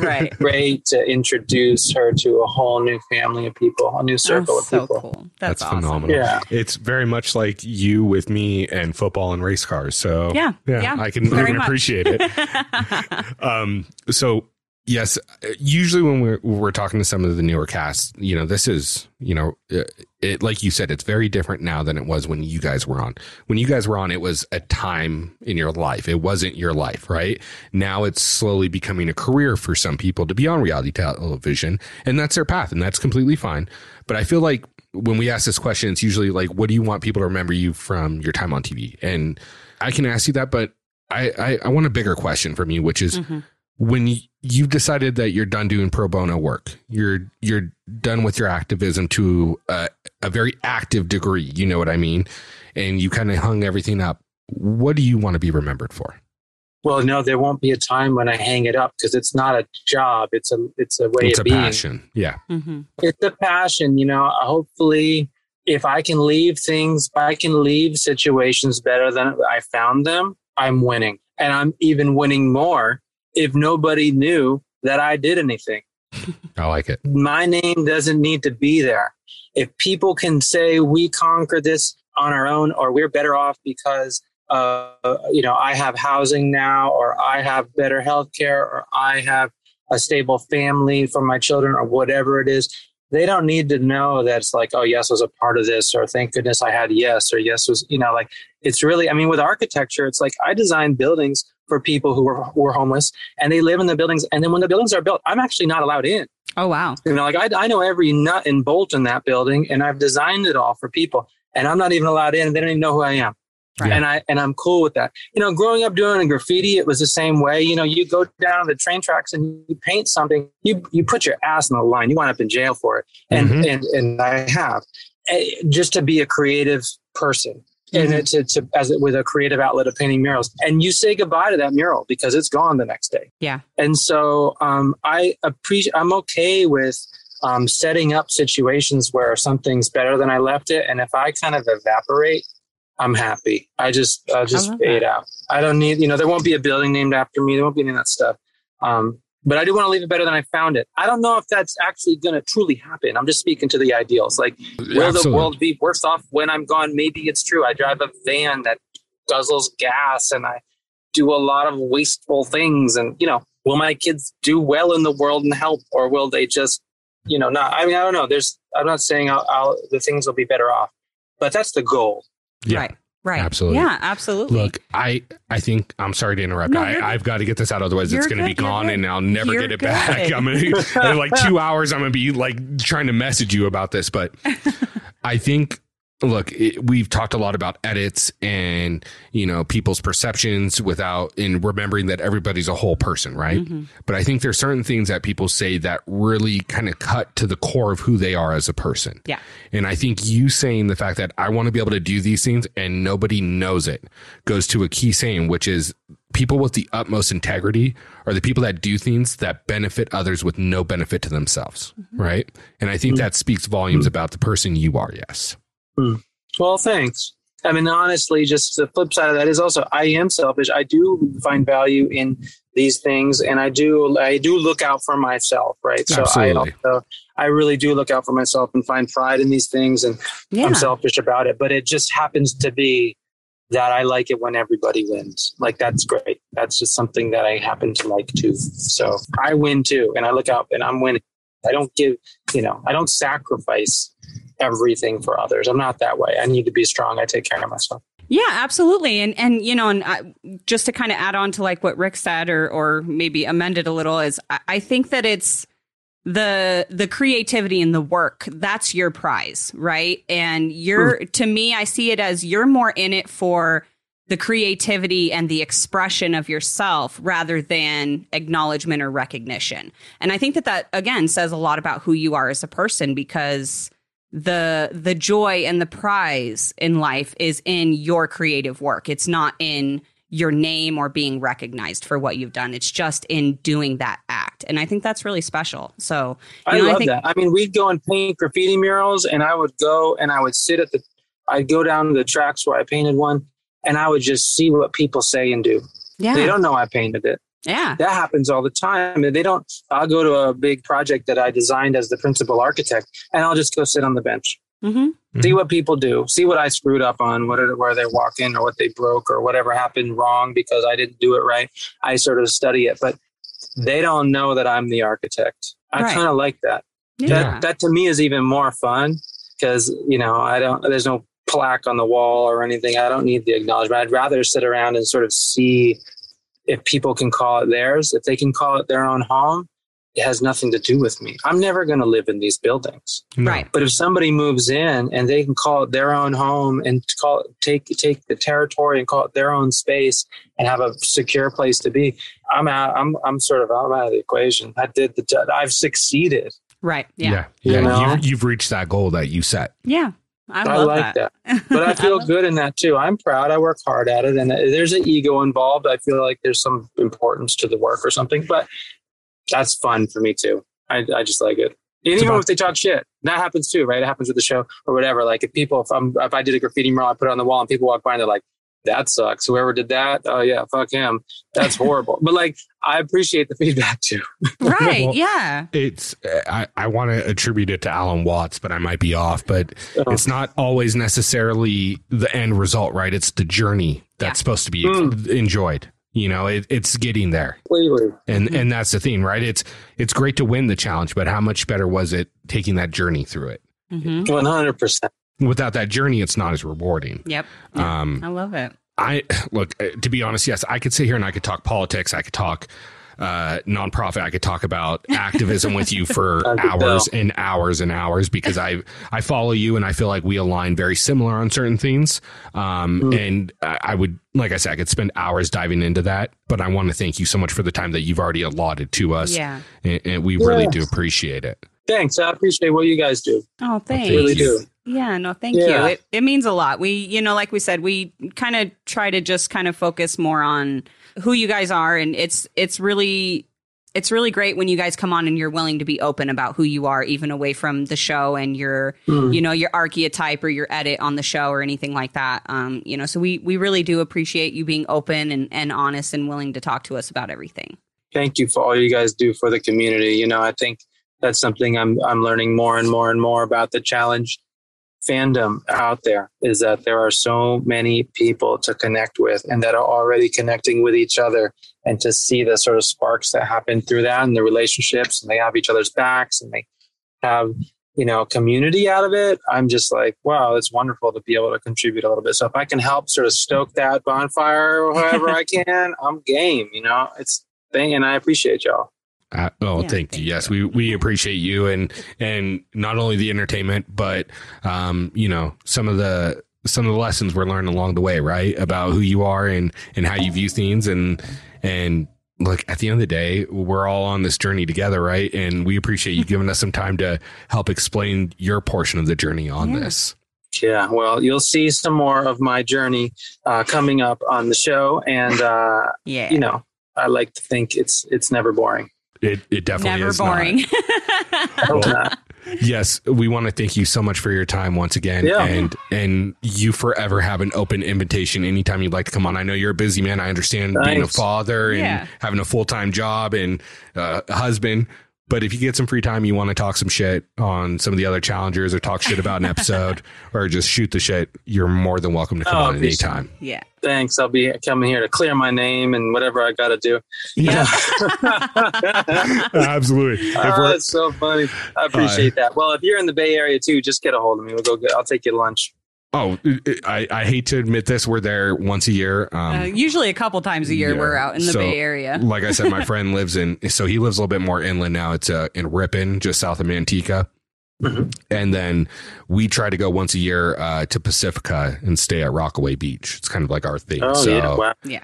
right. great to introduce her to a whole new family of people, a whole new circle That's of so people. cool. That's, That's awesome. phenomenal. Yeah. It's very much like you with me and football and race cars. So Yeah, yeah, I can, I can appreciate it. um, so yes, usually when we're we're talking to some of the newer casts, you know, this is you know, it, it like you said, it's very different now than it was when you guys were on. When you guys were on, it was a time in your life. It wasn't your life, right? Now it's slowly becoming a career for some people to be on reality television, and that's their path, and that's completely fine. But I feel like when we ask this question, it's usually like, what do you want people to remember you from your time on TV? And I can ask you that, but I, I, I want a bigger question from you, which is Mhm. When y- you've decided that you're done doing pro bono work, you're you're done with your activism to a, a very active degree. You know what I mean? And you kind of hung everything up. What do you want to be remembered for? Well, no, there won't be a time when I hang it up because it's not a job. It's a it's a way it's of a being. passion. Yeah. hmm It's a passion, you know. Hopefully, if I can leave things, I can leave situations better than I found them, I'm winning, and I'm even winning more if nobody knew that I did anything. I like it. My name doesn't need to be there. If people can say we conquered this on our own, or we're better off because uh, you know I have housing now, or I have better health care, or I have a stable family for my children, or whatever it is, they don't need to know that it's like, oh, yes was a part of this, or thank goodness I had yes, or yes was, you know, like it's really, I mean, with architecture, it's like I designed buildings for people who were, were homeless and they live in the buildings. And then when the buildings are built, I'm actually not allowed in. Oh wow. You know, like I, I know every nut and bolt in that building and I've designed it all for people and I'm not even allowed in. They don't even know who I am. Right. And I and I'm cool with that. You know, growing up doing graffiti, it was the same way. You know, you go down the train tracks and you paint something, you you put your ass on the line. You wind up in jail for it. And Mhm. and and I have Eh, just to be a creative person. And Mhm. it, to, to as it, with a creative outlet of painting murals, and you say goodbye to that mural because it's gone the next day. Yeah. And so um, I appreciate. I'm okay with um, setting up situations where something's better than I left it, and if I kind of evaporate, I'm happy. I just uh, just love fade that. out. I don't need, you know, there won't be a building named after me. There won't be any of that stuff. Um, but I do want to leave it better than I found it. I don't know if that's actually going to truly happen. I'm just speaking to the ideals. Like, will the world be worse off when I'm gone? Maybe it's true. I drive a van that guzzles gas and I do a lot of wasteful things. And, you know, will my kids do well in the world and help, or will they just, you know, not? I mean, I don't know. There's, I'm not saying I'll, I'll, the things will be better off, but that's the goal. Yeah. Right. Right. Absolutely. Yeah, absolutely. Look, I I think I'm sorry to interrupt. No, I, I've got to get this out. Otherwise, it's going to be good, you're gone, and I'll never You're get it good. back. I'm gonna in like two hours. I'm gonna be like trying to message you about this, but I think. Look, it, we've talked a lot about edits and you know people's perceptions without in remembering that everybody's a whole person, right? Mhm. But I think there's certain things that people say that really kind of cut to the core of who they are as a person. Yeah. And I think you saying the fact that I want to be able to do these things and nobody knows it goes to a key saying, which is people with the utmost integrity are the people that do things that benefit others with no benefit to themselves. Mm-hmm. Right. And I think mm. that speaks volumes mm. about the person you are. Yes. Hmm. Well, thanks. I mean, honestly, just the flip side of that is also I am selfish. I do find value in these things, and I do I do look out for myself, right? So Absolutely. I also I really do look out for myself and find pride in these things, and Yeah. I'm selfish about it. But it just happens to be that I like it when everybody wins. Like that's great. That's just something that I happen to like too. So I win too, and I look out and I'm winning. I don't give, you know, I don't sacrifice everything for others. I'm not that way. I need to be strong. I take care of myself. Yeah, absolutely. And and you know, and I, just to kind of add on to like what Rick said, or or maybe amend it a little, is I, I think that it's the the creativity and the work that's your prize, right? And you're hmm. to me, I see it as you're more in it for the creativity and the expression of yourself rather than acknowledgement or recognition. And I think that that again says a lot about who you are as a person because the the joy and the prize in life is in your creative work. It's not in your name or being recognized for what you've done. It's just in doing that act. And I think that's really special. So, I know, love think that. I mean, we'd go and paint graffiti murals, and I would go and I would sit at the, I'd go down to the tracks where I painted one, and I would just see what people say and do. yeah. They don't know I painted it. Yeah. That happens all the time. And they don't. I'll go to a big project that I designed as the principal architect, and I'll just go sit on the bench, hmm see what people do, see what I screwed up on, what are, where they're walking, or what they broke, or whatever happened wrong because I didn't do it right. I sort of study it, but they don't know that I'm the architect. I Right. kind of like that. Yeah. That that to me is even more fun because you know I don't. There's no plaque on the wall or anything. I don't need the acknowledgement. I'd rather sit around and sort of see if people can call it theirs. If they can call it their own home, it has nothing to do with me. I'm never going to live in these buildings. No. Right. But if somebody moves in and they can call it their own home and call it, take take the territory and call it their own space and have a secure place to be, I'm out. I'm I'm sort of I'm out of the equation. I did the. job. I've succeeded. Right. Yeah. Yeah. You know? You, you've reached that goal that you set. Yeah. I, I, like that. that. but I feel love- good in that too. I'm proud. I work hard at it, and there's an ego involved. I feel like there's some importance to the work or something, but that's fun for me too. I, I just like it. And even if they talk shit, that happens too, right? It happens with the show or whatever. Like if people, if I'm, if I did a graffiti mural, I put it on the wall, and people walk by and they're like, "That sucks." Whoever did that, oh yeah, fuck him. That's horrible. but like, I appreciate the feedback too. right. Well, yeah. It's I, I want to attribute it to Alan Watts, but I might be off. But Oh. it's not always necessarily the end result, right? It's the journey that's Yeah. supposed to be Mm. enjoyed. You know, it, it's getting there, Completely. and Mhm. and that's the thing, right? It's it's great to win the challenge, but how much better was it taking that journey through it? hmm One hundred percent. Without that journey, it's not as rewarding. Yep. Yeah. Um, I love it. I look uh, to be honest. Yes, I could sit here and I could talk politics. I could talk uh, nonprofit. I could talk about activism with you for hours and hours and hours because I I follow you and I feel like we align very similar on certain things. Um, Mm. and I I would like I said, I could spend hours diving into that. But I want to thank you so much for the time that you've already allotted to us, Yeah. and, and we really do appreciate it. Thanks. I appreciate what you guys do. Oh, thanks. Thank Really you. do. Yeah, no, thank Yeah. you. It, it means a lot. We, you know, like we said, we kind of try to just kind of focus more on who you guys are, and it's it's really it's really great when you guys come on and you're willing to be open about who you are, even away from the show and your Mm. you know your archetype or your edit on the show or anything like that. Um, you know, so we we really do appreciate you being open and and honest and willing to talk to us about everything. thank you for all you guys do for the community. You know, I think that's something I'm I'm learning more and more and more about the challenge fandom out there is that there are so many people to connect with and that are already connecting with each other and to see the sort of sparks that happen through that and the relationships and they have each other's backs and they have you know, community out of it, I'm just like, wow, it's wonderful to be able to contribute a little bit. So if I can help sort of stoke that bonfire or however I can, I'm game, you know, it's thing. And I appreciate y'all. Uh, oh, yeah, thank, thank you. Yes, we we appreciate you and and not only the entertainment, but um, you know, some of the some of the lessons we're learning along the way, right? About who you are and and how you view things. And and look at the end of the day we're all on this journey together right? And we appreciate you giving us some time to help explain your portion of the journey on yeah. this. Yeah well you'll see some more of my journey uh, coming up on the show. And uh, yeah. you know i like to think it's it's never boring it, it definitely never is boring not. yes, we want to thank you so much for your time once again, yeah. and and you forever have an open invitation anytime you'd like to come on. I know you're a busy man. I understand Thanks. being a father and yeah. having a full time job and uh, a husband. But if you get some free time, you want to talk some shit on some of the other challengers or talk shit about an episode or just shoot the shit, you're more than welcome to come oh, on anytime. Yeah. Thanks. I'll be coming here to clear my name and whatever I got to do. Yeah. Absolutely. Oh, that's so funny. I appreciate uh, that. Well, if you're in the Bay Area too, just get a hold of me. We'll go get, I'll take you to lunch. Oh, I, I hate to admit this. We're there once a year. Um, uh, usually a couple times a year. Yeah. We're out in the so, Bay Area. like I said, my friend lives in, so he lives a little bit more inland now. It's uh, in Ripon, just south of Manteca. Mm-hmm. And then we try to go once a year uh, to Pacifica and stay at Rockaway Beach. It's kind of like our thing. Oh, so, yeah. Wow. Yeah.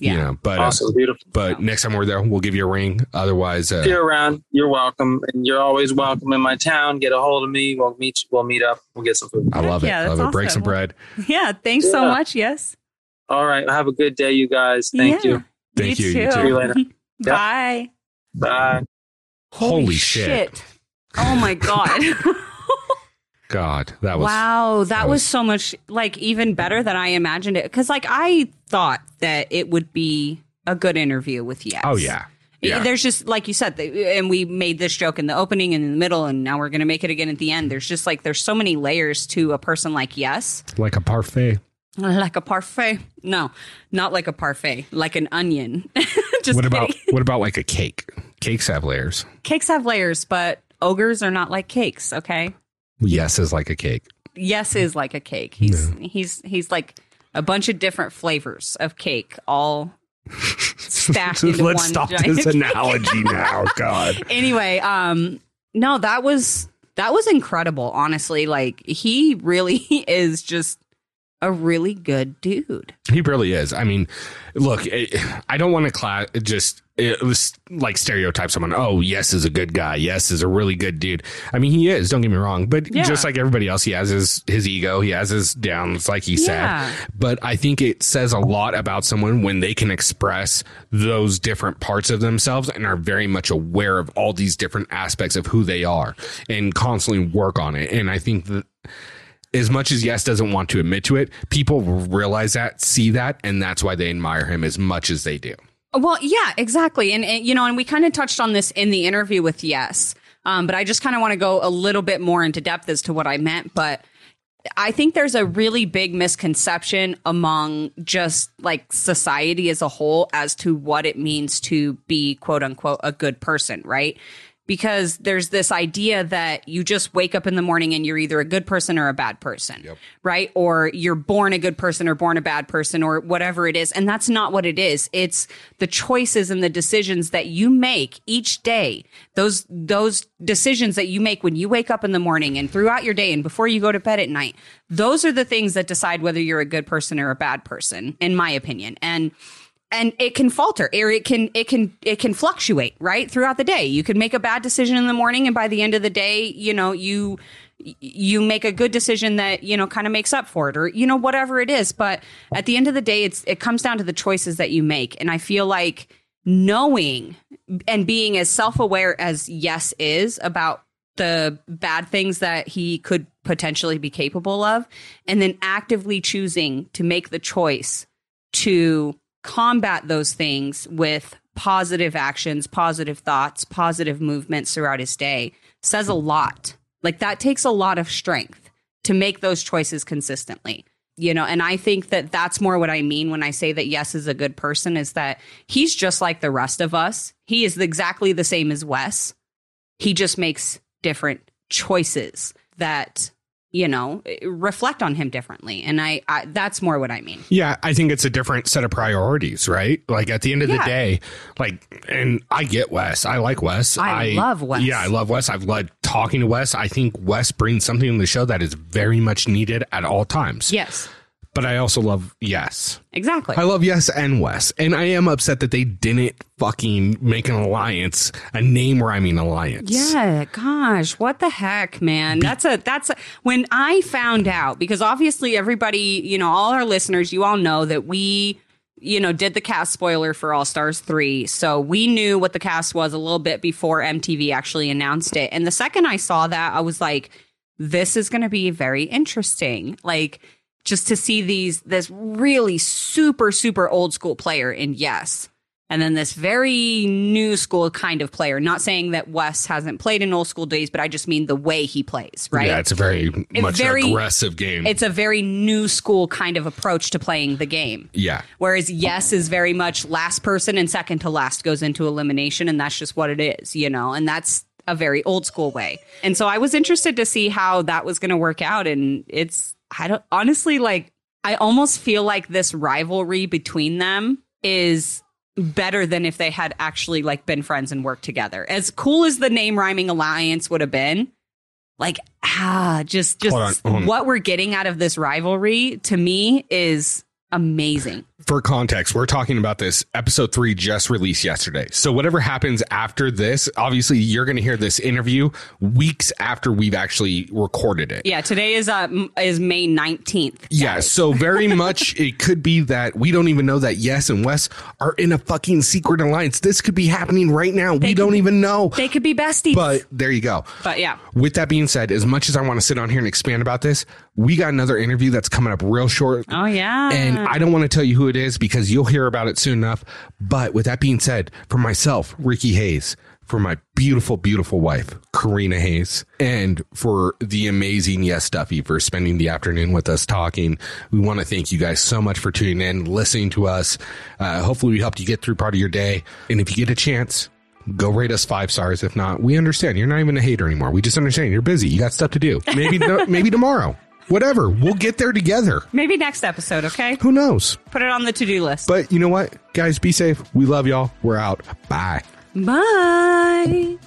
Yeah. You know, but uh, awesome, uh, beautiful. But next time we're there, we'll give you a ring. Otherwise, uh, if you're around, you're welcome, and you're always welcome in my town. Get a hold of me. We'll meet. You. We'll meet up. We'll get some food. I love yeah, it. Love awesome. it. Break some bread. Yeah. Thanks yeah. so much. Yes. All right. Have a good day, you guys. Thank yeah. you. Thank you. you, you too. See you later. Bye. Bye. Holy, Holy shit. shit. Oh my god. God, that was wow. That, that was, was, so much like even better than I imagined it. Because like I thought that it would be a good interview with Yes. Oh yeah. Yeah. There's just like you said, and we made this joke in the opening and in the middle, and now we're gonna make it again at the end. There's just like there's so many layers to a person like Yes, like a parfait, like a parfait. No, not like a parfait, like an onion. just what about what about like a cake? Cakes have layers. Cakes have layers, but ogres are not like cakes. Okay. Yes is like a cake. Yes is like a cake. He's he's he's like a bunch of different flavors of cake all stacked into Let's one stop this analogy now. God. Anyway, um, no, that was that was incredible. Honestly, like he really is just a really good dude. He really is. I mean, look, eh, I don't want to class just eh, it was like stereotype someone. Oh, yes, is a good guy. Yes, is a really good dude. I mean, he is. Don't get me wrong, but yeah. just like everybody else, he has his his ego. He has his downs, like he yeah. said. But I think it says a lot about someone when they can express those different parts of themselves and are very much aware of all these different aspects of who they are and constantly work on it. And I think that as much as Yes doesn't want to admit to it, people realize that, see that, and that's why they admire him as much as they do. Well, yeah, exactly. And, and you know, and we kind of touched on this in the interview with Yes. Um, but I just kind of want to go a little bit more into depth as to what I meant. But I think there's a really big misconception among just like society as a whole as to what it means to be quote unquote a good person, right? Because there's this idea that you just wake up in the morning and you're either a good person or a bad person, yep. right? Or you're born a good person or born a bad person or whatever it is. And that's not what it is. It's the choices and the decisions that you make each day. Those, those decisions that you make when you wake up in the morning and throughout your day and before you go to bed at night. Those are the things that decide whether you're a good person or a bad person, in my opinion. And, and it can falter or it can it can it can fluctuate right throughout the day. You could make a bad decision in the morning and by the end of the day you know you you make a good decision that you know kind of makes up for it or you know whatever it is. But at the end of the day it's it comes down to the choices that you make. And i feel like knowing and being as self-aware as yes is about the bad things that he could potentially be capable of and then actively choosing to make the choice to combat those things with positive actions, positive thoughts, positive movements throughout his day says a lot. Like that takes a lot of strength to make those choices consistently. You know, and I think that that's more what I mean when I say that Yes is a good person is that he's just like the rest of us. He is exactly the same as Wes. He just makes different choices that you know reflect on him differently and I, I that's more what i mean Yeah, I think it's a different set of priorities, right? Like at the end of the day, like, and I get Wes. I like Wes. I love Wes. Yeah, I love Wes. I've loved talking to Wes. I think Wes brings something to the show that is very much needed at all times. yes But I also love Yes. exactly I love Yes and Wes. And I am upset that they didn't fucking make an alliance, a name rhyming alliance. Yeah, gosh, what the heck, man? That's a that's a, when I found out because obviously everybody, you know, all our listeners, you all know that we you know, did the cast spoiler for All Stars 3. So we knew what the cast was a little bit before MTV actually announced it. And the second I saw that, I was like, this is going to be very interesting. Like, just to see these, this really super, super old school player in Yes. And then this very new school kind of player. Not saying that Wes hasn't played in old school days, but I just mean the way he plays, right? Yeah, it's a very much very- aggressive game. it's a very new school kind of approach to playing the game. yeah. Whereas yes is very much last person and second to last goes into elimination, and that's just what it is, you know, and that's a very old school way. And so I was interested to see how that was going to work out. And it's, I don't honestly like, I almost feel like this rivalry between them is better than if they had actually like been friends and worked together. As cool as the name rhyming alliance would have been, like ah, just just on, hold on. what we're getting out of this rivalry to me is amazing. For context, we're talking about this episode three just released yesterday. So whatever happens after this, obviously you're going to hear this interview weeks after we've actually recorded it. Yeah, today is uh is May 19th. Yeah, so very much it could be that we don't even know that Yes and Wes are in a fucking secret alliance. This could be happening right now. we don't be- even know. They could be besties. But there you go. But yeah. With that being said, as much as I want to sit on here and expand about this, we got another interview that's coming up real short. Oh yeah. And I don't want to tell you who it is because you'll hear about it soon enough. But with that being said, for myself, Ricky Hayes, for my beautiful, beautiful wife, Corrina Hayes, and for the amazing Yes Duffy for spending the afternoon with us talking, we want to thank you guys so much for tuning in, listening to us. Uh, hopefully, we helped you get through part of your day. And if you get a chance, Go rate us five stars. If not, we understand. You're not even a hater anymore. We just understand you're busy. You got stuff to do. Maybe, maybe tomorrow. Whatever. We'll get there together. Maybe next episode, okay? Who knows? Put it on the to-do list. But you know what? Guys, be safe. We love y'all. We're out. Bye. Bye.